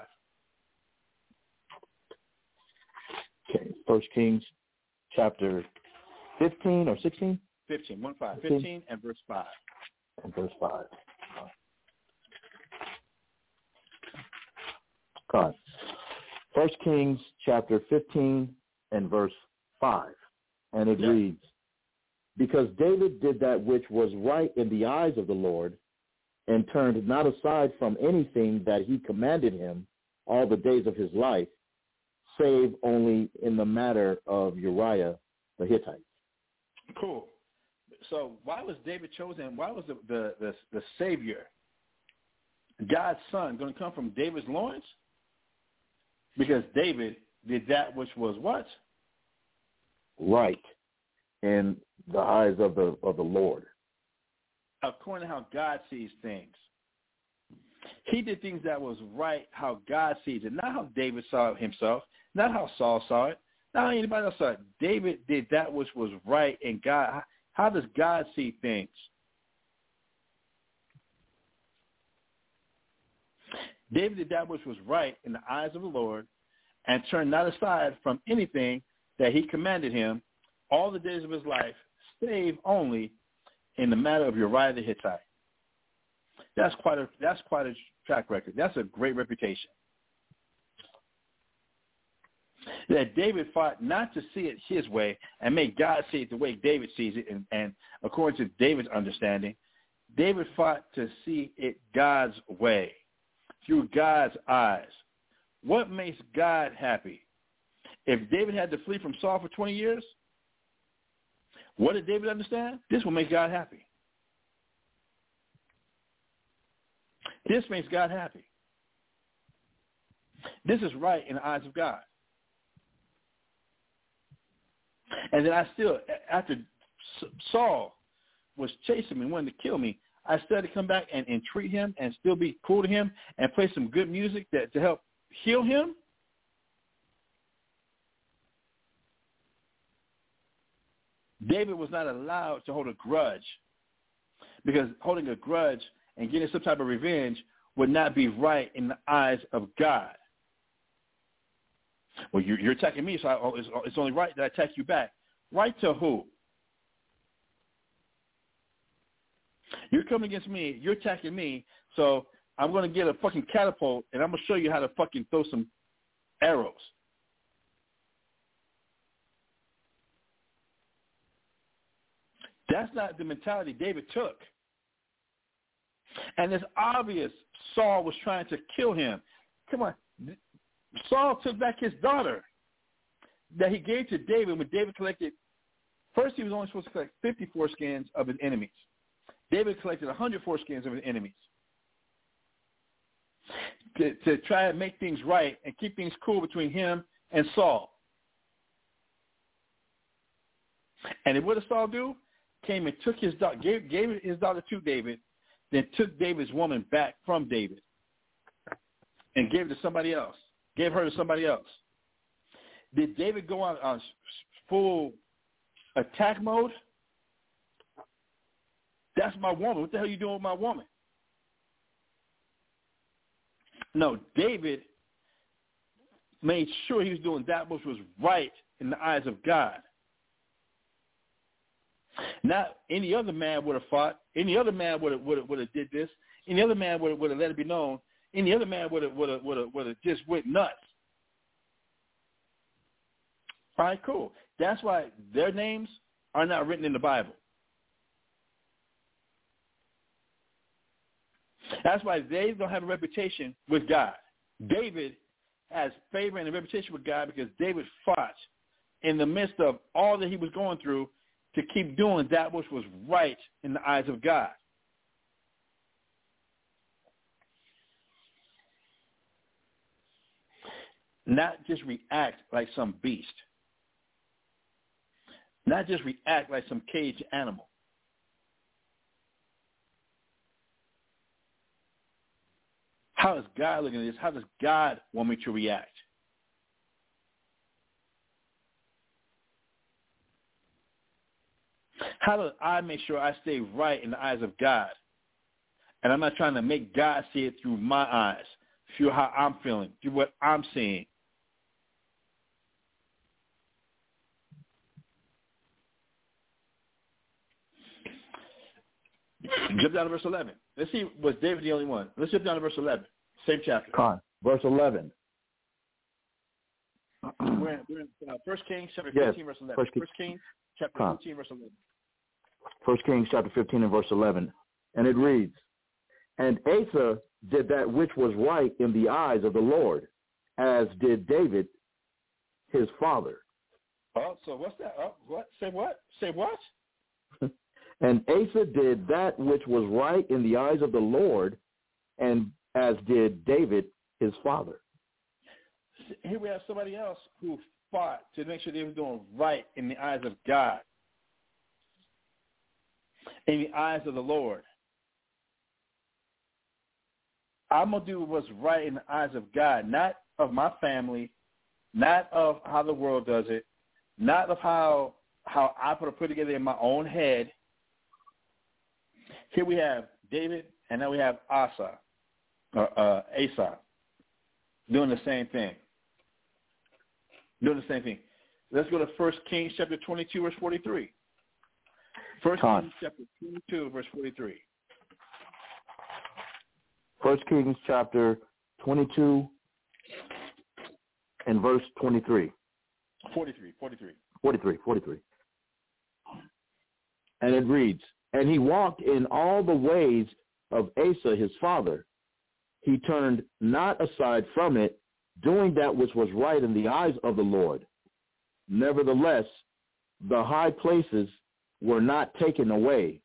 Speaker 1: Okay, 1 Kings chapter 15 or 16?
Speaker 9: 15, 1 5. 15, 15 and verse 5.
Speaker 1: And verse 5. God. First Kings chapter 15 and verse 5. And it yeah. reads, Because David did that which was right in the eyes of the Lord and turned not aside from anything that he commanded him all the days of his life, save only in the matter of Uriah the Hittite.
Speaker 9: Cool. So why was David chosen? Why was the, the, the, the Savior, God's son, going to come from David's loins? Because David did that which was what?
Speaker 1: Right in the eyes of the of the Lord.
Speaker 9: According to how God sees things. He did things that was right how God sees it, not how David saw it himself, not how Saul saw it, not how anybody else saw it. David did that which was right in God. How does God see things? David did that which was right in the eyes of the Lord and turned not aside from anything that he commanded him all the days of his life, save only in the matter of Uriah the Hittite. That's quite a that's quite a track record. That's a great reputation. That David fought not to see it his way and make God see it the way David sees it, and, and according to David's understanding, David fought to see it God's way, through God's eyes. What makes God happy? If David had to flee from Saul for 20 years, what did David understand? This will make God happy. This makes God happy. This is right in the eyes of God. And then I still, after Saul was chasing me, wanted to kill me, I had to come back and entreat him and still be cool to him and play some good music that to help heal him. David was not allowed to hold a grudge because holding a grudge and getting some type of revenge would not be right in the eyes of God. Well, you're, attacking me, so oh, it's, it's only right that I attack you back. Right to who? You're coming against me. You're attacking me. So I'm going to get a fucking catapult, and I'm going to show you how to fucking throw some arrows. That's not the mentality David took. And it's obvious Saul was trying to kill him. Come on. Saul took back his daughter that he gave to David when David collected. First, he was only supposed to collect 54 skins of his enemies. David collected 104 skins of his enemies to, to try and make things right and keep things cool between him and Saul. And what did Saul do? Came and took his daughter, gave, gave his daughter to David, then took David's woman back from David and gave it to somebody else. Gave her to somebody else. Did David go on, on full attack mode? That's my woman. What the hell are you doing with my woman? No, David made sure he was doing that which was right in the eyes of God. Not any other man would have fought. Any other man would have would have, would have did this. Any other man would have, would have let it be known. Any other man would have would have would have, would have just went nuts. All right, cool. That's why their names are not written in the Bible. That's why they don't have a reputation with God. David has favor and a reputation with God because David fought in the midst of all that he was going through to keep doing that which was right in the eyes of God. Not just react like some beast. Not just react like some caged animal. How is God looking at this? How does God want me to react? How do I make sure I stay right in the eyes of God? And I'm not trying to make God see it through my eyes, through how I'm feeling, through what I'm seeing. Jump down to verse 11. Let's see, was David the only one? Let's jump down to verse 11. Same chapter.
Speaker 1: Con, verse 11.
Speaker 9: we're in, we're in uh, 1 Kings chapter
Speaker 1: Yes,
Speaker 9: 15, verse 11.
Speaker 1: First
Speaker 9: 1
Speaker 1: King-
Speaker 9: Kings chapter
Speaker 1: Con.
Speaker 9: 15, verse 11.
Speaker 1: First Kings chapter 15 and verse 11. And it reads, And Asa did that which was right in the eyes of the Lord, as did David his father.
Speaker 9: Oh, so what's that? Oh, what? Say what? Say what?
Speaker 1: And Asa did that which was right in the eyes of the Lord, and as did David his father.
Speaker 9: Here we have somebody else who fought to make sure they were doing right in the eyes of God, in the eyes of the Lord. I'm going to do what's right in the eyes of God, not of my family, not of how the world does it, not of how how I put it put together in my own head. Here we have David, and now we have Asa, or uh, Asa, doing the same thing. Doing the same thing. Let's go to First Kings chapter 22, verse 43. First Kings chapter 22, verse 43.
Speaker 1: First Kings chapter 22 and verse 23.
Speaker 9: 43, 43.
Speaker 1: 43, 43. And it reads, And he walked in all the ways of Asa his father. He turned not aside from it, doing that which was right in the eyes of the Lord. Nevertheless, the high places were not taken away,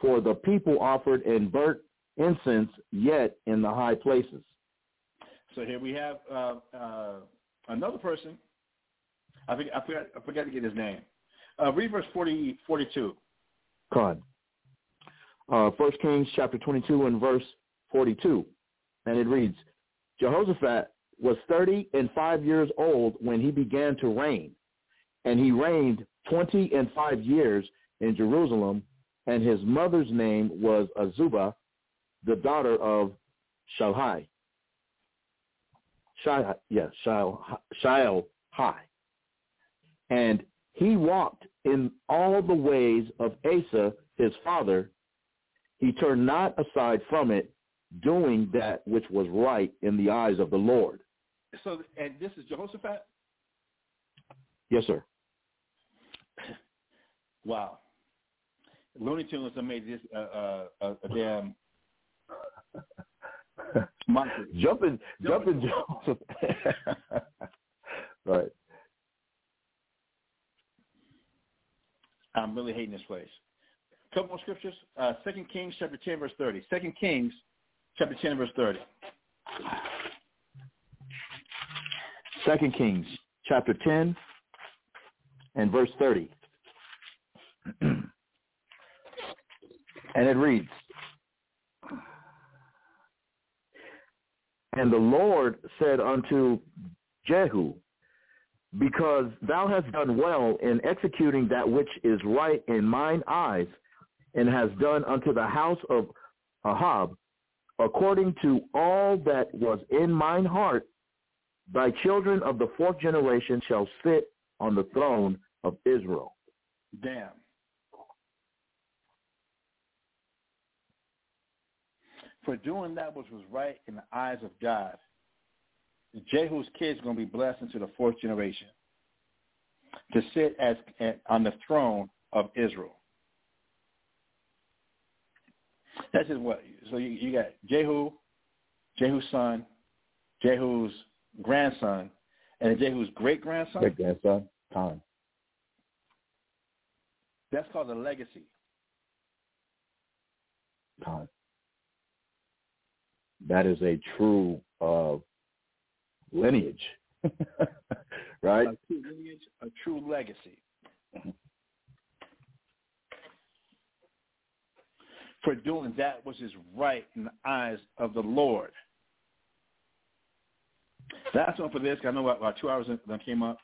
Speaker 1: for the people offered and burnt incense yet in the high places.
Speaker 9: So here we have uh, uh, another person. I, think, I, forgot, I forgot to get his name. Uh, read verse 40, 42.
Speaker 1: Con. Uh, First Kings chapter 22 and verse 42. And it reads, Jehoshaphat was 30 and 5 years old when he began to reign. And he reigned 20 and 5 years in Jerusalem. And his mother's name was Azubah, the daughter of Shalhai. Shai, yeah, Shai. And he walked in all the ways of Asa, his father. He turned not aside from it, doing that which was right in the eyes of the Lord.
Speaker 9: So, and this is Jehoshaphat?
Speaker 1: Yes, sir.
Speaker 9: Wow. Looney Tunes have made this uh, uh, a, a damn monster.
Speaker 1: jumping, jumping, Joseph. right.
Speaker 9: I'm really hating this place. A couple more scriptures. Uh, Second Kings chapter 10, verse 30. Second Kings chapter 10, verse 30.
Speaker 1: Second Kings chapter 10 and verse 30. and it reads, And the Lord said unto Jehu, Because thou hast done well in executing that which is right in mine eyes, and hast done unto the house of Ahab, according to all that was in mine heart, thy children of the fourth generation shall sit on the throne of Israel.
Speaker 9: Damn. For doing that which was right in the eyes of God, Jehu's kids are going to be blessed into the fourth generation to sit as on the throne of Israel. That's just what. So you, you got Jehu, Jehu's son, Jehu's grandson, and Jehu's great grandson.
Speaker 1: Great grandson, Tom.
Speaker 9: That's called a legacy.
Speaker 1: Tom. That is a true uh, lineage, right?
Speaker 9: A true lineage, a true legacy. For doing that which is right in the eyes of the Lord. That's one for this. I know about two hours that came up.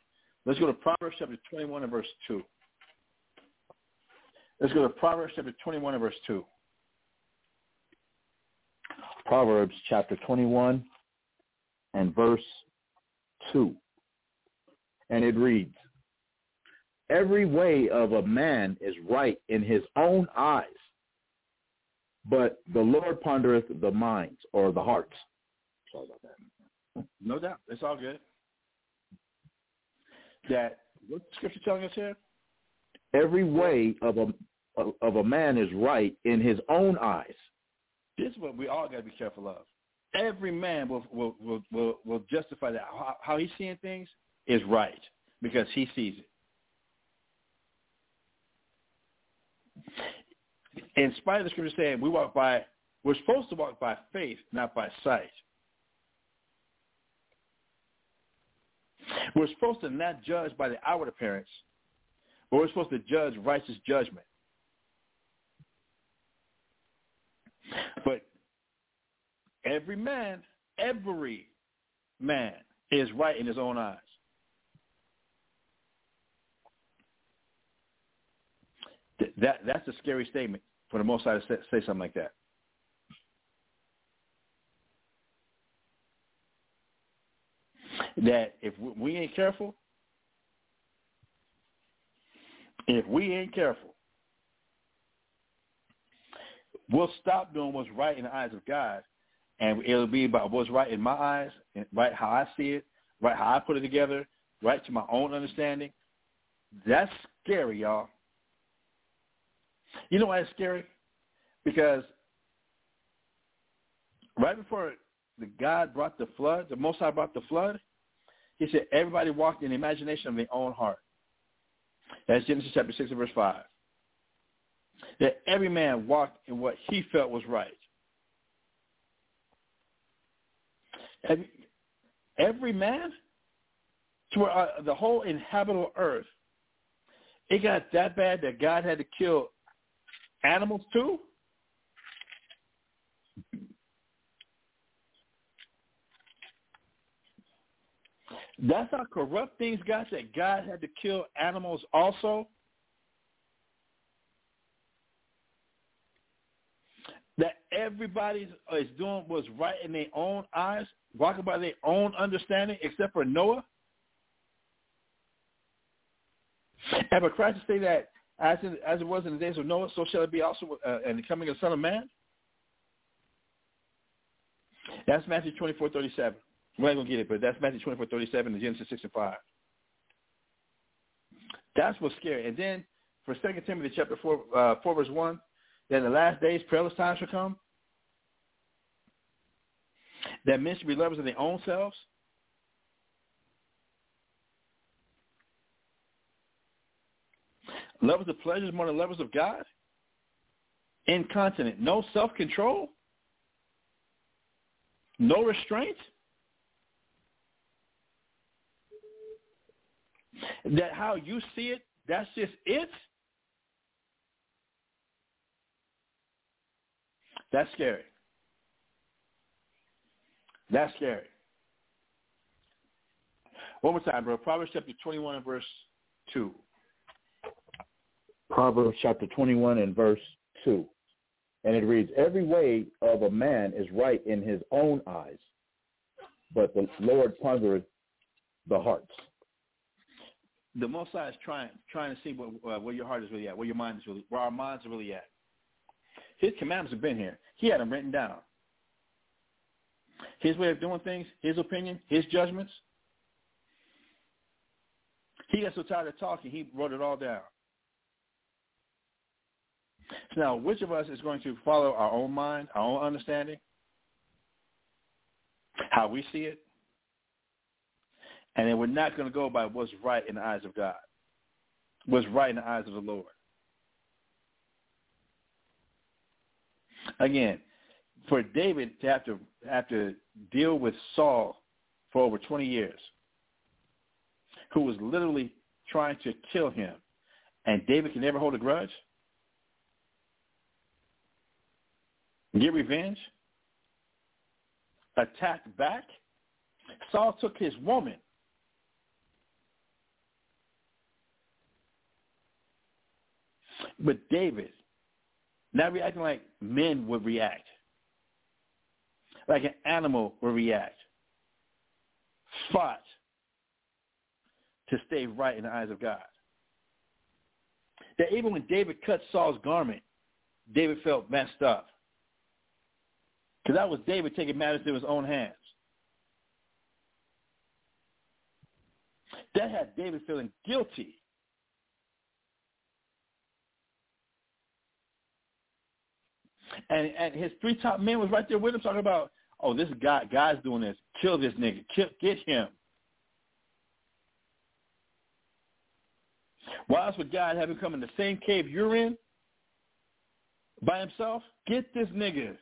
Speaker 9: Let's go to Proverbs chapter 21 and verse 2. Let's go to Proverbs chapter 21 and verse 2.
Speaker 1: Proverbs chapter 21 and verse 2. And it reads, Every way of a man is right in his own eyes, but the Lord pondereth the minds or the hearts. Sorry about that.
Speaker 9: No doubt. It's all good. That, what's the scripture telling us here?
Speaker 1: Every way of a of a man is right in his own eyes.
Speaker 9: This is what we all got to be careful of. Every man will will will will, will justify that how, how he's seeing things is right because he sees it. In spite of the scripture saying we walk by, we're supposed to walk by faith, not by sight. We're supposed to not judge by the outward appearance, but we're supposed to judge righteous judgment. But every man, every man is right in his own eyes. That that's a scary statement for the Most High to say, say something like that. That if we ain't careful, if we ain't careful, We'll stop doing what's right in the eyes of God, and it'll be about what's right in my eyes, and right how I see it, right how I put it together, right to my own understanding. That's scary, y'all. You know why it's scary? Because right before the God brought the flood, the Most High brought the flood, he said everybody walked in the imagination of their own heart. That's Genesis chapter 6 and verse 5. That every man walked in what he felt was right. Every, every man, to where, uh, the whole inhabitable earth, it got that bad that God had to kill animals too? That's how corrupt things got that God had to kill animals also. That everybody is doing what's right in their own eyes, walking by their own understanding, except for Noah. And for Christ to say that as, in, as it was in the days of Noah, so shall it be also uh, in the coming of the Son of Man. That's Matthew twenty four thirty seven. We're not going to get it, but that's Matthew twenty four thirty seven and Genesis 6 and 5. That's what's scary. And then for Second Timothy chapter 4, uh, 4 verse 1, that the last days perilous times shall come, that men should be lovers of their own selves, lovers of pleasures more than lovers of God, incontinent, no self-control, no restraint. That how you see it, that's just it. That's scary. That's scary. One more time, bro. Proverbs chapter 21 and verse 2.
Speaker 1: Proverbs chapter 21 and verse 2. And it reads, Every way of a man is right in his own eyes, but the Lord pondereth the hearts.
Speaker 9: The Most High is trying trying to see what, uh, where your heart is really at, where your mind is really, where our minds are really at. His commandments have been here. He had them written down. His way of doing things, his opinion, his judgments. He got so tired of talking, he wrote it all down. So now, which of us is going to follow our own mind, our own understanding, how we see it? And then we're not going to go by what's right in the eyes of God, what's right in the eyes of the Lord. Again, for David to have to have to deal with Saul for over 20 years, who was literally trying to kill him, and David can never hold a grudge, get revenge, attack back. Saul took his woman. But David, not reacting like men would react, like an animal would react, fought to stay right in the eyes of God. That even when David cut Saul's garment, David felt messed up. Because that was David taking matters into his own hands. That had David feeling guilty. And and his three top men was right there with him talking about, oh, this guy guy's doing this. Kill this nigga. Kill, get him. Why else would God have him come in the same cave you're in by himself? Get this nigga.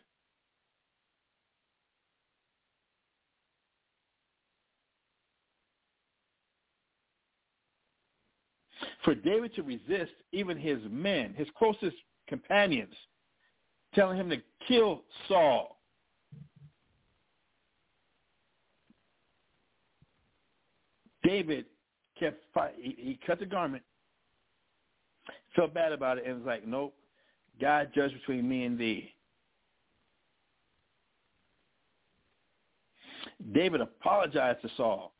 Speaker 9: for David to resist even his men, his closest companions, telling him to kill Saul. David kept fight. He, he cut the garment, felt bad about it, and was like, "Nope, God judged between me and thee." David apologized to Saul.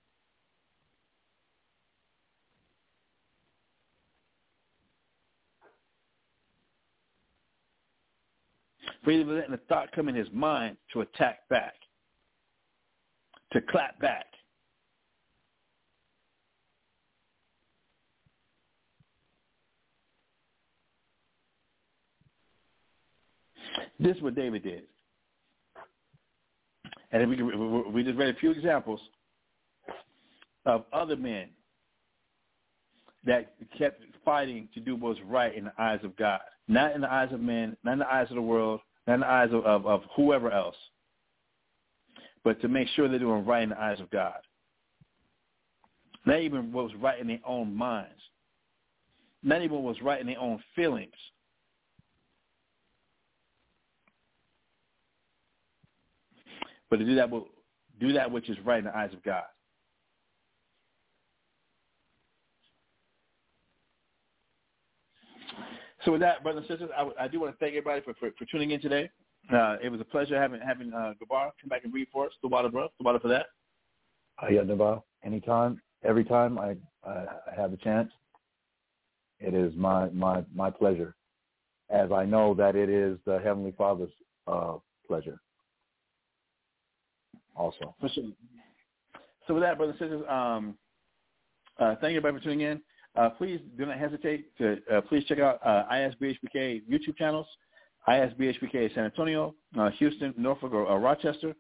Speaker 9: Even letting the thought come in his mind to attack back, to clap back. This is what David did. And we, we just read a few examples of other men that kept fighting to do what was right in the eyes of God, not in the eyes of men, not in the eyes of the world, in the eyes of, of, of whoever else, but to make sure they're doing right in the eyes of God. Not even what was right in their own minds. Not even what was right in their own feelings. But to do that, do that which is right in the eyes of God. So with that, brothers and sisters, I, I do want to thank everybody for, for, for tuning in today. Uh, it was a pleasure having having uh, Gabar come back and read for us. Water, bro. The for that.
Speaker 1: Uh, yeah, Navar. Anytime, every time I, I have a chance, it is my my my pleasure, as I know that it is the Heavenly Father's uh, pleasure. Also.
Speaker 9: For sure. So with that, brothers and sisters, um, uh, thank you everybody for tuning in. Uh, please do not hesitate to uh, please check out uh, ISBHPK YouTube channels, ISBHPK San Antonio, uh, Houston, Norfolk, or, or Rochester.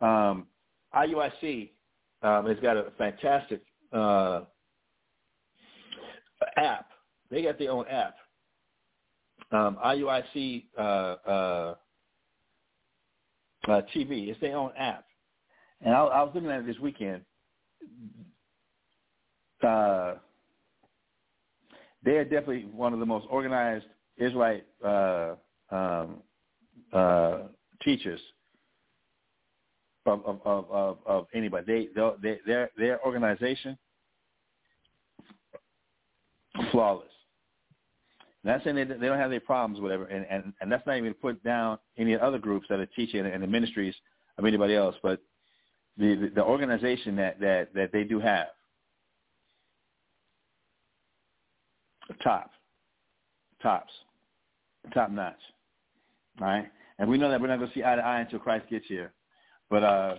Speaker 9: Um, IUIC um, has got a fantastic uh, app. They got their own app. Um, IUIC uh, uh, uh, TV. It's their own app. And I, I was looking at it this weekend. Uh, they are definitely one of the most organized Israelite uh, um, uh, teachers of, of, of, of, of anybody. They, they, their, their organization, flawless. Not saying they, they don't have any problems, whatever, and, and, and that's not even to put down any other groups that are teaching and the ministries of anybody else, but the, the, organization that, that, that they do have top, tops, top notch. Right, and we know that we're not going to see eye to eye until Christ gets here, but uh,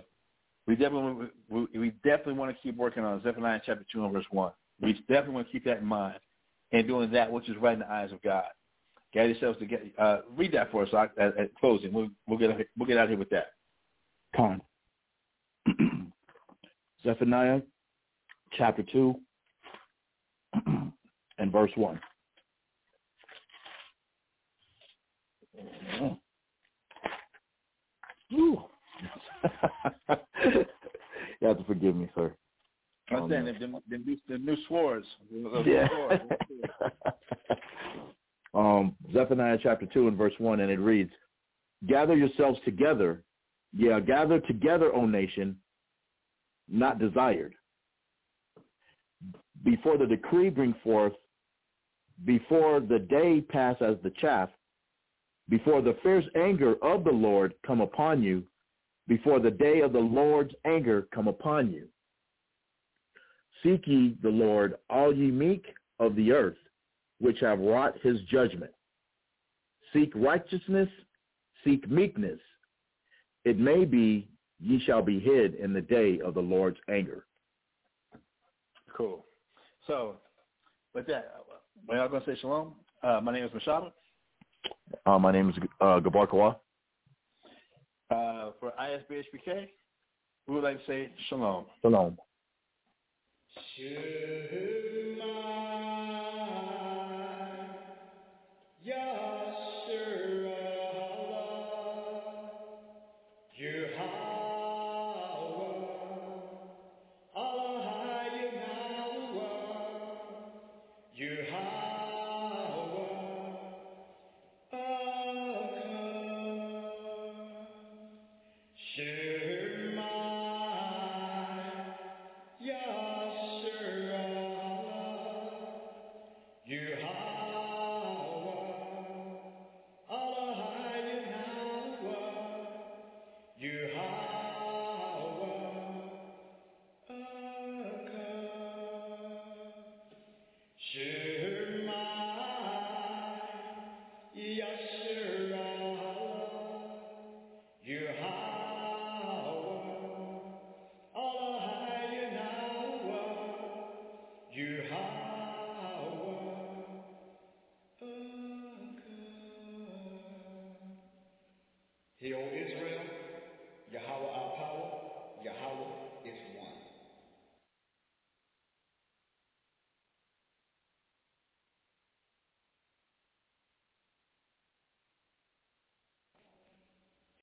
Speaker 9: we definitely we, definitely want to keep working on Zephaniah chapter two and verse one. We definitely want to keep that in mind and doing that which is right in the eyes of God. Get yourselves to uh, read that for us at, at closing. We'll we'll get we'll get out here with that.
Speaker 1: Con. Zephaniah chapter two and verse 1. you have to forgive me, sir.
Speaker 9: I'm um, saying them, them, new, the new swords.
Speaker 1: Yeah. um, Zephaniah chapter 2 and verse 1, and it reads, Gather yourselves together, yeah, gather together, O nation, not desired. Before the decree bring forth before the day pass as the chaff, before the fierce anger of the Lord come upon you, before the day of the Lord's anger come upon you. Seek ye the Lord, all ye meek of the earth, which have wrought his judgment. Seek righteousness, seek meekness. It may be ye shall be hid in the day of the Lord's anger.
Speaker 9: Cool. So, with that, are y'all going to say shalom? Uh, my name is Mashaba.
Speaker 1: Uh, my name is uh, Gabar Kawa.
Speaker 9: Uh, for ISBHPK, we would like to say shalom.
Speaker 1: Shalom.